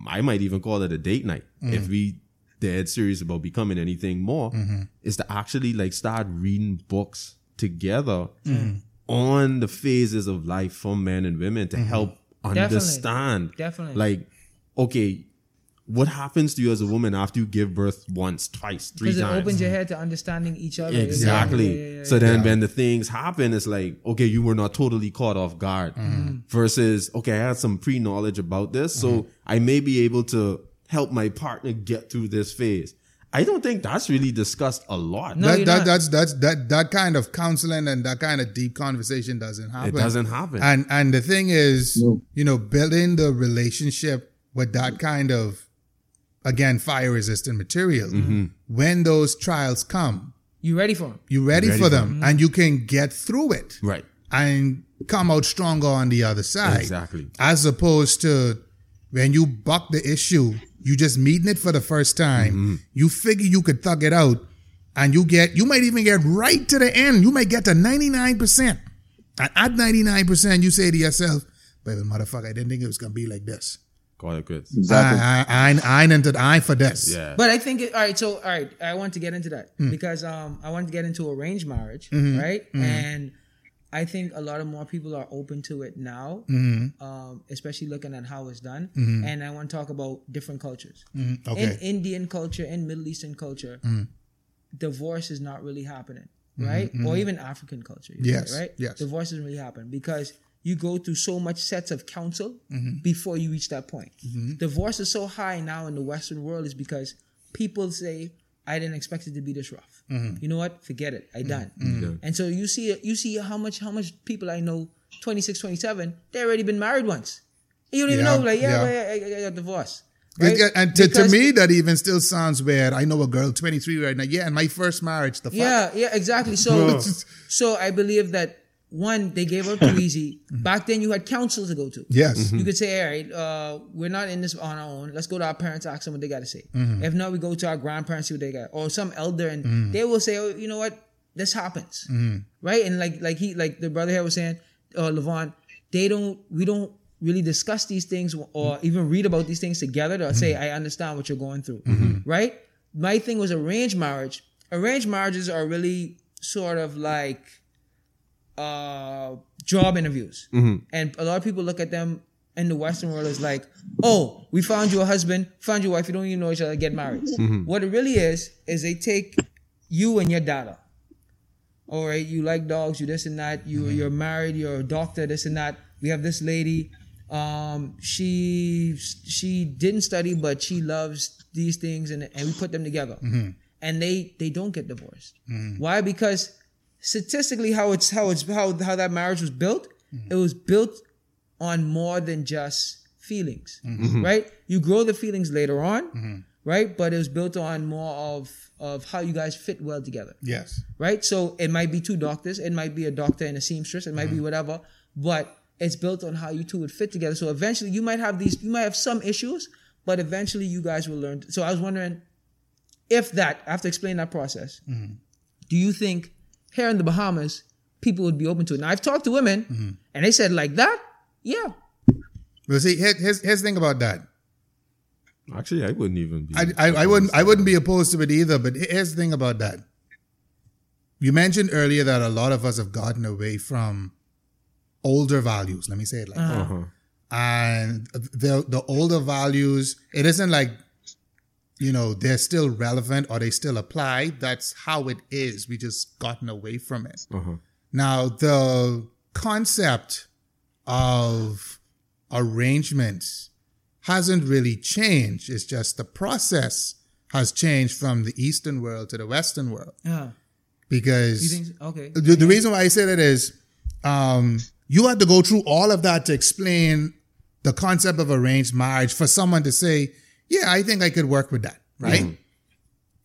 I might even call it a date night if we dead serious about becoming anything more, mm-hmm. is to actually like start reading books together mm. on the phases of life for men and women to mm-hmm. help understand Definitely. like okay what happens to you as a woman after you give birth once twice three Because it times opens your head to understanding each other. Exactly. Yeah, yeah, yeah, So then when the things happen, it's like, okay, you were not totally caught off guard Mm-hmm. versus, okay, I had some pre knowledge about this. So mm-hmm. I may be able to help my partner get through this phase. I don't think that's really discussed a lot. No, that, you're that, not. that's that's that that kind of counseling and that kind of deep conversation doesn't happen. It doesn't happen. And and the thing is, you know, building the relationship with that kind of again fire resistant material. Mm-hmm. When those trials come, You ready for him? you're ready, Ready for for them, and you can get through it right. and come out stronger on the other side. Exactly. As opposed to when you buck the issue, you just meeting it for the first time. Mm-hmm. You figure you could thug it out, and you get you might even get right to the end. You might get to ninety nine percent, and at ninety nine percent, you say to yourself, "Baby, motherfucker, I didn't think it was gonna be like this. Call it quits. Exactly. I I I, I entered I for this. Yeah. But I think it, all right. So all right, I want to get into that Hmm. because um I want to get into a arranged marriage, Mm-hmm. right? And I think a lot of more people are open to it now, Mm-hmm. um, especially looking at how it's done. And I want to talk about different cultures. Mm-hmm. Okay. Mm-hmm. In Indian culture, in Middle Eastern culture, divorce is not really happening, right? Or even African culture, Mm-hmm. Yes, right? yes. Divorce doesn't really happen because you go through so much sets of counsel before you reach that point. Divorce is so high now in the Western world is because people say, "I didn't expect it to be this rough." Mm-hmm. You know what? Forget it. I mm-hmm. Mm-hmm. done. And so you see, you see how much how much people I know, 26, 27, they already been married once. You don't even Yeah, know, like, yeah, yeah. I, I, I got divorced. It- Right? And to, to me, that even still sounds weird. I know a girl, 23 right now. Yeah, and my first marriage, the fuck? Yeah, yeah, exactly. So, (laughs) so I believe that one, they gave up too (laughs) easy. Back then, you had counsel to go to. Yes. You could say, all right, uh, we're not in this on our own. Let's go to our parents, ask them what they got to say. Mm-hmm. If not, we go to our grandparents, see what they got, or some elder, and they will say, oh, you know what, this happens, Mm-hmm. right? And like, like he, like the brother here was saying, uh, LaVaughn, they don't, we don't really discuss these things or even read about these things together to say, I understand what you're going through, right? My thing was arranged marriage. Arranged marriages are really sort of like uh, job interviews. Mm-hmm. And a lot of people look at them in the Western world as like, oh, we found you a husband, found your wife, you don't even know each other, get married. Mm-hmm. What it really is, is they take you and your data. All right, you like dogs, you this and that, you mm-hmm. you're married, you're a doctor, this and that. We have this lady, um, she she didn't study, but she loves these things, and and we put them together, and they they don't get divorced. Why? Because statistically, how it's how it's how how that marriage was built, mm-hmm. it was built on more than just feelings, mm-hmm. right? You grow the feelings later on, mm-hmm. right? But it was built on more of of how you guys fit well together Yes. right? So it might be two doctors, it might be a doctor and a seamstress, it might be whatever, but it's built on how you two would fit together. So eventually you might have these, you might have some issues, but eventually you guys will learn. So I was wondering if that, after explaining that process, do you think here in the Bahamas, people would be open to it? Now I've talked to women and they said like that, yeah. Well, see, here, here's, here's the thing about that. Actually, I wouldn't even be. I, I, I wouldn't I wouldn't be opposed to it either. But here's the thing about that. You mentioned earlier that a lot of us have gotten away from older values. Let me say it like that. Uh-huh. And the the older values, it isn't like you know they're still relevant or they still apply. That's how it is. We just gotten away from it. Uh-huh. Now the concept of arrangements hasn't really changed. It's just the process has changed from the Eastern world to the Western world. Yeah. Because You think, okay. the, the reason why I say that is um, you had to go through all of that to explain the concept of arranged marriage for someone to say, yeah, I think I could work with that, mm-hmm. right?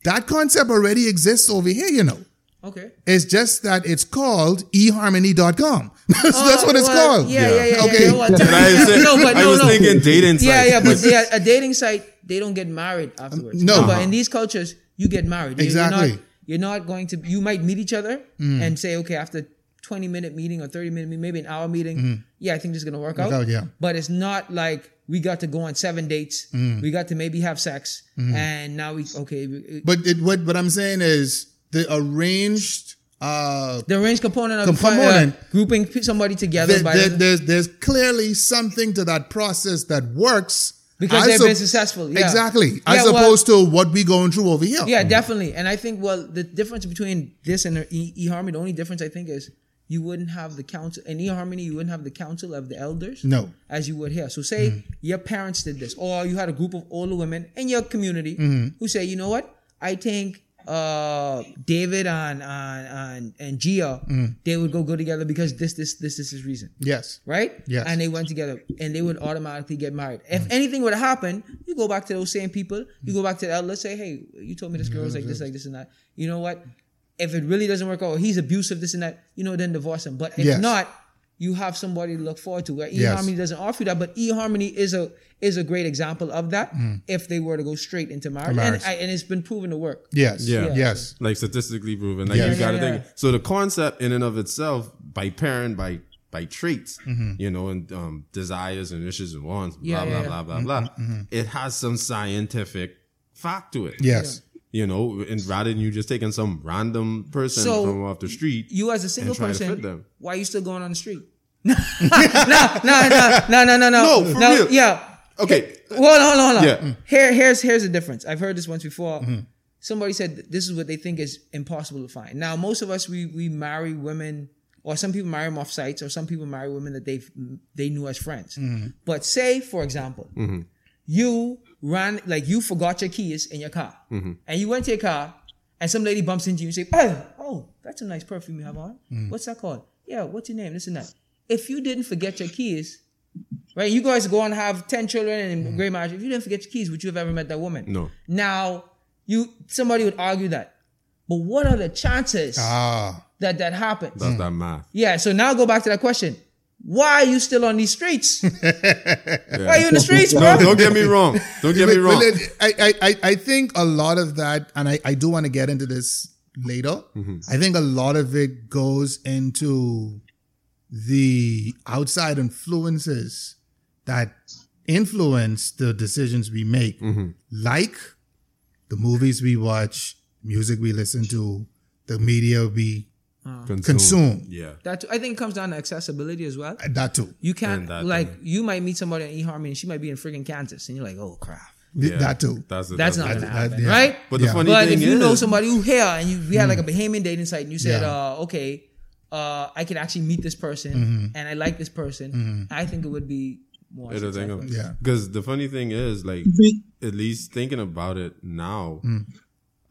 That concept already exists over here, you know. Okay. It's just that it's called eharmony.com. (laughs) that's, that's what it's Oh, Well, called. Yeah, yeah, yeah. Okay. yeah, well, And I, (laughs) said, no, but I no, was no. thinking dating Yeah, site. yeah, but yeah, a dating site, they don't get married um, afterwards. no. but uh-huh. in these cultures, you get married. You- Exactly. You're not, you're not going to. You might meet each other mm. and say, okay, after twenty minute meeting or thirty minute, meeting, maybe an hour meeting, yeah, I think this is gonna work out. out, yeah. But it's not like we got to go on seven dates. We got to maybe have sex, and now we okay. But it, what, what I'm saying is the arranged, uh, the range component of Component. uh, grouping somebody together there, by there- there's, there's clearly something to that process that works. because they've been successful. Yeah. Exactly. Yeah, As well- opposed to what we're going through over here. Yeah, definitely. And I think well, the difference between this and e- eHarmony, the only difference I think is you wouldn't have the council in eHarmony, you wouldn't have the council of the elders. No. As you would here. So say mm-hmm. your parents did this, or you had a group of older women in your community mm-hmm. who say, you know what, I think uh David and and and, and Gia, mm-hmm. they would go good together because this this this this is his reason Yes. right? Yes. And they went together and they would automatically get married. If anything would happen, you go back to those same people. You go back to the elders, say, hey, you told me this girl was like this, like this, and that. You know what? If it really doesn't work out, he's abusive, this and that, you know, then divorce him. But if Yes. not, you have somebody to look forward to. Where Yes. eHarmony doesn't offer you that, but eHarmony is a is a great example of that. If they were to go straight into marriage, marriage. And, I, and it's been proven to work. Yes. Yeah. Yes. like statistically proven. Like Yeah. you got to Yeah, yeah, think. So the concept in and of itself, by parent, by by traits, Mm-hmm. you know, and um, desires and wishes and wants, Yeah, blah yeah, blah yeah. blah blah blah. Mm-hmm. It has some scientific fact to it. Yes. You know, and rather than you just taking some random person So, from off the street, You as a single try to fit person, them. why are you still going on the street? (laughs) no, no, no, no, no, no, No, for real. Yeah. okay, Hold on, hold on, hold on. Yeah. Mm. Here, here's here's the difference. I've heard this once before. Mm-hmm. Somebody said this is what they think is impossible to find. Now, most of us we we marry women or some people marry them off sites, or some people marry women that they they knew as friends. Mm-hmm. But say, for example, mm-hmm. you ran like you forgot your keys in your car, mm-hmm. and you went to your car, and some lady bumps into you and say, "Oh, oh, that's a nice perfume you have on. Mm. What's that called? Yeah, what's your name? This and that." If you didn't forget your keys, right? You guys go and have ten children and in great marriage. If you didn't forget your keys, would you have ever met that woman? No. Now, you somebody would argue that, but what are the chances Ah, that that happens? That's that math. Yeah. So now go back to that question. Why are you still on these streets? (laughs) Why are you in the streets, bro? No, don't get me wrong. Don't get me wrong. but I, I, I, I think a lot of that, and I, I do want to get into this later. Mm-hmm. I think a lot of it goes into the outside influences that influence the decisions we make, mm-hmm. like the movies we watch, music we listen to, the media we consume. Yeah. That I think it comes down to accessibility as well. That too. You can't like thing. you might meet somebody in eHarmony and she might be in friggin' Kansas and you're like, oh crap. Yeah. That too. That's, That's not that- gonna happen, yeah. right? But the Yeah. funny But thing if you is, know somebody who here and you we had like a Bahamian dating site and you said, Mm. Yeah. Mm-hmm. uh, okay, uh, I can actually meet this person and I like this person, I think it would be more It'll think of- Yeah. Because the funny thing is, like, at least thinking about it now, Mm.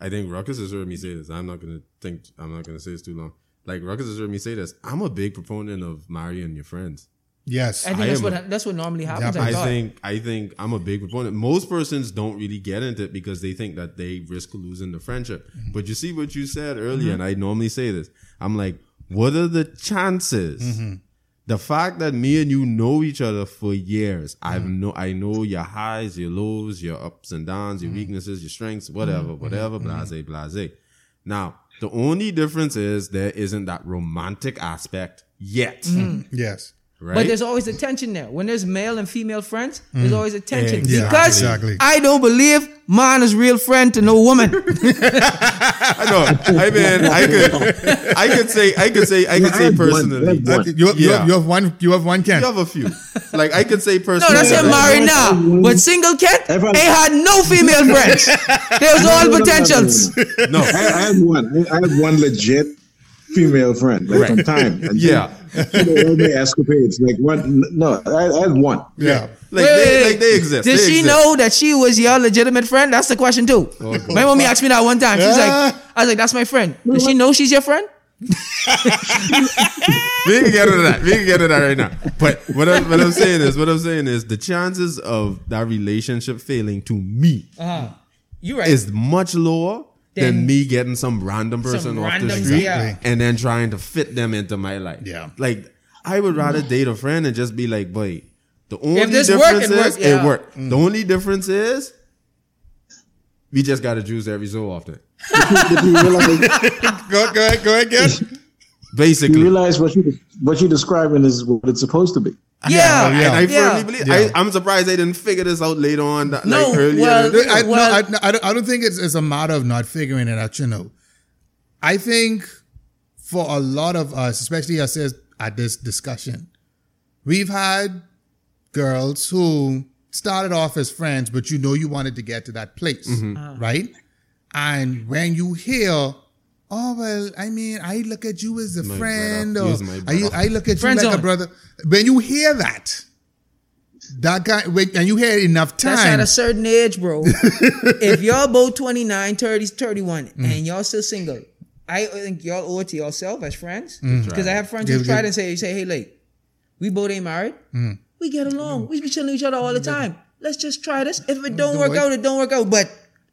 I think Ruckus has heard me say this. I'm not gonna think. I'm not gonna say this too long. Like Ruckus has heard me say this. I'm a big proponent of marrying your friends. Yes. I think I that's am what that's what normally happens. I, I think. I think I'm a big proponent. Most persons don't really get into it because they think that they risk losing the friendship. Mm-hmm. But you see what you said earlier, and I normally say this. I'm like, what are the chances? Mm-hmm. The fact that me and you know each other for years, I've Mm-hmm. know I know your highs, your lows, your ups and downs, Mm-hmm. your weaknesses, your strengths, whatever, whatever, blase, blase. Now, the only difference is there isn't that romantic aspect yet. Mm-hmm. yes. Right? But there's always a tension there. When there's male and female friends, there's mm. always a tension. Exactly. Because Exactly. I don't believe man is real friend to no woman. (laughs) I know. I mean, I could, I could say, I could say, I could say had one. Personally. one. You, you, Yeah. you have one. You have one Ken. You have a few. Like I could say personally. no, that's him like, married now. But single cat, Everyone- they had no female friends. (laughs) There was all potentials. No. I, I had one. I have one legit female friend, like from time. And Yeah. she, you know, all the escapades. Like one. No, I, I had one. Yeah. Like Wait, they, wait, like they exist. Did They she exist. know that she was your legitimate friend? That's the question too. My mommy asked me that one time. She was like, (laughs) I was like, that's my friend. Does she know she's your friend? (laughs) We can get into that. We can get into that right now. But what I'm, what I'm saying is, what I'm saying is, the chances of that relationship failing to me Uh-huh. You right. is much lower Then- than me getting some random person Some off the street yeah. and then trying to fit them into my life. Yeah. Like I would rather date a friend and just be like, boy, the only this work, difference it work, is yeah. it worked. Mm. The only difference is we just got to juice every so often. But (laughs) you realize, Go, go ahead. Go ahead, Ken. you Basically. realize what you what you're describing is what it's supposed to be. Yeah. And I Yeah. firmly believe. Yeah. I, I'm surprised they didn't figure this out later on. That, No, like earlier. well, than- I, Well- no, I, I, don't, I don't think it's, it's a matter of not figuring it out, you know. I think for a lot of us, especially us as- at this discussion, we've had girls who started off as friends, but you know you wanted to get to that place, mm-hmm. uh-huh. right? And when you hear, oh well, I mean, I look at you as a My friend, brother. or my I, brother. I look at you Friend like a brother. When you hear that, that guy, when- and you hear it enough That's time, at a certain age, bro. (laughs) if y'all both 29, 30, 31, Mm. and y'all still single, I think y'all owe it to yourself as friends. Mm. Because I have friends who tried give- and say, say, hey, like, we both ain't married. Mm. We get along. We be chilling each other all the time. Let's just try this. If it don't Do work it. out, it don't work out. But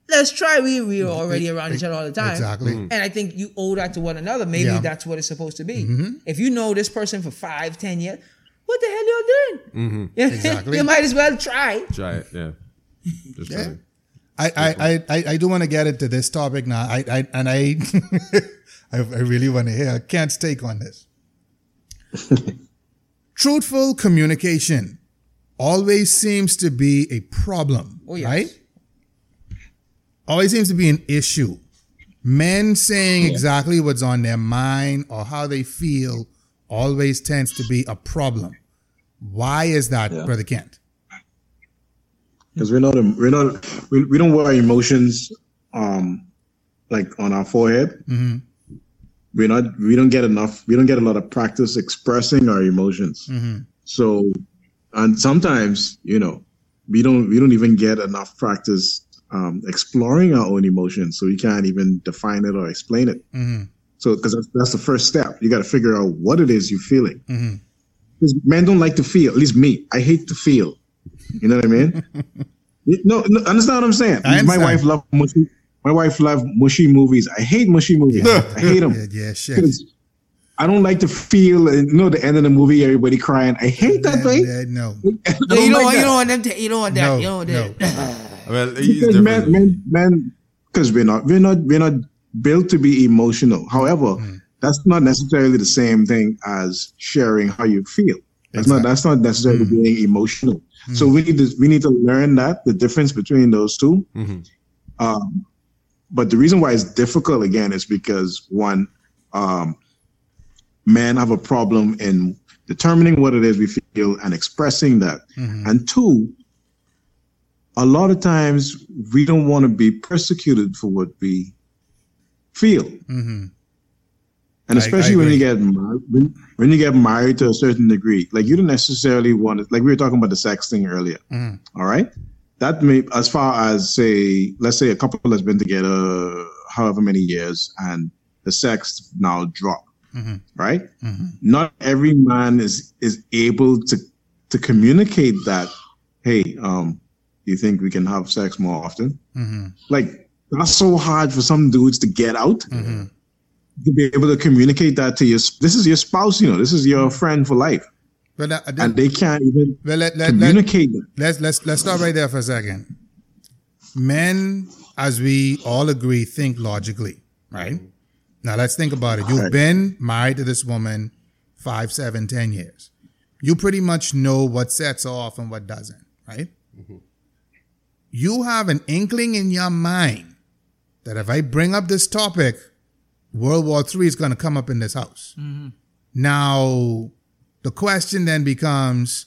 let's try. We we are already around each other all the time. Exactly. Mm. And I think you owe that to one another. Maybe Yeah. that's what it's supposed to be. Mm-hmm. If you know this person for five, ten years, what the hell y'all doing? Mm-hmm. (laughs) Yeah, Exactly. you might as well try. Try it. Yeah. Just try Yeah. it. I, I, I, I, I do want to get into this topic now. I, I and I, (laughs) I, I really want to hear Kent's take on this. (laughs) Truthful communication always seems to be a problem, Oh, yes. right? Always seems to be an issue. Men saying exactly what's on their mind or how they feel always tends to be a problem. Why is that, Yeah. Brother Kent? because we're not we're not we, we don't wear our emotions um like on our forehead Mm-hmm. we're not we don't get enough we don't get a lot of practice expressing our emotions. So and sometimes you know we don't we don't even get enough practice um, exploring our own emotions, so we can't even define it or explain it. So because that's, that's the first step, you got to figure out what it is you're feeling. Because men don't like to feel. At least me, I hate to feel. You know what I mean? (laughs) No, no, understand what I'm saying? I My wife love mushy. My wife love mushy movies. I hate mushy movies. I hate them. (laughs) Yeah, yeah, shit. I don't like to feel, uh, you know, the end of the movie, everybody crying. I hate that Yeah, thing. yeah, no. (laughs) No, you don't like want you don't want them to you don't want that. No, you don't want no. (sighs) Well, Because men, men, men, because we're not, we're not, we're not built to be emotional. However, Hmm. that's not necessarily the same thing as sharing how you feel. That's not, that's not necessarily Hmm. being emotional. So we need to, we need to learn that the difference between those 2 Mhm. Um, but the reason why it's difficult again is because one, um, men have a problem in determining what it is we feel and expressing that. Mm-hmm. And two, a lot of times we don't want to be persecuted for what we feel. Mhm. And especially I when you get married, when, when you get married to a certain degree, like you don't necessarily want to, like we were talking about the sex thing earlier. Mhm. All right. That may, as far as say, let's say a couple has been together however many years and the sex now drop, Mhm. right? Mhm. Not every man is, is able to, to communicate that, Hey, um, you think we can have sex more often? Mhm. Like that's so hard for some dudes to get out Mhm. to be able to communicate that to your this is your spouse you know this is your friend for life Well, uh, and they can't even well, let, let, let, communicate that let's let's let's stop right there for a second. Men, as we all agree, think logically, right? Now let's think about it. You've Right. been married to this woman five, seven, ten years. You pretty much know what sets off and what doesn't, right? You have an inkling in your mind that if I bring up this topic, World War III is going to come up in this house. Mm-hmm. Now, the question then becomes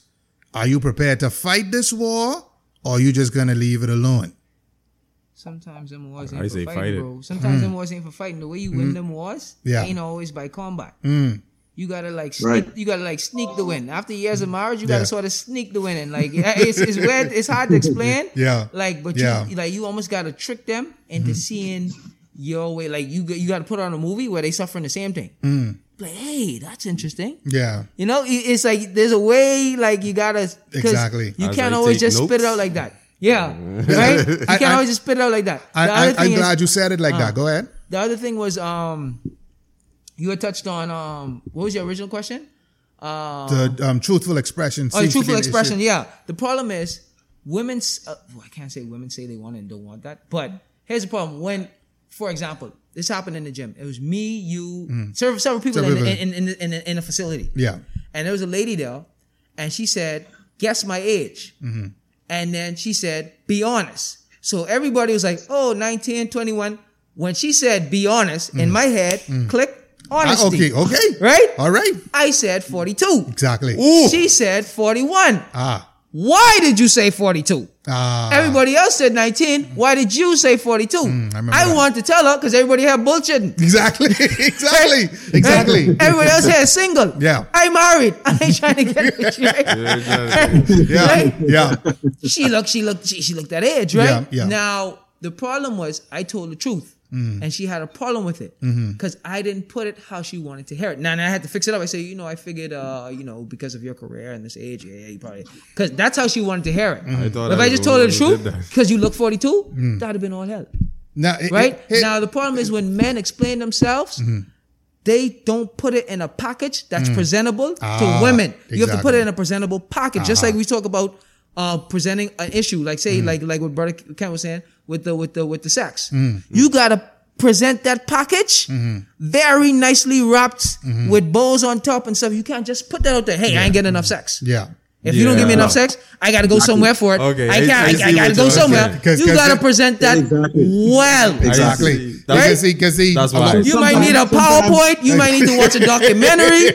are you prepared to fight this war or are you just going to leave it alone? Sometimes them wars I ain't for say fighting, fight it. bro. Sometimes them hmm. wars ain't for fighting. The way you win hmm. them wars Yeah. ain't always by combat. Mm. You gotta like sneak, Right. you gotta like sneak the win. After years of marriage, you Yeah. gotta sort of sneak the win. And like it's it's weird, it's hard to explain. (laughs) Yeah. Like, but Yeah. you like you almost gotta trick them into seeing your way. Like you you gotta put on a movie where they suffering the same thing. Mm. Like, hey, that's interesting. Yeah. You know, it's like there's a way like you gotta Exactly. You can't I always take just spit it out like that. Yeah, (laughs) right. You I- can't I- always just spit it out like that. The I, I, I'm thing is- glad you said it like Uh, that. Go ahead. the other thing was um, you had touched on um, what was your original question? Uh, The um, truthful expression. oh, the truthful expression. Yeah. The problem is women's. Uh, well, I can't say women say they want it and don't want that. But here's the problem: when, for example, this happened in the gym. It was me, you, several, several people Mm. Several in, people. in, in, in, in, in a facility. Yeah. And there was a lady there, and she said, "Guess my age." Mm-hmm. And then she said, "Be honest." So everybody was like, "Oh, 19, 21." When she said, "Be honest," in my head, click Ah, honesty. Okay. Okay. Right? All right. I said 42. Exactly. She said 41. Ah. Why did you say 42? Ah. Everybody else said 19. Why did you say 42? Mm, I remember I that. want to tell her because everybody had bullshitting. Exactly. (laughs) exactly. Right? Exactly. Everybody else had single. Yeah. I'm married. (laughs) I ain't trying to get (laughs) with you. Right? Yeah. Right? Yeah. she looked, she looked, she, she looked at age, right? Yeah, yeah. Now the problem was I told the truth, Mm-hmm. and she had a problem with it because I didn't put it how she wanted to hear it. Now, now I had to fix it up. I say, you know, I figured, uh, you know, because of your career and this age, yeah, yeah you probably because that's how she wanted to hear it. I thought If I I just told her the truth, because you look 42, Mm. that'd have been all hell, Now, it- right? it- it- now the problem is when men explain themselves. They don't put it in a package that's presentable Ah, to women. You have to put it in a presentable package, just Uh-huh. like we talk about uh, presenting an issue, like Mm-hmm. say, like like what brother Ken was saying with the with the with the sex. Mm-hmm. You gotta present that package very nicely wrapped Mm-hmm. with bows on top and stuff. You can't just put that out there. Hey, I ain't getting enough sex. yeah. If you don't give me enough sex, I gotta go somewhere for it. Okay, I I- can't. I I, I, gotta go somewhere. saying. 'Cause- you 'cause gotta present that Exactly. well. Exactly. See. That's- Because he, because he, That's why. You might need a PowerPoint. You might need to watch a (laughs) documentary.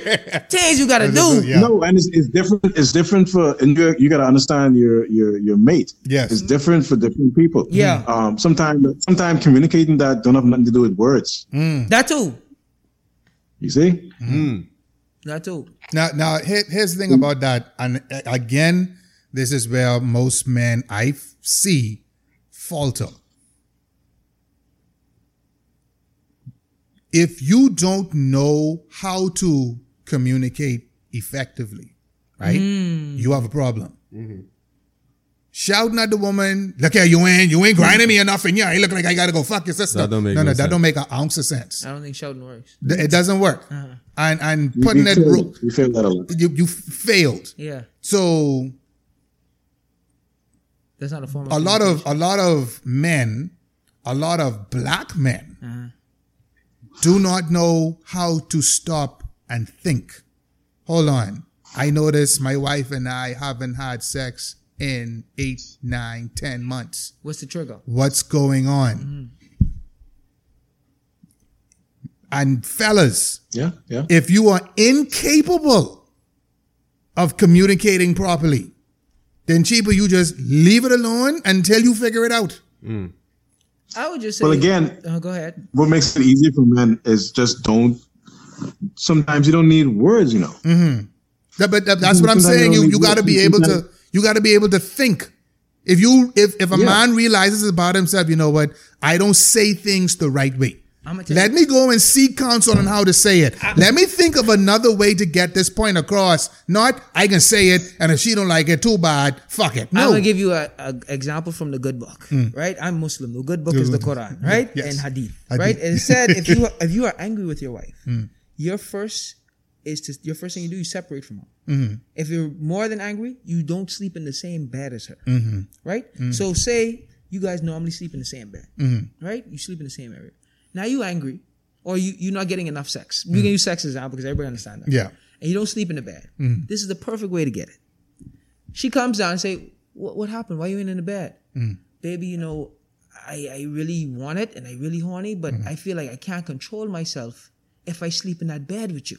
Things you gotta do. Yeah. No, and it's, it's different. It's different for, and you you got to understand your your your mate. Yes. it's different for different people. Yeah. Um. Sometimes, sometimes communicating that don't have nothing to do with words. That too. You see? That too. Now, now here, here's the thing about that, and uh, again, this is where most men I see falter. If you don't know how to communicate effectively, right, mm. you have a problem. Mm-hmm. Shouting at the woman, look here, you ain't, you ain't grinding me enough, and yeah, you look like I gotta go fuck your sister. That don't make no, no no, that sense. don't make an ounce of sense. I don't think shouting works. It doesn't work. Uh-huh. And and We- putting we it, failed ro- it. Failed that a lot. you you failed. Yeah, So that's not a form. Of a lot of a lot of men, a lot of black men, uh-huh. Do not know how to stop and think. Hold on, I notice my wife and I haven't had sex in eight, nine, ten months. What's the trigger? What's going on? Mm-hmm. And fellas, Yeah, yeah. if you are incapable of communicating properly, then cheaper you just leave it alone until you figure it out. Mm. I would just say. Well, again, uh, go ahead. what makes it easier for men is just don't. Sometimes you don't need words, you know. That- but that- that's what I'm Sometimes saying. you You don't you need got to to- be able to you got to be able to think. If you if if a Yeah. man realizes about himself, you know what? I don't say things the right way. Let you- me go and seek counsel on how to say it. Let me think of another way to get this point across. Not I can say it, and if she don't like it, too bad. Fuck it. I'm gonna give you a, a example from the good book, hmm. right? I'm Muslim. The good book is the Quran, right? Yes. And Hadith, Hadith. right? It said if you if you are angry with your wife, hmm. your first is to your first thing you do you separate from her. Hmm. If you're more than angry, you don't sleep in the same bed as her, mm-hmm. right? Mm-hmm. So say you guys normally sleep in the same bed, mm-hmm. right? You sleep in the same area. Now you angry, or you you're not getting enough sex. We can use mm. sex as an example because everybody understand that. Yeah. and you don't sleep in the bed. Mm. This is the perfect way to get it. She comes down and say, "What, what happened? Why you ain't in the bed, mm. baby? You know, I, I really want it and I really horny, but mm-hmm. I feel like I can't control myself if I sleep in that bed with you.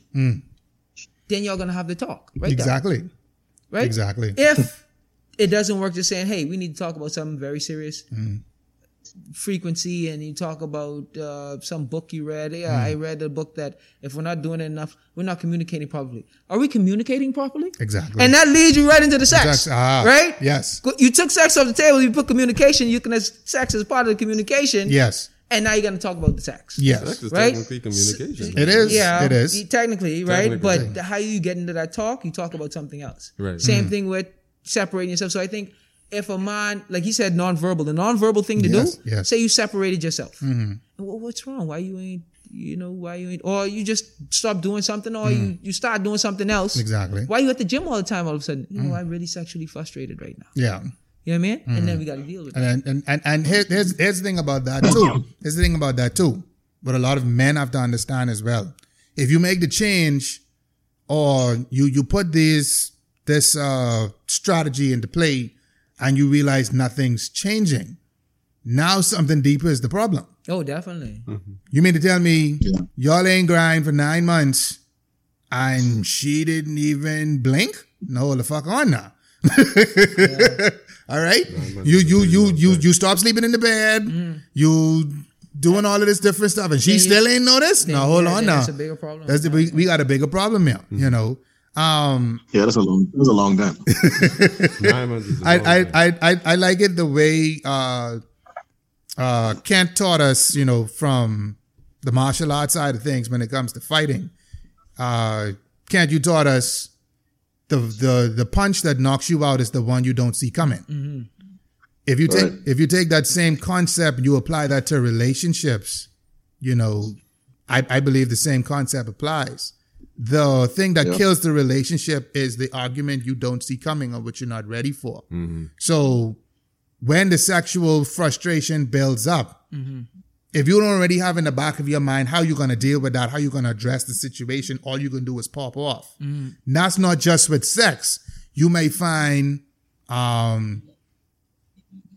Then you're gonna have the talk, right? Exactly. right? Exactly. If it doesn't work, just saying, "Hey, we need to talk about something very serious." Frequency, and you talk about uh, some book you read. Yeah, I read a book that if we're not doing it enough, we're not communicating properly. Are we communicating properly? Exactly. And that leads you right into the sex, Sex, ah, right? yes. You took sex off the table. You put communication. You can as sex as part of the communication. Yes. And now you're gonna talk about the sex. Yes. Sex is Right? technically communication. It is. Yeah, It is. technically, right? Technically. But how you get into that talk, you talk about something else. Right. Same thing with separating yourself. So I think if a man, like he said, nonverbal, the nonverbal thing to Yes, do, yes. Mm-hmm. say you separated yourself. And wha- what's wrong? Why you ain't, you know, why you ain't, or you just stop doing something, or you, you start doing something else. Mm. Exactly. Why you at the gym all the time? All of a sudden, you know, Mm. I'm really sexually frustrated right now. Yeah. You know what I mean? And then we got to deal with it. And and and, and here, here's here's the thing about that too. Here's the thing about that too. What a lot of men have to understand as well. If you make the change, or you you put this this uh, strategy into play, and you realize nothing's changing, now something deeper is the problem. Oh, definitely. You mean to tell me Yeah. y'all ain't grind for nine months, and she didn't even blink? No, the fuck on now. (laughs) All right, you you you you you stop sleeping in the bed. Mm. You doing all of this different stuff, and she Then you- still ain't noticed. No, hold Yeah, on now. That's a bigger problem. That's the, we, we got a bigger problem here. You know, um, Yeah, that's a long. That's a long time. (laughs) Nine months is a I, long I. I, I, I like it the way uh, uh, Kent taught us, you know, from the martial arts side of things when it comes to fighting. Uh, Kent, you taught us the the the punch that knocks you out is the one you don't see coming. If you take Right. if you take that same concept and you apply that to relationships, you know, I, I believe the same concept applies. The thing that Yeah. kills the relationship is the argument you don't see coming or which you're not ready for. Mm-hmm. So when the sexual frustration builds up, mm-hmm. if you don't already have in the back of your mind how you're going to deal with that, how you're going to address the situation, all you can do is pop off. Mm-hmm. That's not just with sex. You may find um,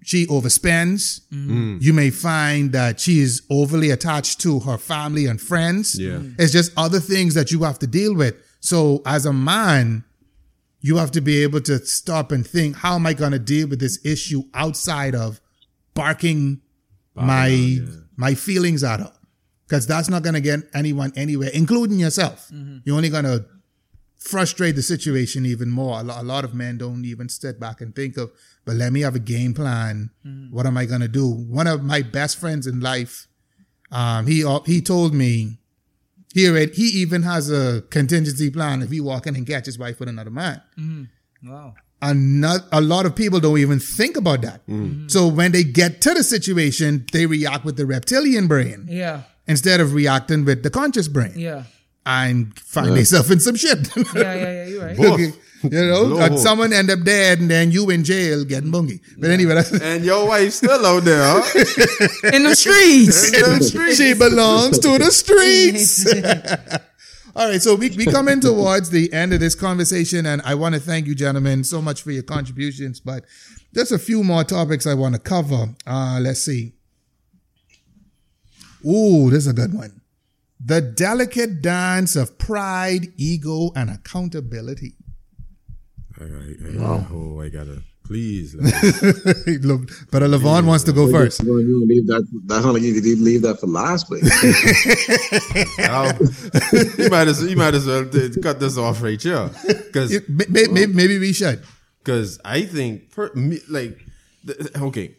she overspends. Mm. You may find that she is overly attached to her family and friends. Yeah. Mm. It's just other things that you have to deal with. So as a man, you have to be able to stop and think, how am I going to deal with this issue outside of barking my my feelings at her? because that's not going to get anyone anywhere, including yourself. Mm-hmm. You're only going to frustrate the situation even more. A lot, a lot of men don't even sit back and think of, but let me have a game plan. Mm-hmm. What am I going to do? One of my best friends in life, um, he al- he told me he already, he even has a contingency plan if he walk in and catch his wife with another man. Mm-hmm. Wow. And not, a lot of people don't even think about that. Mm. Mm-hmm. So when they get to the situation, they react with the reptilian brain Yeah. instead of reacting with the conscious brain Yeah. And find themselves in some shit. (laughs) Yeah. Yeah. Yeah. You're right. Both. Okay. You know, Blow someone end up dead and then you in jail getting bungy. But anyway, that's, And your wife still out there, huh? (laughs) In the (laughs) streets. In them streets. she belongs to the streets. All right, so we we coming towards the end of this conversation, and I want to thank you, gentlemen, so much for your contributions. But just a few more topics I want to cover. Uh, let's see. Ooh, this is a good one. The delicate dance of pride, ego, and accountability. I, I, I, oh, I gotta please. (laughs) Look, but LaVaughn wants to go first. We're gonna leave that. That's not like you could leave that for last, but (laughs) you might as you might as well cut this off right here, because It- may- may- may- maybe we should. because I think per, me, like okay,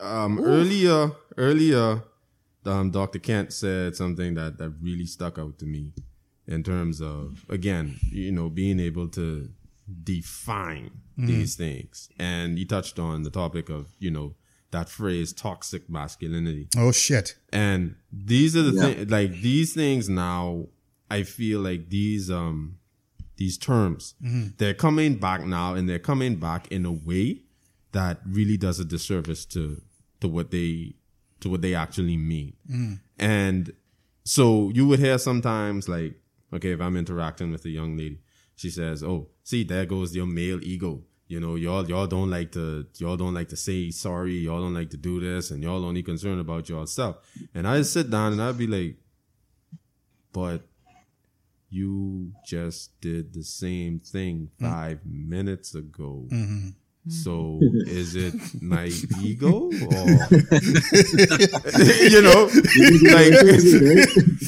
um, earlier earlier, um, Dr. Kent said something that that really stuck out to me in terms of again, you know, being able to define these things, and he touched on the topic of you know that phrase toxic masculinity. Oh shit. And these are the Yeah. things like these things now I feel like these um these terms they're coming back now and they're coming back in a way that really does a disservice to to what they to what they actually mean. Mm. And so you would hear sometimes like okay if I'm interacting with a young lady she says oh see there goes your male ego. You know y'all y'all don't like to y'all don't like to say sorry. Y'all don't like to do this and y'all only concerned about yourself and i sit down and i'd be like but you just did the same thing mm. five minutes ago mm-hmm. So (laughs) is it my ego or (laughs) (laughs) you know like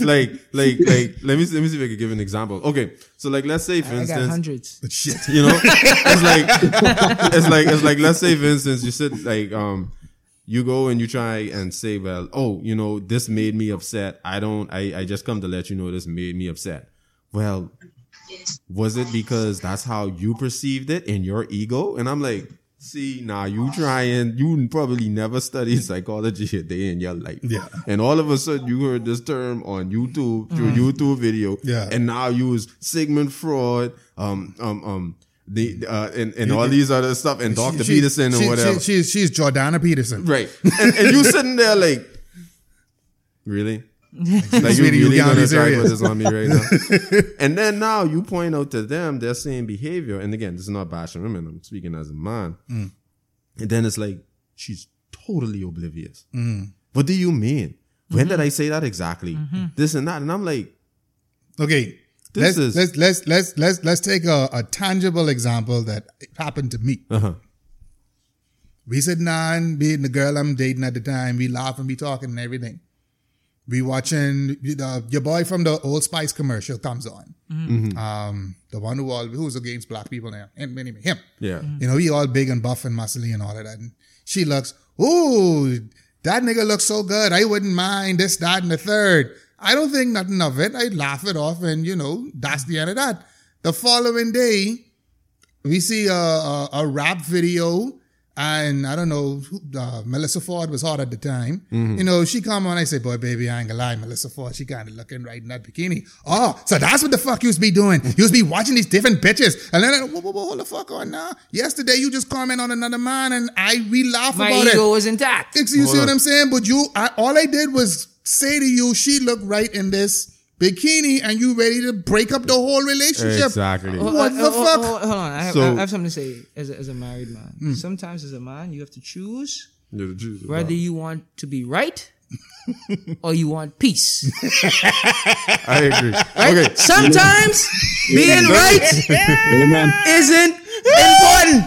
like like like let me let me see if I can give an example. Okay, so like let's say for I got instance, hundreds. Shit. you know, it's like it's like it's like let's say for instance you said like um you go and you try and say well oh you know this made me upset I don't I I just come to let you know this made me upset. Well, was it because that's how you perceived it in your ego? And I'm like, see, now you trying, you probably never studied (laughs) psychology a day in your life. Yeah. And all of a sudden you heard this term on YouTube through YouTube video. Yeah. And now you use Sigmund Freud, um, um, um, the, uh, and, and all these other stuff and Dr. She- Peterson and whatever. she- she's she's Jordana Peterson. Right. And, and you sitting there like, really? Like you Sweetie, you really gotta gonna be try to serious. put this on me right now? (laughs) and then now you point out to them their same behavior. And again, this is not bashing women. I'm speaking as a man. Mm. And then it's like, she's totally oblivious. Mm. What do you mean? When Mm-hmm. did I say that exactly? This and that. And I'm like, Okay. This let's, is- let's let's let's let's let's take a, a tangible example that happened to me. uh-huh. We sitting down, being the girl I'm dating at the time, we laughing, we talking and everything. We watching uh, your boy from the Old Spice commercial comes on. Um, the one who all who's against black people now, and anyway, him. Yeah. You know, he all big and buff and muscly and all of that. And she looks, ooh, that nigga looks so good. I wouldn't mind this, that, and the third. I don't think nothing of it. I laugh it off, and you know, that's the end of that. The following day, we see a, a, a rap video, and I don't know, uh, Melyssa Ford was hot at the time. You know, she come on, I say, boy, baby, I ain't gonna lie, Melyssa Ford, she kind of looking right in that bikini. Oh, so that's what the fuck you used to be doing. You used to be watching these different bitches. And then, whoa, whoa, whoa, hold the fuck on now. Yesterday, you just comment on another man, and I, we laugh My about ego it. was intact. You see what. I'm saying? But you, I, all I did was say to you, she looked right in this bikini, and you ready to break up the whole relationship. Exactly. What Uh, the uh, fuck? Hold, hold on, I have, So- I have something to say as a, as a married man. Hmm. Sometimes as a man, you have to choose You're the truth. whether you want to be right (laughs) or you want peace. I agree. Right? Okay. Sometimes being right Amen. isn't important,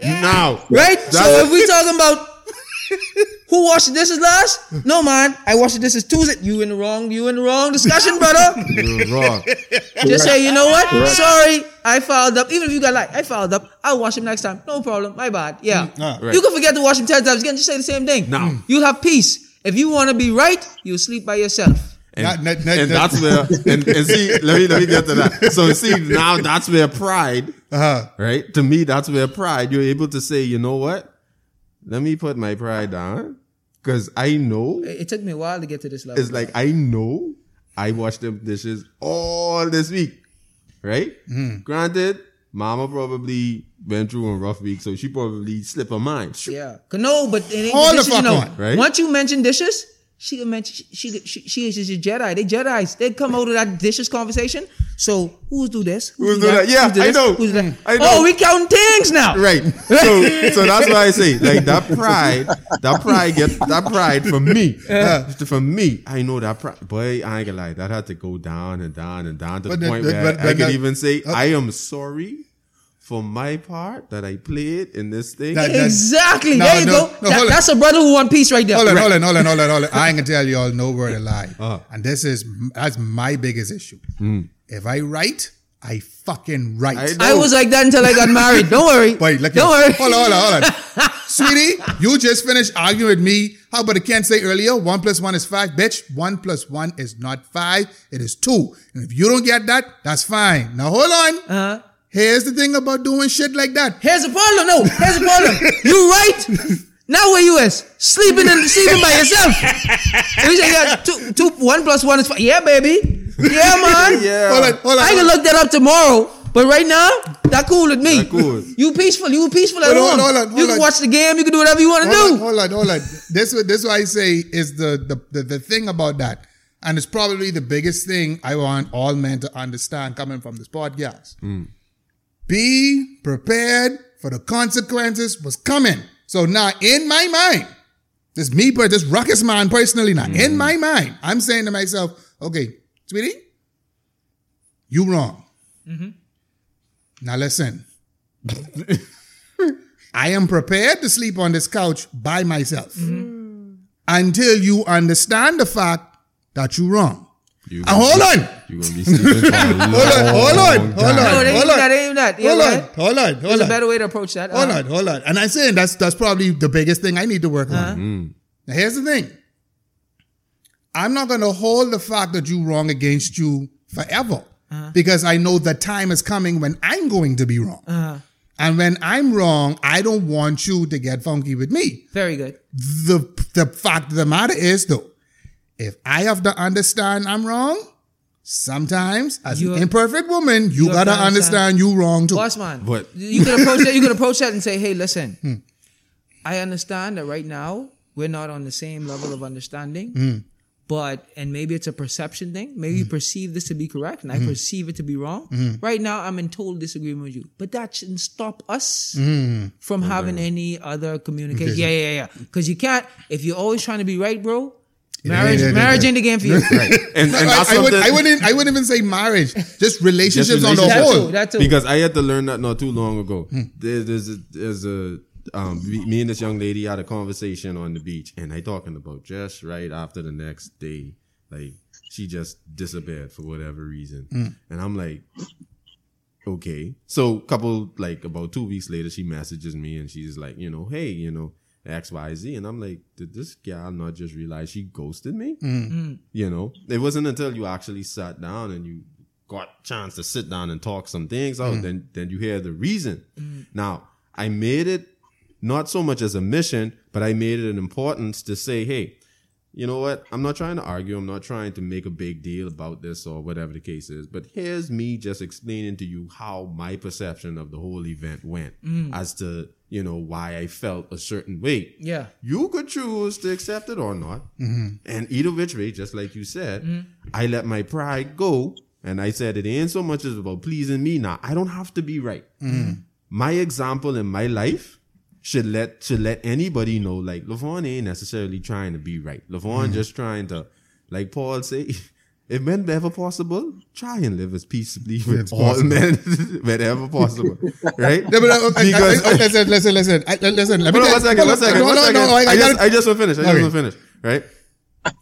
Now. right? That's- so if we talking about (laughs) Who washed the dishes last? No, man. I washed the dishes Tuesday. You in the wrong. You in the wrong discussion, brother. (laughs) You're wrong. Just say, you know what? Sorry, I fouled up. Even if you got like, I fouled up. I'll wash him next time. No problem. My bad. Yeah. ah. Right. You can forget to wash him ten times again. Just say the same thing. Now. you'll have peace. If you want to be right, you'll sleep by yourself. And, That- that- that- and that- that's where and, and see let me let me get to that. So (laughs) see now that's where pride, Uh-huh. right? To me, that's where pride. You're able to say, you know what? Let me put my pride down because I know It, it took me a while to get to this level. it's like I know I washed them dishes all this week, right? Mm-hmm. Granted, Mama probably went through a rough week, so she probably slipped her mind. Yeah, No, but it ain't Hold the dishes, you fuck know. on, right? Once you mention dishes, she can mention she she she, she is a Jedi. They Jedi's. They come out of that dishes conversation. So who's do this? Who's do that? Yeah, Who's do I know. Who's do that? I know. Oh, we counting things now. Right. (laughs) So so that's why I say like that pride, that pride get that pride for me. Uh, from me, I know that pride. Boy, I ain't gonna lie, that had to go down and down and down to But the the- point the- where but- I but could that- even say I am sorry for my part that I played in this thing. That- that- Exactly. No, there you no, go. no, That- that's a brother who want peace right there. Hold on, Right. hold on, hold on, hold on, hold on. I ain't gonna tell y'all no word of lie. Uh-huh. (laughs) And this is that's my biggest issue. If I write, I fucking write. I I was like that until I got married. Don't worry. (laughs) Wait, look Don't here. worry. Hold on, hold on, hold on. (laughs) Sweetie, you just finished arguing with me. How about I can't say earlier? One plus one is five. Bitch, one plus one is not five. It is two. And if you don't get that, that's fine. Now hold on. Uh-huh. Here's the thing about doing shit like that. Here's the problem. No, here's the problem. (laughs) you right. Now where you is? Sleeping and sleeping by yourself. You say yeah, two, two, one plus one is five. Yeah, baby. Yeah, man. (laughs) yeah. Hold on, hold on. I can look that up tomorrow. But right now, that cool with me. That cool. You peaceful. You peaceful at Hold on, home. hold on, hold you can on. watch the game. You can do whatever you want to Hold on, do. hold on, hold on. This what this what I say is the, the the the thing about that, and it's probably the biggest thing I want all men to understand coming from this podcast. Mm. Be prepared for the consequences was coming. So now, in my mind, this me, but this Ruckus Mann personally now, in mm. my mind, I'm saying to myself, okay, sweetie, you wrong. Mm-hmm. Now listen. I am prepared to sleep on this couch by myself mm-hmm. until you understand the fact that you're wrong. You ah, And (laughs) hold on. You're gonna be sleeping for a Hold on, hold on, hold on, No, it ain't hold even on. that. It ain't even that. Yeah, Hold go on, ahead. hold on, There's hold a on. better way to approach that. Hold Uh-huh. on, hold on. And I'm saying that's that's probably the biggest thing I need to work on. Uh-huh. Now here's the thing. I'm not gonna hold the fact that you wrong against you forever. Uh-huh. Because I know the time is coming when I'm going to be wrong. Uh-huh. And when I'm wrong, I don't want you to get funky with me. Very good. The the fact of the matter is though, if I have to understand I'm wrong, sometimes as You- an imperfect woman, you, you gotta understand. understand you wrong too. Boss man, But- you can approach that. You can (laughs) approach that and say, "Hey, listen, Hmm. I understand that right now we're not on the same level of understanding, Hmm. but and maybe it's a perception thing. Maybe you perceive this to be correct, and I Hmm. perceive it to be wrong. Right now, I'm in total disagreement with you, but that shouldn't stop us Hmm. from having any other communication. Yeah, yeah, yeah. Because you can't if you're always trying to be right, bro. Marriage, ain't- it marriage ain't- ain't the game for you. (laughs) right. And, and I, that's I, would, I wouldn't, I wouldn't even say marriage. Just relationships on the relationships. That whole. too. That too. because I had to learn that not too long ago. Hmm. There, there's a, there's a um, me me and this young lady had a conversation on the beach, and I talking about just right after the next day, like she just disappeared for whatever reason, Hmm. and I'm like, okay. So couple like about two weeks later, she messages me and she's like, you know, hey, you know. X, Y, Z. And I'm like, did this gal not just realize she ghosted me? Mm. Mm. You know, it wasn't until you actually sat down and you got a chance to sit down and talk some things out, mm. then then you hear the reason. Now, I made it not so much as a mission, but I made it an importance to say, hey, you know what? I'm not trying to argue. I'm not trying to make a big deal about this or whatever the case is. But here's me just explaining to you how my perception of the whole event went as to, you know, why I felt a certain way. Yeah. You could choose to accept it or not. Mm-hmm. And either which way, just like you said, mm-hmm. I let my pride go. And I said, it ain't so much as about pleasing me now. I don't have to be right. Mm-hmm. My example in my life should let should let anybody know like LaVaughn ain't necessarily trying to be right. LaVaughn just trying to, like Paul say, (laughs) if men whenever possible, try and live as peaceably with all possible. men (laughs) whenever possible, right? (laughs) No, but, uh, I- Because- I- I- listen, listen, listen, I- listen. Let me tell- one second, no, one second, no, one no, second. no, I, I, I just, I just want to finish. I just Okay. want to finish, right?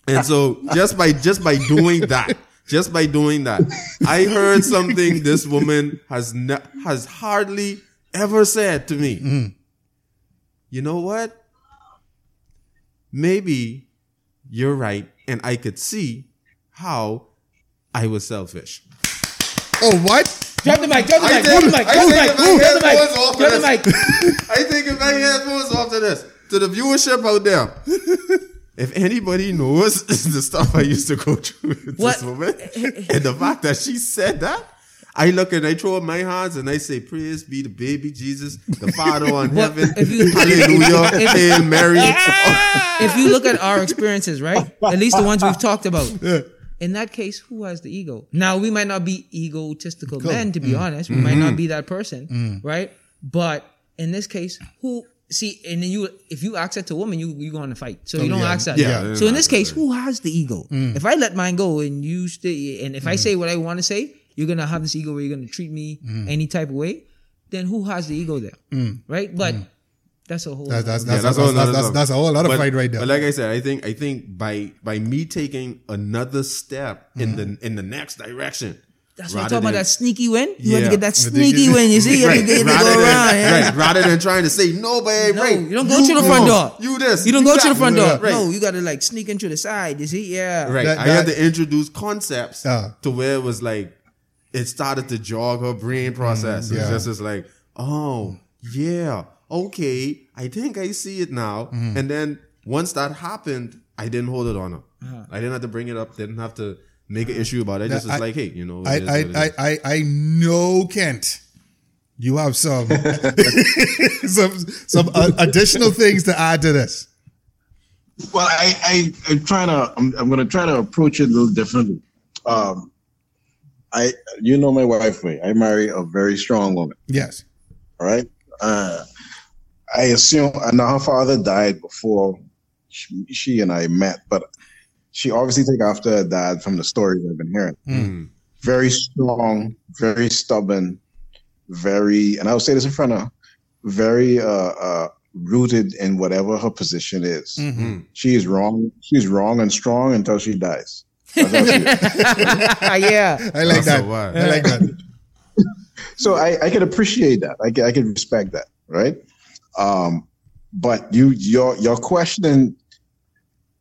And so just by just by doing that, just by doing that, I heard something this woman has ne- has hardly ever said to me. Mm. You know what? Maybe you're right, and I could see how I was selfish. Oh, what? Drop the mic. Drop the mic. Drop the mic. I Drop the think mic. if I Drop the had mic. voice off Drop the mic. (laughs) I think if I had moves after this, to the viewership out there, if anybody knows (laughs) the stuff I used to go (laughs) through with What? this woman, and the fact that she said that, I look and I throw up my hands and I say, Praise be the baby Jesus, the Father on Well, heaven. you- Hallelujah. if- Hail Mary. if you look at our experiences, right? At least the ones we've talked about. In that case, who has the ego? Now we might not be egotistical men, to be mm. honest. We might not mm-hmm. be that person, mm. right? But in this case, who see? And then you, if you ask that to a woman, you you go on to fight. So you oh, don't yeah. ask that. Yeah. So in this case, who has the ego? Mm. If I let mine go and you stay, and if I say what I want to say, you're gonna have this ego where you're gonna treat me any type of way. Then who has the ego there, right? But that's a whole. That's, that's, Yeah, that's, that's, that's, that's, that's, that's a whole other but, fight right there. But like I said, I think I think by by me taking another step in the in the next direction. That's what I'm rather talking about. That sneaky win. You have Yeah. to get that sneaky win. You see, you have to get to go than, around. yeah. right, rather than trying to say no, babe, No, right? you don't go to the front door. You this. You don't go to the front door. Right. No, you got to like sneak into the side. You see, yeah. Right. That- I had to introduce concepts Uh. to where it was like it started to jog her brain process. It's yeah. just it's like, oh yeah, okay, I think I see it now. Mm-hmm. And then once that happened, I didn't hold it on her. Uh-huh. I didn't have to bring it up. Didn't have to make an issue about it. Just I- like, hey, you know, I, I, I. I, I know, Kent, you have some (laughs) (laughs) some some uh, additional things to add to this. Well, I, I I'm trying to I'm, I'm gonna try to approach it a little differently. Um, I you know my wife, right? I marry a very strong woman. Yes. All right. Uh, I assume I know her father died before she, she and I met, but she obviously took after her dad from the stories I've been hearing. Mm. Very strong, very stubborn, very, and I will say this in front of her, very uh, uh, rooted in whatever her position is. Mm. She is wrong. She's wrong and strong until she dies. She (laughs) yeah. I like That's that. a. I like that. (laughs) so I, I can appreciate that. I can, I can respect that, right? Um, but you your your question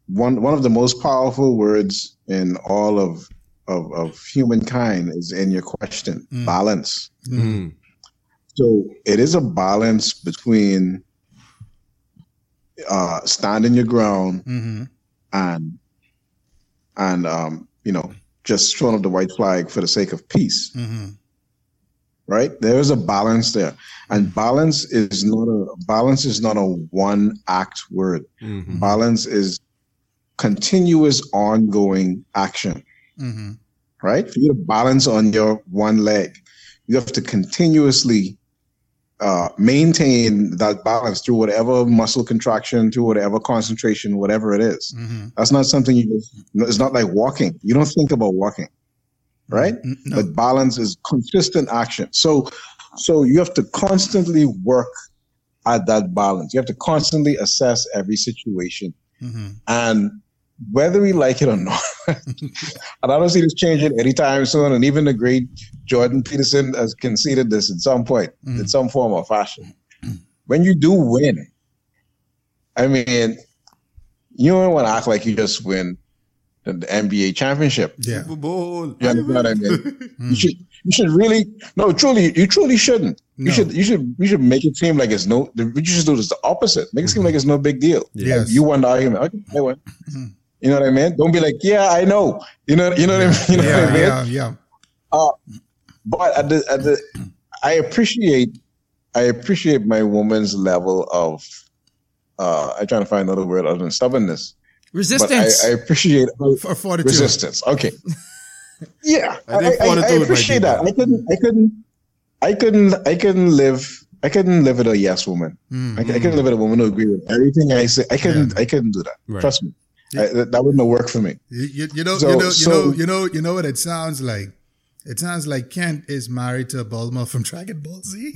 one one of the most powerful words in all of of, of humankind is in your question balance. Mm. So it is a balance between uh, standing your ground hmm and and um, you know just throwing up the white flag for the sake of peace hmm right? There is a balance there. And balance is not a balance is not a one act word. Mhm. balance is continuous ongoing action hmm right? For you to balance on your one leg you have to continuously uh, maintain that balance through whatever muscle contraction through whatever concentration whatever it is. Hmm that's not something you just it's not like walking. You don't think about walking right? No. but balance is consistent action. So so you have to constantly work at that balance. You have to constantly assess every situation hmm and whether we like it or not. (laughs) And i don't see this changing anytime soon. And even the great jordan peterson has conceded this at some point mm-hmm. in some form or fashion. When you do win i mean you don't want to act like you just win the, the nba championship Yeah. Super Bowl. you understand what I mean? (laughs) You should you should really no truly you truly shouldn't. No. You should you should you should make it seem like it's no the- what you should do is the opposite. Make it seem like it's no big deal. Yes. Like, you won the argument. Okay, I won. You know what I mean? Don't be like, yeah, I know. You know, you know what I mean? (laughs) You know what I Yeah. mean? Yeah. Yeah. But at the at the I appreciate I appreciate my woman's level of uh I'm trying to find another word other than stubbornness. But I, Resistance. I appreciate her For fortitude. resistance. Okay. (laughs) Yeah, I think I, fortitude might appreciate that. better. I couldn't, I couldn't, I couldn't, I couldn't live. I couldn't live with a yes woman. Mm. I, I couldn't live with a woman who agree with everything I say. I couldn't, I couldn't do that. Right. Trust me. I, that, that wouldn't have worked for me. You, you, you know, So- you know, you know, you know, you know what it sounds like. It sounds like Kent is married to Bulma from Dragon Ball Z.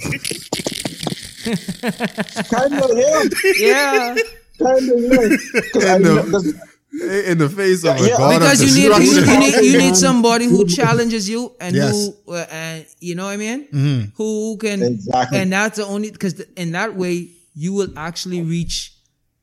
Kind of, (laughs) yeah. Yeah, Kind of, yeah. (laughs) 'Cause I- And, uh, 'cause- In the face of a Yeah, god because of you need you, you need you need somebody who challenges you and Yes. who uh, and you know what I mean. Who can Exactly. and that's the only because in that way you will actually reach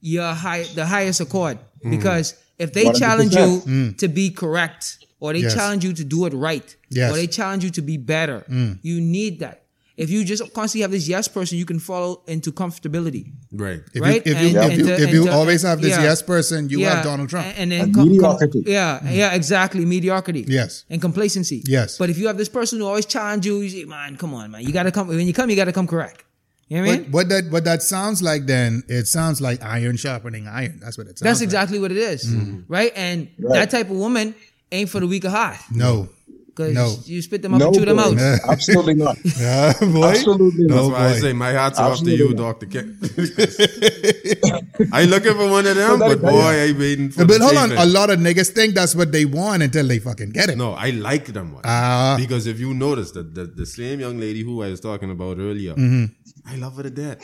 your high the highest accord because if they challenge you 100%. to be correct or they Yes. challenge you to do it right Yes. or they challenge you to be better, you need that. If you just constantly have this yes person, you can fall into comfortability. Right. If Right? you, if you, And- if and you, to- if you to- always have this yeah. yes person, you have Donald Trump. And, and then And com- com- mediocrity. yeah, mm. yeah, exactly. Mediocrity. Yes. And complacency. Yes. But if you have this person who always challenge you, you say, man, come on, man. You gotta come when you come, you gotta come correct. You know what I mean? What, what that what that sounds like then? It sounds like iron sharpening iron. That's what it sounds. That's like. exactly what it is. Mm-hmm. Right? And Right. that type of woman ain't for the weak of heart. No, Because No. you spit them up no, and chew them out. (laughs) (laughs) boy. absolutely not. uh, boy. Absolutely That's No, not. why I say my hats off to you, not. Dr. King. (laughs) I ain't looking for one of them, But but boy, I waiting for But the hold on, a lot of niggas think that's what they want until they fucking get it. No, I like them ones. Ah. because if you notice that the, the same young lady who I was talking about earlier, Mm-hmm. I love her to death.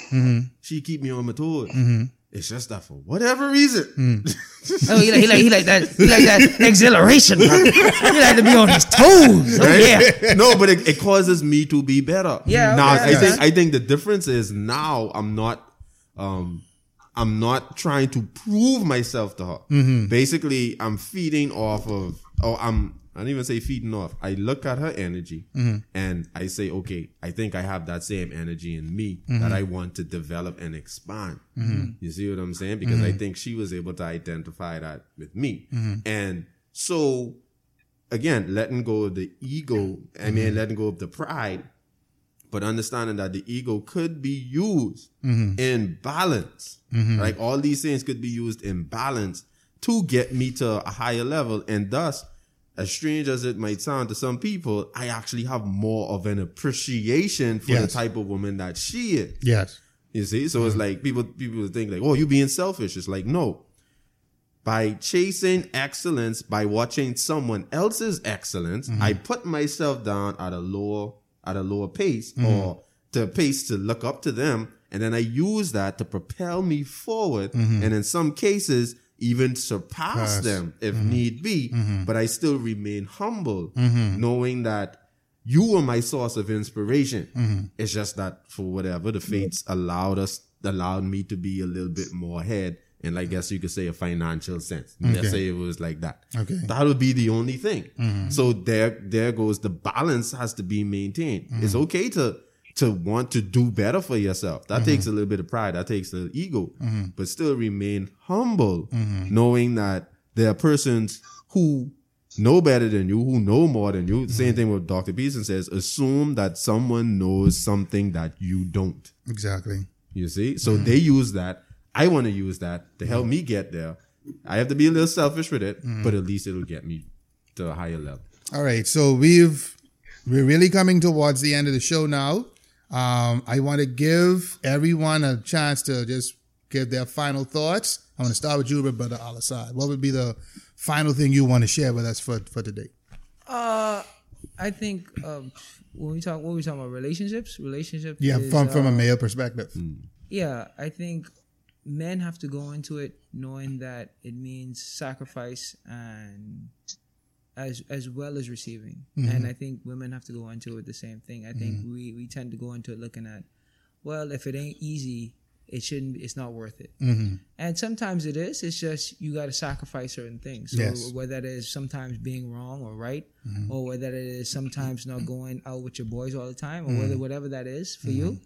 She keep me on my toes. Mm-hmm. It's just that for whatever reason, Mm. (laughs) Oh, he like, he like, he like that, he like that exhilaration. man. he like to be on his toes. Oh, right? yeah. no, but it, it causes me to be better. Yeah, Now okay, I think. I think the difference is now I'm not um I'm not trying to prove myself to her. Mm-hmm. Basically, I'm feeding off of or I'm I don't even say feeding off. I look at her energy Mm-hmm. and I say, okay, I think I have that same energy in me Mm-hmm. that I want to develop and expand. You see what I'm saying? Because Mm-hmm. I think she was able to identify that with me. And so again, letting go of the ego, I mean, letting go of the pride, but understanding that the ego could be used in balance. Like all these things could be used in balance to get me to a higher level. And thus, as strange as it might sound to some people, I actually have more of an appreciation for the type of woman that she is. Yes. You see, so it's mm-hmm. like people people think like, oh, you being selfish. It's like no. By chasing excellence, by watching someone else's excellence, mm-hmm. I put myself down at a lower at a lower pace mm-hmm. or to pace to look up to them, and then I use that to propel me forward, and in some cases even surpass Pass. them if mm-hmm. need be. Mm-hmm. But I still remain humble, mm-hmm. knowing that you were my source of inspiration. It's just that for whatever the fates allowed us, allowed me to be a little bit more ahead. And I guess you could say a financial sense. Okay. Let's say it was like that. Okay. That would be the only thing. So there, there goes the balance has to be maintained. It's okay to, to want to do better for yourself. That takes mm-hmm. a little bit of pride. That takes the ego, mm-hmm. but still remain humble, mm-hmm. knowing that there are persons who know better than you, who know more than you. Same thing with Dr. Peterson says, assume that someone knows something that you don't. Exactly. You see? So they use that. I want to use that to help me get there. I have to be a little selfish with it, but at least it'll get me to a higher level. All right. So we've we're really coming towards the end of the show now. Um, I want to give everyone a chance to just give their final thoughts. I want to start with you, brother Al'Asad. What would be the final thing you want to share with us for, for today? Uh, I think um, when we talk, what we talking about relationships, relationships. Yeah, is, from from a uh, male perspective. yeah, I think men have to go into it knowing that it means sacrifice and as as well as receiving. Mm-hmm. And I think women have to go into it the same thing. I think mm-hmm. we we tend to go into it looking at, well, if it ain't easy, it shouldn't. It's not worth it. Mm-hmm. And sometimes it is. It's just you got to sacrifice certain things. So Yes. whether that is sometimes being wrong or right, or whether it is sometimes not going out with your boys all the time, or whether whatever that is for you,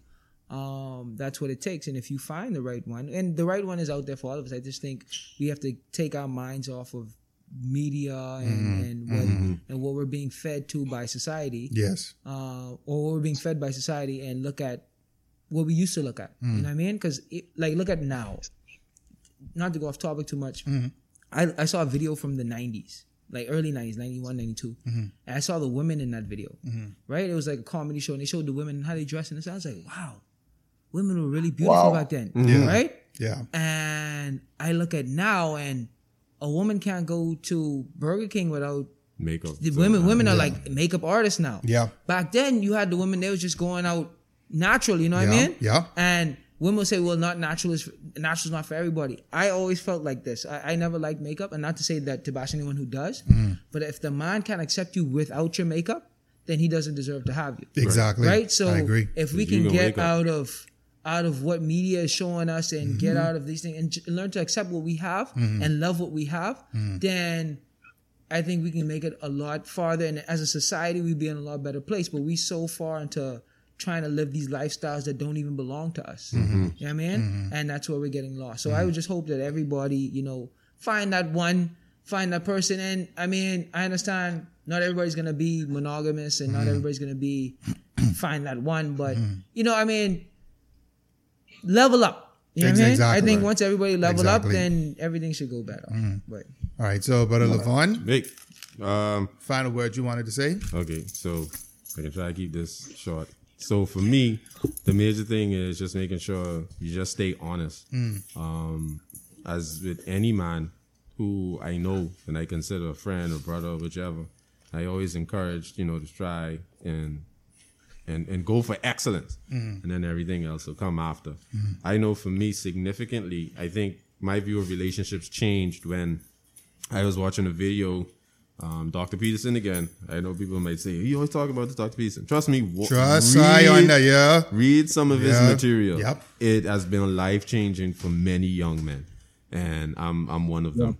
um, that's what it takes. And if you find the right one, and the right one is out there for all of us, I just think we have to take our minds off of media and mm-hmm. and what mm-hmm. and what we're being fed to by society, Yes. uh, or what we're being fed by society, and look at what we used to look at. You mm. know what I mean? Because like look at now. Not to go off topic too much. Mm-hmm. I, I saw a video from the 90s, like early 90s, 91, 92. And I saw the women in that video, right? It was like a comedy show, and they showed the women how they dress. And I was like, wow, women were really beautiful Wow. back then, Yeah. right? Yeah. And I look at now, and a woman can't go to Burger King without Makeup. the So, women. uh, Women are like makeup artists now. Yeah. Back then, you had the women; they was just going out natural. You know what Yeah, I mean? yeah. And women will say, "Well, not natural is natural is not for everybody." I always felt like this. I, I never liked makeup, and not to say that to bash anyone who does, Mm. but if the man can't accept you without your makeup, then he doesn't deserve to have you. Exactly. Right? So I agree. if we can can get out of out of what media is showing us and get Mm-hmm. out of these things and j- learn to accept what we have and love what we have, Mm. then I think we can make it a lot farther. And as a society, we'd be in a lot better place. But we so far into trying to live these lifestyles that don't even belong to us. Mm-hmm. You know what I mean? And that's where we're getting lost. So I would just hope that everybody, you know, find that one, find that person. And I mean, I understand not everybody's gonna be monogamous and Mm-hmm. not everybody's gonna be (clears throat) find that one, but you know, I mean, level up. You know Ex- what I mean? I think once everybody level Exactly. up, then everything should go better. But All right. So, Brother LaVaughn, Make. Um, final word you wanted to say? Okay, so I can try to keep this short. So for me, the major thing is just making sure you just stay honest. Um, as with any man who I know and I consider a friend or brother or whichever, I always encourage you know to try and and and go for excellence, and then everything else will come after. I know for me significantly, I think my view of relationships changed when I was watching a video. Um, Dr. Peterson again. I know people might say, You always talk about this Dr. Peterson. Trust me. wa- Trust I on that, yeah. Read some of his material. Yep. It has been life changing for many young men. And I'm I'm one of them.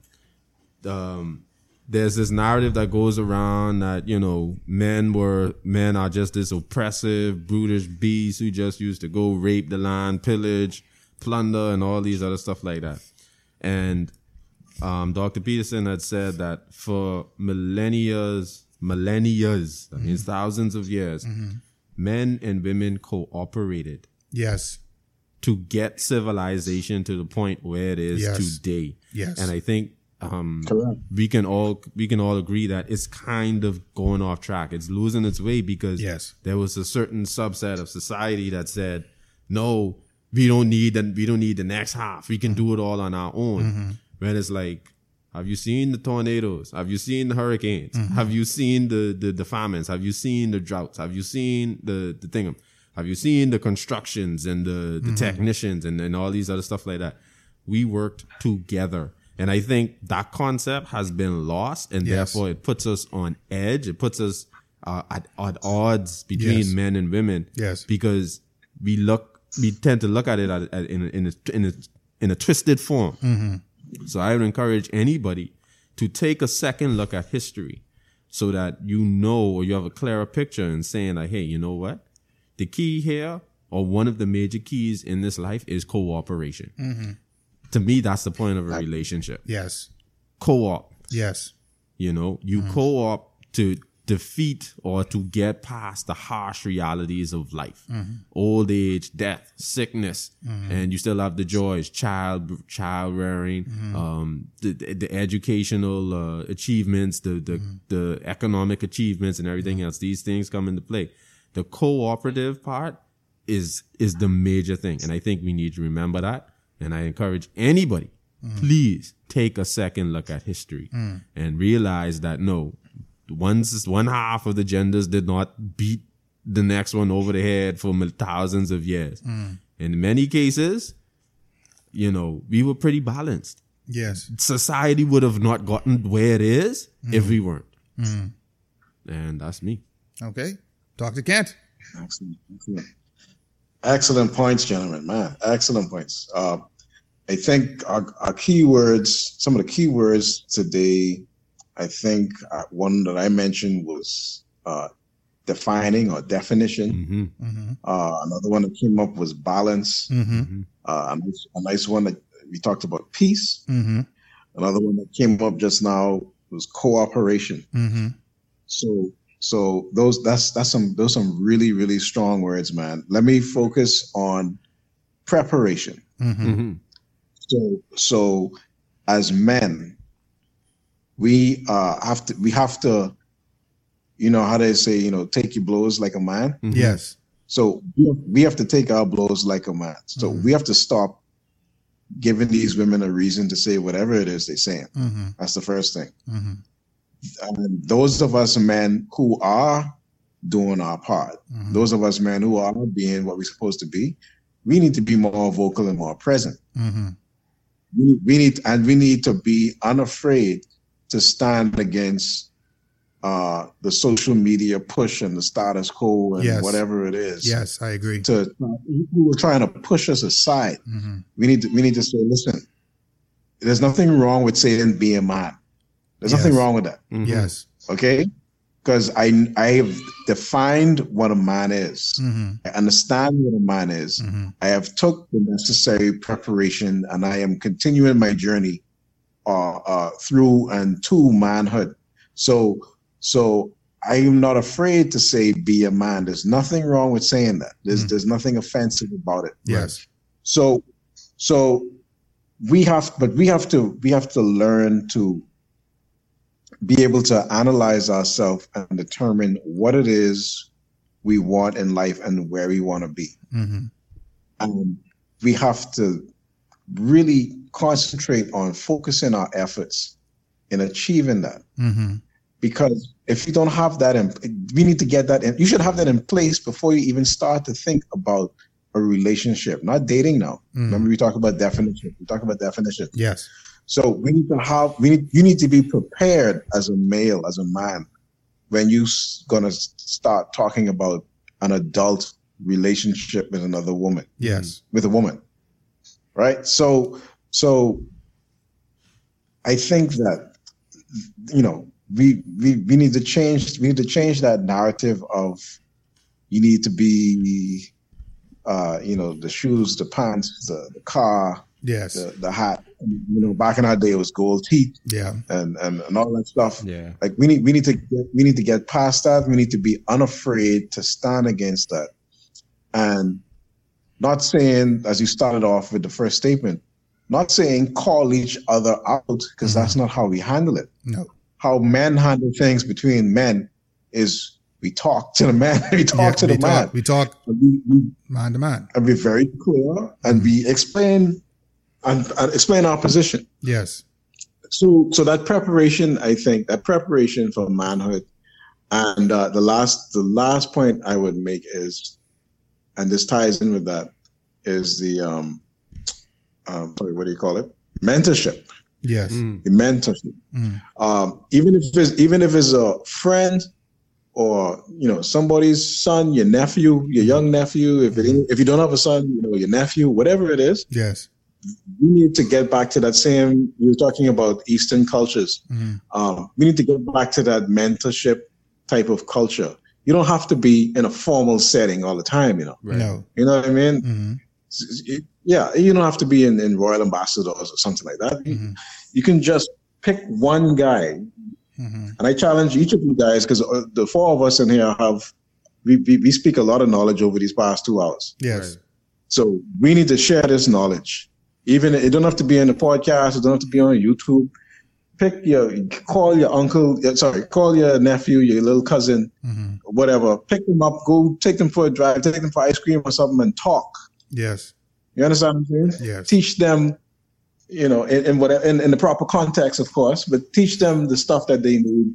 Um there's this narrative that goes around that, you know, men were men are just this oppressive, brutish beasts who just used to go rape the land, pillage, plunder, and all these other stuff like that. And um, Dr. Peterson had said that for millennia millennias, that means thousands of years, men and women cooperated Yes. to get civilization to the point where it is Yes. today. Yes. And I think um, we can all we can all agree that it's kind of going off track. It's losing its way because Yes. there was a certain subset of society that said, "No, we don't need the, we don't need the next half. We can do it all on our own." Mm-hmm. When it's like, have you seen the tornadoes? Have you seen the hurricanes? Mm-hmm. Have you seen the, the the famines? Have you seen the droughts? Have you seen the the thing? Have you seen the constructions and the the Mm-hmm. technicians and, and all these other stuff like that? We worked together. And I think that concept has been lost, and Yes. therefore it puts us on edge. It puts us uh, at, at odds between Yes. men and women. Yes. because we look, we tend to look at it at, at, in a, in a in a in a twisted form. So I would encourage anybody to take a second look at history, so that you know or you have a clearer picture and saying like, hey, you know what, the key here or one of the major keys in this life is cooperation. To me, that's the point of a relationship. Yes. Co-op. Yes. You know, you mm. co-op to defeat or to get past the harsh realities of life, mm-hmm. old age, death, sickness, mm-hmm. and you still have the joys, child, child rearing, mm-hmm. um, the, the, the educational uh, achievements, the the, the economic achievements, and everything else. These things come into play. The cooperative part is is the major thing, and I think we need to remember that. And I encourage anybody mm. please take a second look at history mm. and realize that no, one's one half of the genders did not beat the next one over the head for thousands of years. Mm. In many cases, you know, we were pretty balanced. Yes. Society would have not gotten where it is if we weren't. And that's me. Okay. Dr. Kent. Excellent. Excellent. Excellent points, gentlemen. Man, excellent points. Uh, I think our, our key words, some of the key words today, I think uh, one that I mentioned was uh, defining or definition. hmm Uh, another one that came up was balance. Mm-hmm. Uh, a, nice, a nice one that we talked about peace. Mm-hmm. Another one that came up just now was cooperation. Mm-hmm. So so those that's that's some those some really really strong words, man. Let me focus on preparation. Mm-hmm. hmm So so as men, we uh have to we have to, you know how they say, you know, take your blows like a man. Mm-hmm. Yes. So we we have to take our blows like a man. So we have to stop giving these women a reason to say whatever it is they're saying. Mm-hmm. That's the first thing. Mm-hmm. Those of us men who are doing our part, Mhm. those of us men who are being what we're supposed to be, we need to be more vocal and more present. Mm-hmm. We, we need and we need to be unafraid to stand against uh, the social media push and the status quo and Yes. whatever it is. Yes, I agree. To who are trying to push us aside. Mm-hmm. We need to we need to say, listen, there's nothing wrong with saying be a man. There's nothing Yes. wrong with that. Mhm. Yes. Okay? Because I I have defined what a man is. Mm-hmm. I understand what a man is. Mm-hmm. I have took the necessary preparation and I am continuing my journey uh, uh, through and to manhood. So, so I am not afraid to say be a man. There's nothing wrong with saying that. There's Mm. there's nothing offensive about it. Yes. So, so we have, but we have to we have to learn to be able to analyze ourselves and determine what it is we want in life and where we want to be Mm-hmm. um, we have to really concentrate on focusing our efforts in achieving that. Mm-hmm. Because if you don't have that, in, we need to get that in. You should have that in place before you even start to think about a relationship, not dating now. Mm. Remember, we talk about definition. We talk about definition. Yes. So we need to have, we need, you need to be prepared as a male, as a man, when you're going to start talking about an adult relationship with another woman Yes. with a woman right so so i think that you know we we, we need to change we need to change that narrative of you need to be uh you know the shoes the pants the, the car Yes. the, the hat you know back in our day it was gold teeth Yeah. and and, and all that stuff Yeah. like we need we need to get, we need to get past that. We need to be unafraid to stand against that, and not saying as you started off with the first statement, not saying call each other out because mm-hmm. that's not how we handle it. No. How men handle things between men is we talk to the man, (laughs) we talk Yeah, to we the man. We talk and we, we, man to man. and we're very clear, and we explain and, and explain our position Yes. so so that preparation i think that preparation for manhood and uh, the last the last point i would make is and this ties in with that is the um um sorry what do you call it mentorship Yes. Mm. the mentorship Mm. um even if it's even if it's a friend or you know somebody's son your nephew your young nephew if it if you don't have a son you know your nephew whatever it is Yes. We need to get back to that same you were talking about eastern cultures Mhm. um, we need to get back to that mentorship type of culture you don't have to be in a formal setting all the time you know Right. No. you know what i mean Mm-hmm. It- yeah you don't have to be in, in royal ambassadors or something like that You- Mhm. you can just pick one guy Mm-hmm. and i challenge each of you guys because the four of us in here have we, we, we speak a lot of knowledge over these past two hours Yes. Right. so we need to share this knowledge. Even it don't have to be in the podcast. It don't have to be on YouTube. Pick your call your uncle. Sorry, call your nephew, your little cousin, Mm-hmm. whatever. Pick them up. Go take them for a drive. Take them for ice cream or something, and talk. Yes. You understand what I'm saying? Yes. Teach them, you know, in, in whatever in, in the proper context, of course, but teach them the stuff that they need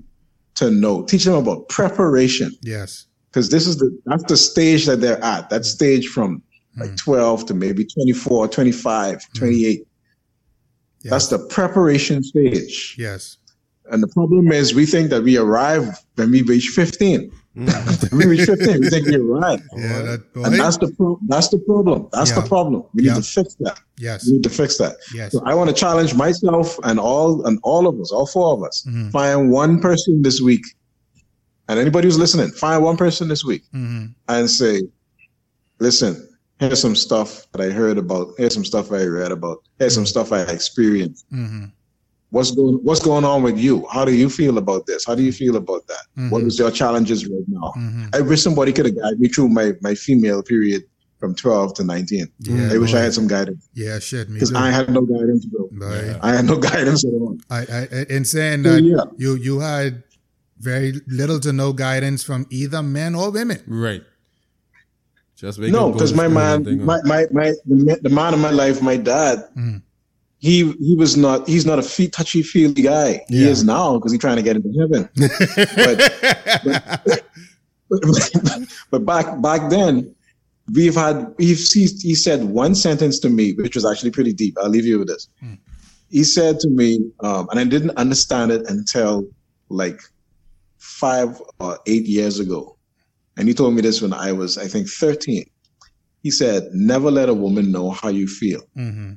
to know. Teach them about preparation Yes. because this is the that's the stage that they're at. That stage from like 12 to maybe 24, 25, 28. Yes. That's the preparation stage. Yes. And the problem is we think that we arrive when we reach 15. (laughs) when we reach 15, we think we arrive. Yeah. That boy. And that's the pro- that's the problem. That's Yeah. the problem. We need Yeah. to fix that. yes. We need to fix that. Yes. So I want to challenge myself and all and all of us, all four of us. Mhm. Find one person this week. And anybody who's listening, find one person this week Mm-hmm. and say, listen, here's some stuff that I heard about. Here's some stuff I read about. Here's some stuff I experienced. Mm-hmm. What's going What's going on with you? How do you feel about this? How do you feel about that? What Mhm. is your challenges right now? Mm-hmm. I wish somebody could have guided me through my, my female period from 12 to 19. Yeah. I wish boy. I had some guidance Yeah. Shit. Me because. I had no guidance, bro. Boy. I had no (laughs) guidance at all. I, I, in saying So, that yeah. you you had very little to no guidance from either men or women. Right. Just make No, because my to man, my, my, my, the, ma- man of my life, my dad, Mm. he he was not, he's not a fe- touchy feely guy. He is now because he's trying to get into heaven. (laughs) but, but, (laughs) but back back then, we've had he's, he, he said one sentence to me, which was actually pretty deep. I'll leave you with this. He said to me, um, and I didn't understand it until like five or eight years ago. And he told me this when I was, I think, 13. He said, Never let a woman know how you feel. hmm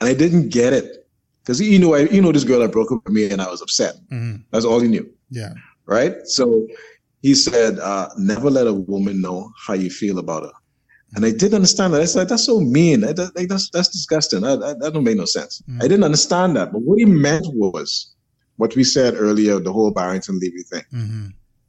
And I didn't get it because you know, I, you know, this girl that broke up with me and I was upset. hmm That's all he knew, Yeah. right? So he said, uh, Never let a woman know how you feel about her. And I didn't understand that. I said, That's so mean. That, that- like, that's, that's disgusting. That, that, that don't make no sense. Mm. I didn't understand that. But what he meant was what we said earlier the whole Barrington Levy thing.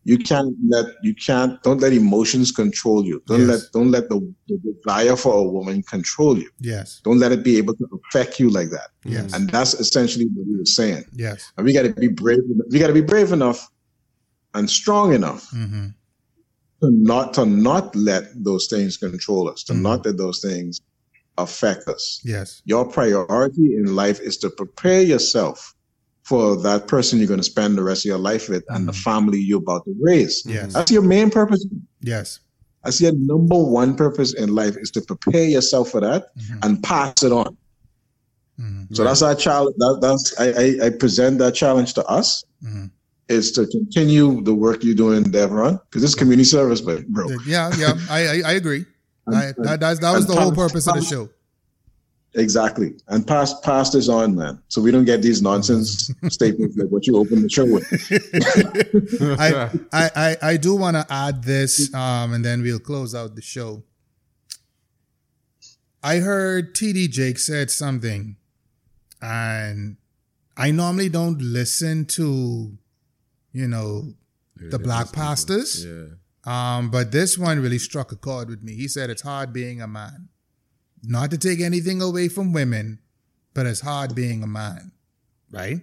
You can't let you can't don't let emotions control you don't Yes. let don't let the, the desire for a woman control you Yes. don't let it be able to affect you like that Yes. and that's essentially what he was saying Yes. and we got to be brave we got to be brave enough and strong enough hmm to not to not let those things control us to Mhm. not let those things affect us Yes. your priority in life is to prepare yourself for that person you're going to spend the rest of your life with and the Mhm. family you're about to raise Yes. that's your main purpose Yes. I your number one purpose in life is to prepare yourself for that Mhm. and pass it on. hmm So that's our challenge. That, that's I, I, I present that challenge to us hmm is to continue the work you're doing, Devron, because it's community service, but bro. Yeah. Yeah. I I, I agree. (laughs) I, that, that's, that was the whole purpose of the show. Exactly, and pass pass this on, man. So we don't get these nonsense (laughs) statements like what you opened the show with. (laughs) I, I, I, I do want to add this, um, and then we'll close out the show. I heard TD Jake said something, and I normally don't listen to, you know, the black pastors. Yeah. Um, but this one really struck a chord with me. He said it's hard being a man. Not to take anything away from women, but it's hard being a man, right?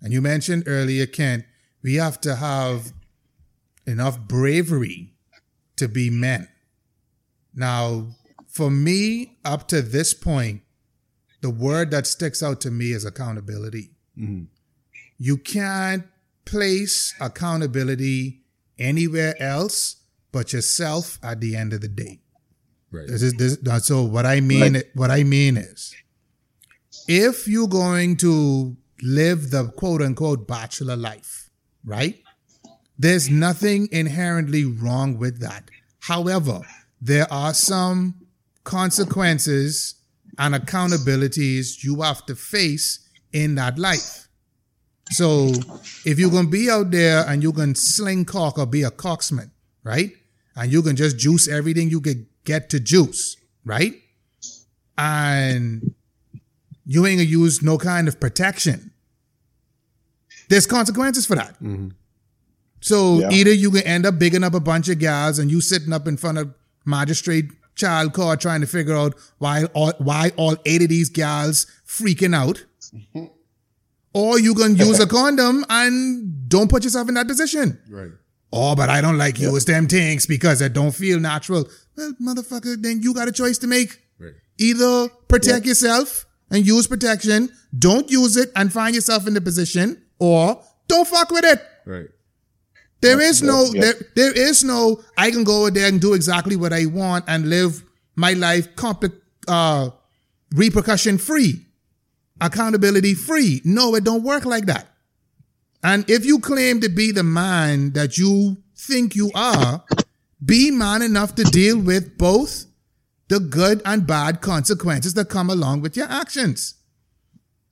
And you mentioned earlier, Kent, we have to have enough bravery to be men. Now, for me, up to this point, the word that sticks out to me is accountability. Mhm. You can't place accountability anywhere else but yourself at the end of the day. Right. This is this, so what I mean what I mean is if you're going to live the quote unquote bachelor life, right? There's nothing inherently wrong with that. However, there are some consequences and accountabilities you have to face in that life. So if you're gonna be out there and you can sling cock or be a cocksman, right? And you can just juice everything you can get to juice, right? And you ain't gonna use no kind of protection. There's consequences for that. Mm-hmm. So Yeah. either you can end up bigging up a bunch of gals and you sitting up in front of magistrate child court trying to figure out why all why all eight of these gals freaking out. Mm-hmm. or you can (laughs) use a condom and don't put yourself in that position. Right. Oh, but I don't like use them things because it don't feel natural. Well, motherfucker, then you got a choice to make. Right. Either protect yourself and use protection, don't use it and find yourself in the position, or don't fuck with it. Right. There is no there there is no I can go there and do exactly what I want and live my life compli- uh repercussion free, accountability free. No, it don't work like that. And if you claim to be the man that you think you are, be man enough to deal with both the good and bad consequences that come along with your actions.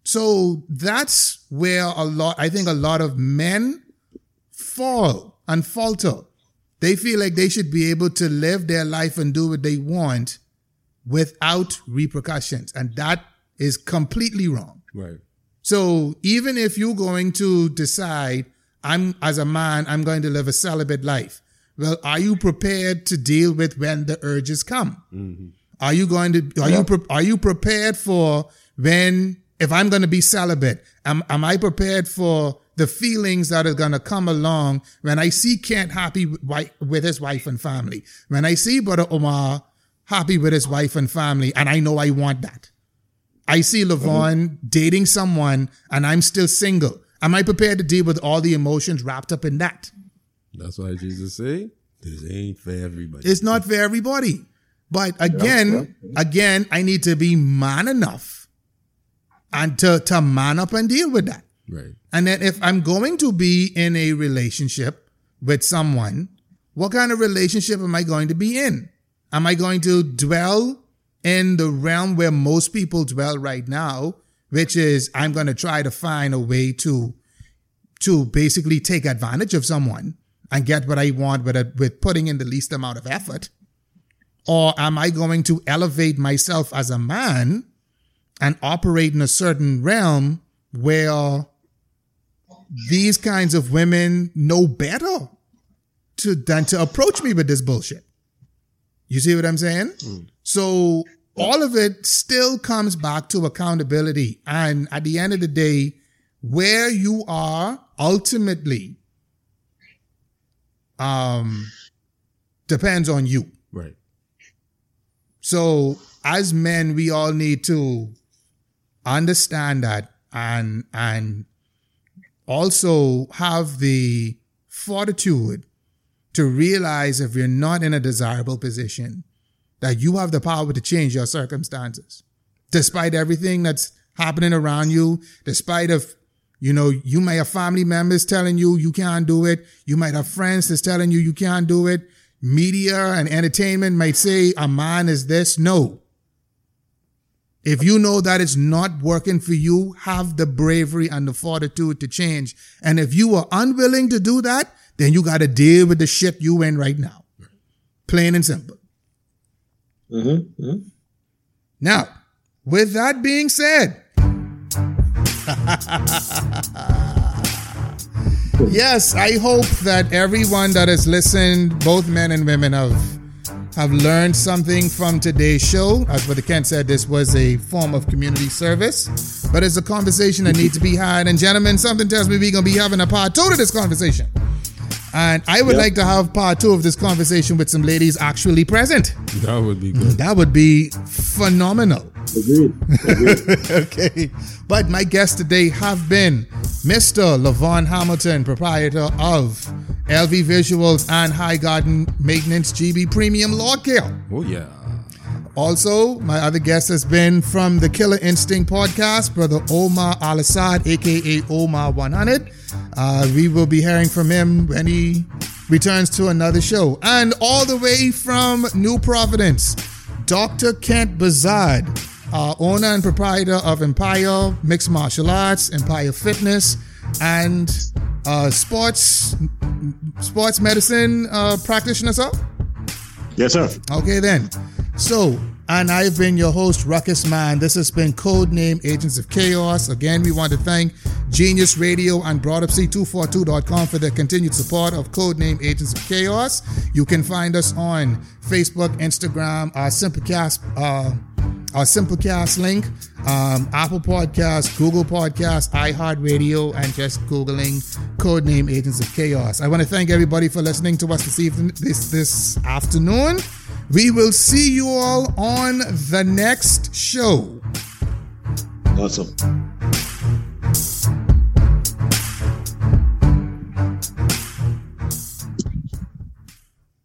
So that's where a lot, I think a lot of men fall and falter. They feel like they should be able to live their life and do what they want without repercussions. And that is completely wrong. Right. So even if you're going to decide, I'm as a man, I'm going to live a celibate life. Well, are you prepared to deal with when the urges come? Mm-hmm. Are you going to are you pre- are you prepared for when if I'm going to be celibate? Am am I prepared for the feelings that are going to come along when I see Kent happy with his wife and family. When I see Brother Omar happy with his wife and family, and I know I want that. I see LaVaughn dating someone and I'm still single. Am I prepared to deal with all the emotions wrapped up in that? That's why Jesus say, this ain't for everybody. It's not for everybody. But again, again, I need to be man enough and to, to man up and deal with that. right. And then if I'm going to be in a relationship with someone, what kind of relationship am I going to be in? Am I going to dwell in the realm where most people dwell right now, which is I'm going to try to find a way to to basically take advantage of someone and get what I want with a, with putting in the least amount of effort? Or am I going to elevate myself as a man and operate in a certain realm where these kinds of women know better to than to approach me with this bullshit. You see what I'm saying? So all of it still comes back to accountability. And at the end of the day, where you are ultimately um depends on you. Right. So as men, we all need to understand that and and also have the fortitude to realize if you're not in a desirable position that you have the power to change your circumstances. Despite everything that's happening around you despite of you know you may have family members telling you you can't do it. You might have friends that's telling you you can't do it. Media and entertainment might say a man is this. No. If you know that it's not working for you, have the bravery and the fortitude to change. And if you are unwilling to do that, then you got to deal with the shit you in right now. Plain and simple. Mm-hmm. Now, with that being said, (laughs) yes, I hope that everyone that has listened, both men and women, have have learned something from today's show. As Brother Kent said, this was a form of community service, but it's a conversation that needs to be had. And gentlemen, something tells me we're gonna be having a part two to this conversation. And I would Yep. like to have part two of this conversation with some ladies actually present. That would be good. That would be phenomenal. Agreed. Agreed. (laughs) okay. But my guests today have been Mr. LaVaughn Hamilton, proprietor of LV Visuals and High Garden Maintenance GB Premium Law Care. Oh yeah. Also, my other guest has been from the Killer Instinct podcast, Brother Omar Al'Asad, aka Omar 100. Uh, we will be hearing from him when he returns to another show. And all the way from New Providence, Dr. Kent Bazard, uh, owner and proprietor of Empire Mixed Martial Arts, Empire Fitness, and uh, sports sports medicine uh, practitioner, sir? yes, sir. Okay, then. So, and I've been your host, Ruckus Mann. This has been Codename Agents of Chaos. Again, we want to thank Genius Radio and BroadUpC242.com for their continued support of Codename Agents of Chaos. You can find us on Facebook, Instagram, our Simplecast, uh, our Simplecast link, um, Apple Podcasts, Google Podcasts, iHeartRadio, and just Googling Codename Agents of Chaos. I want to thank everybody for listening to us this evening, this this afternoon. We will see you all on the next show. Awesome.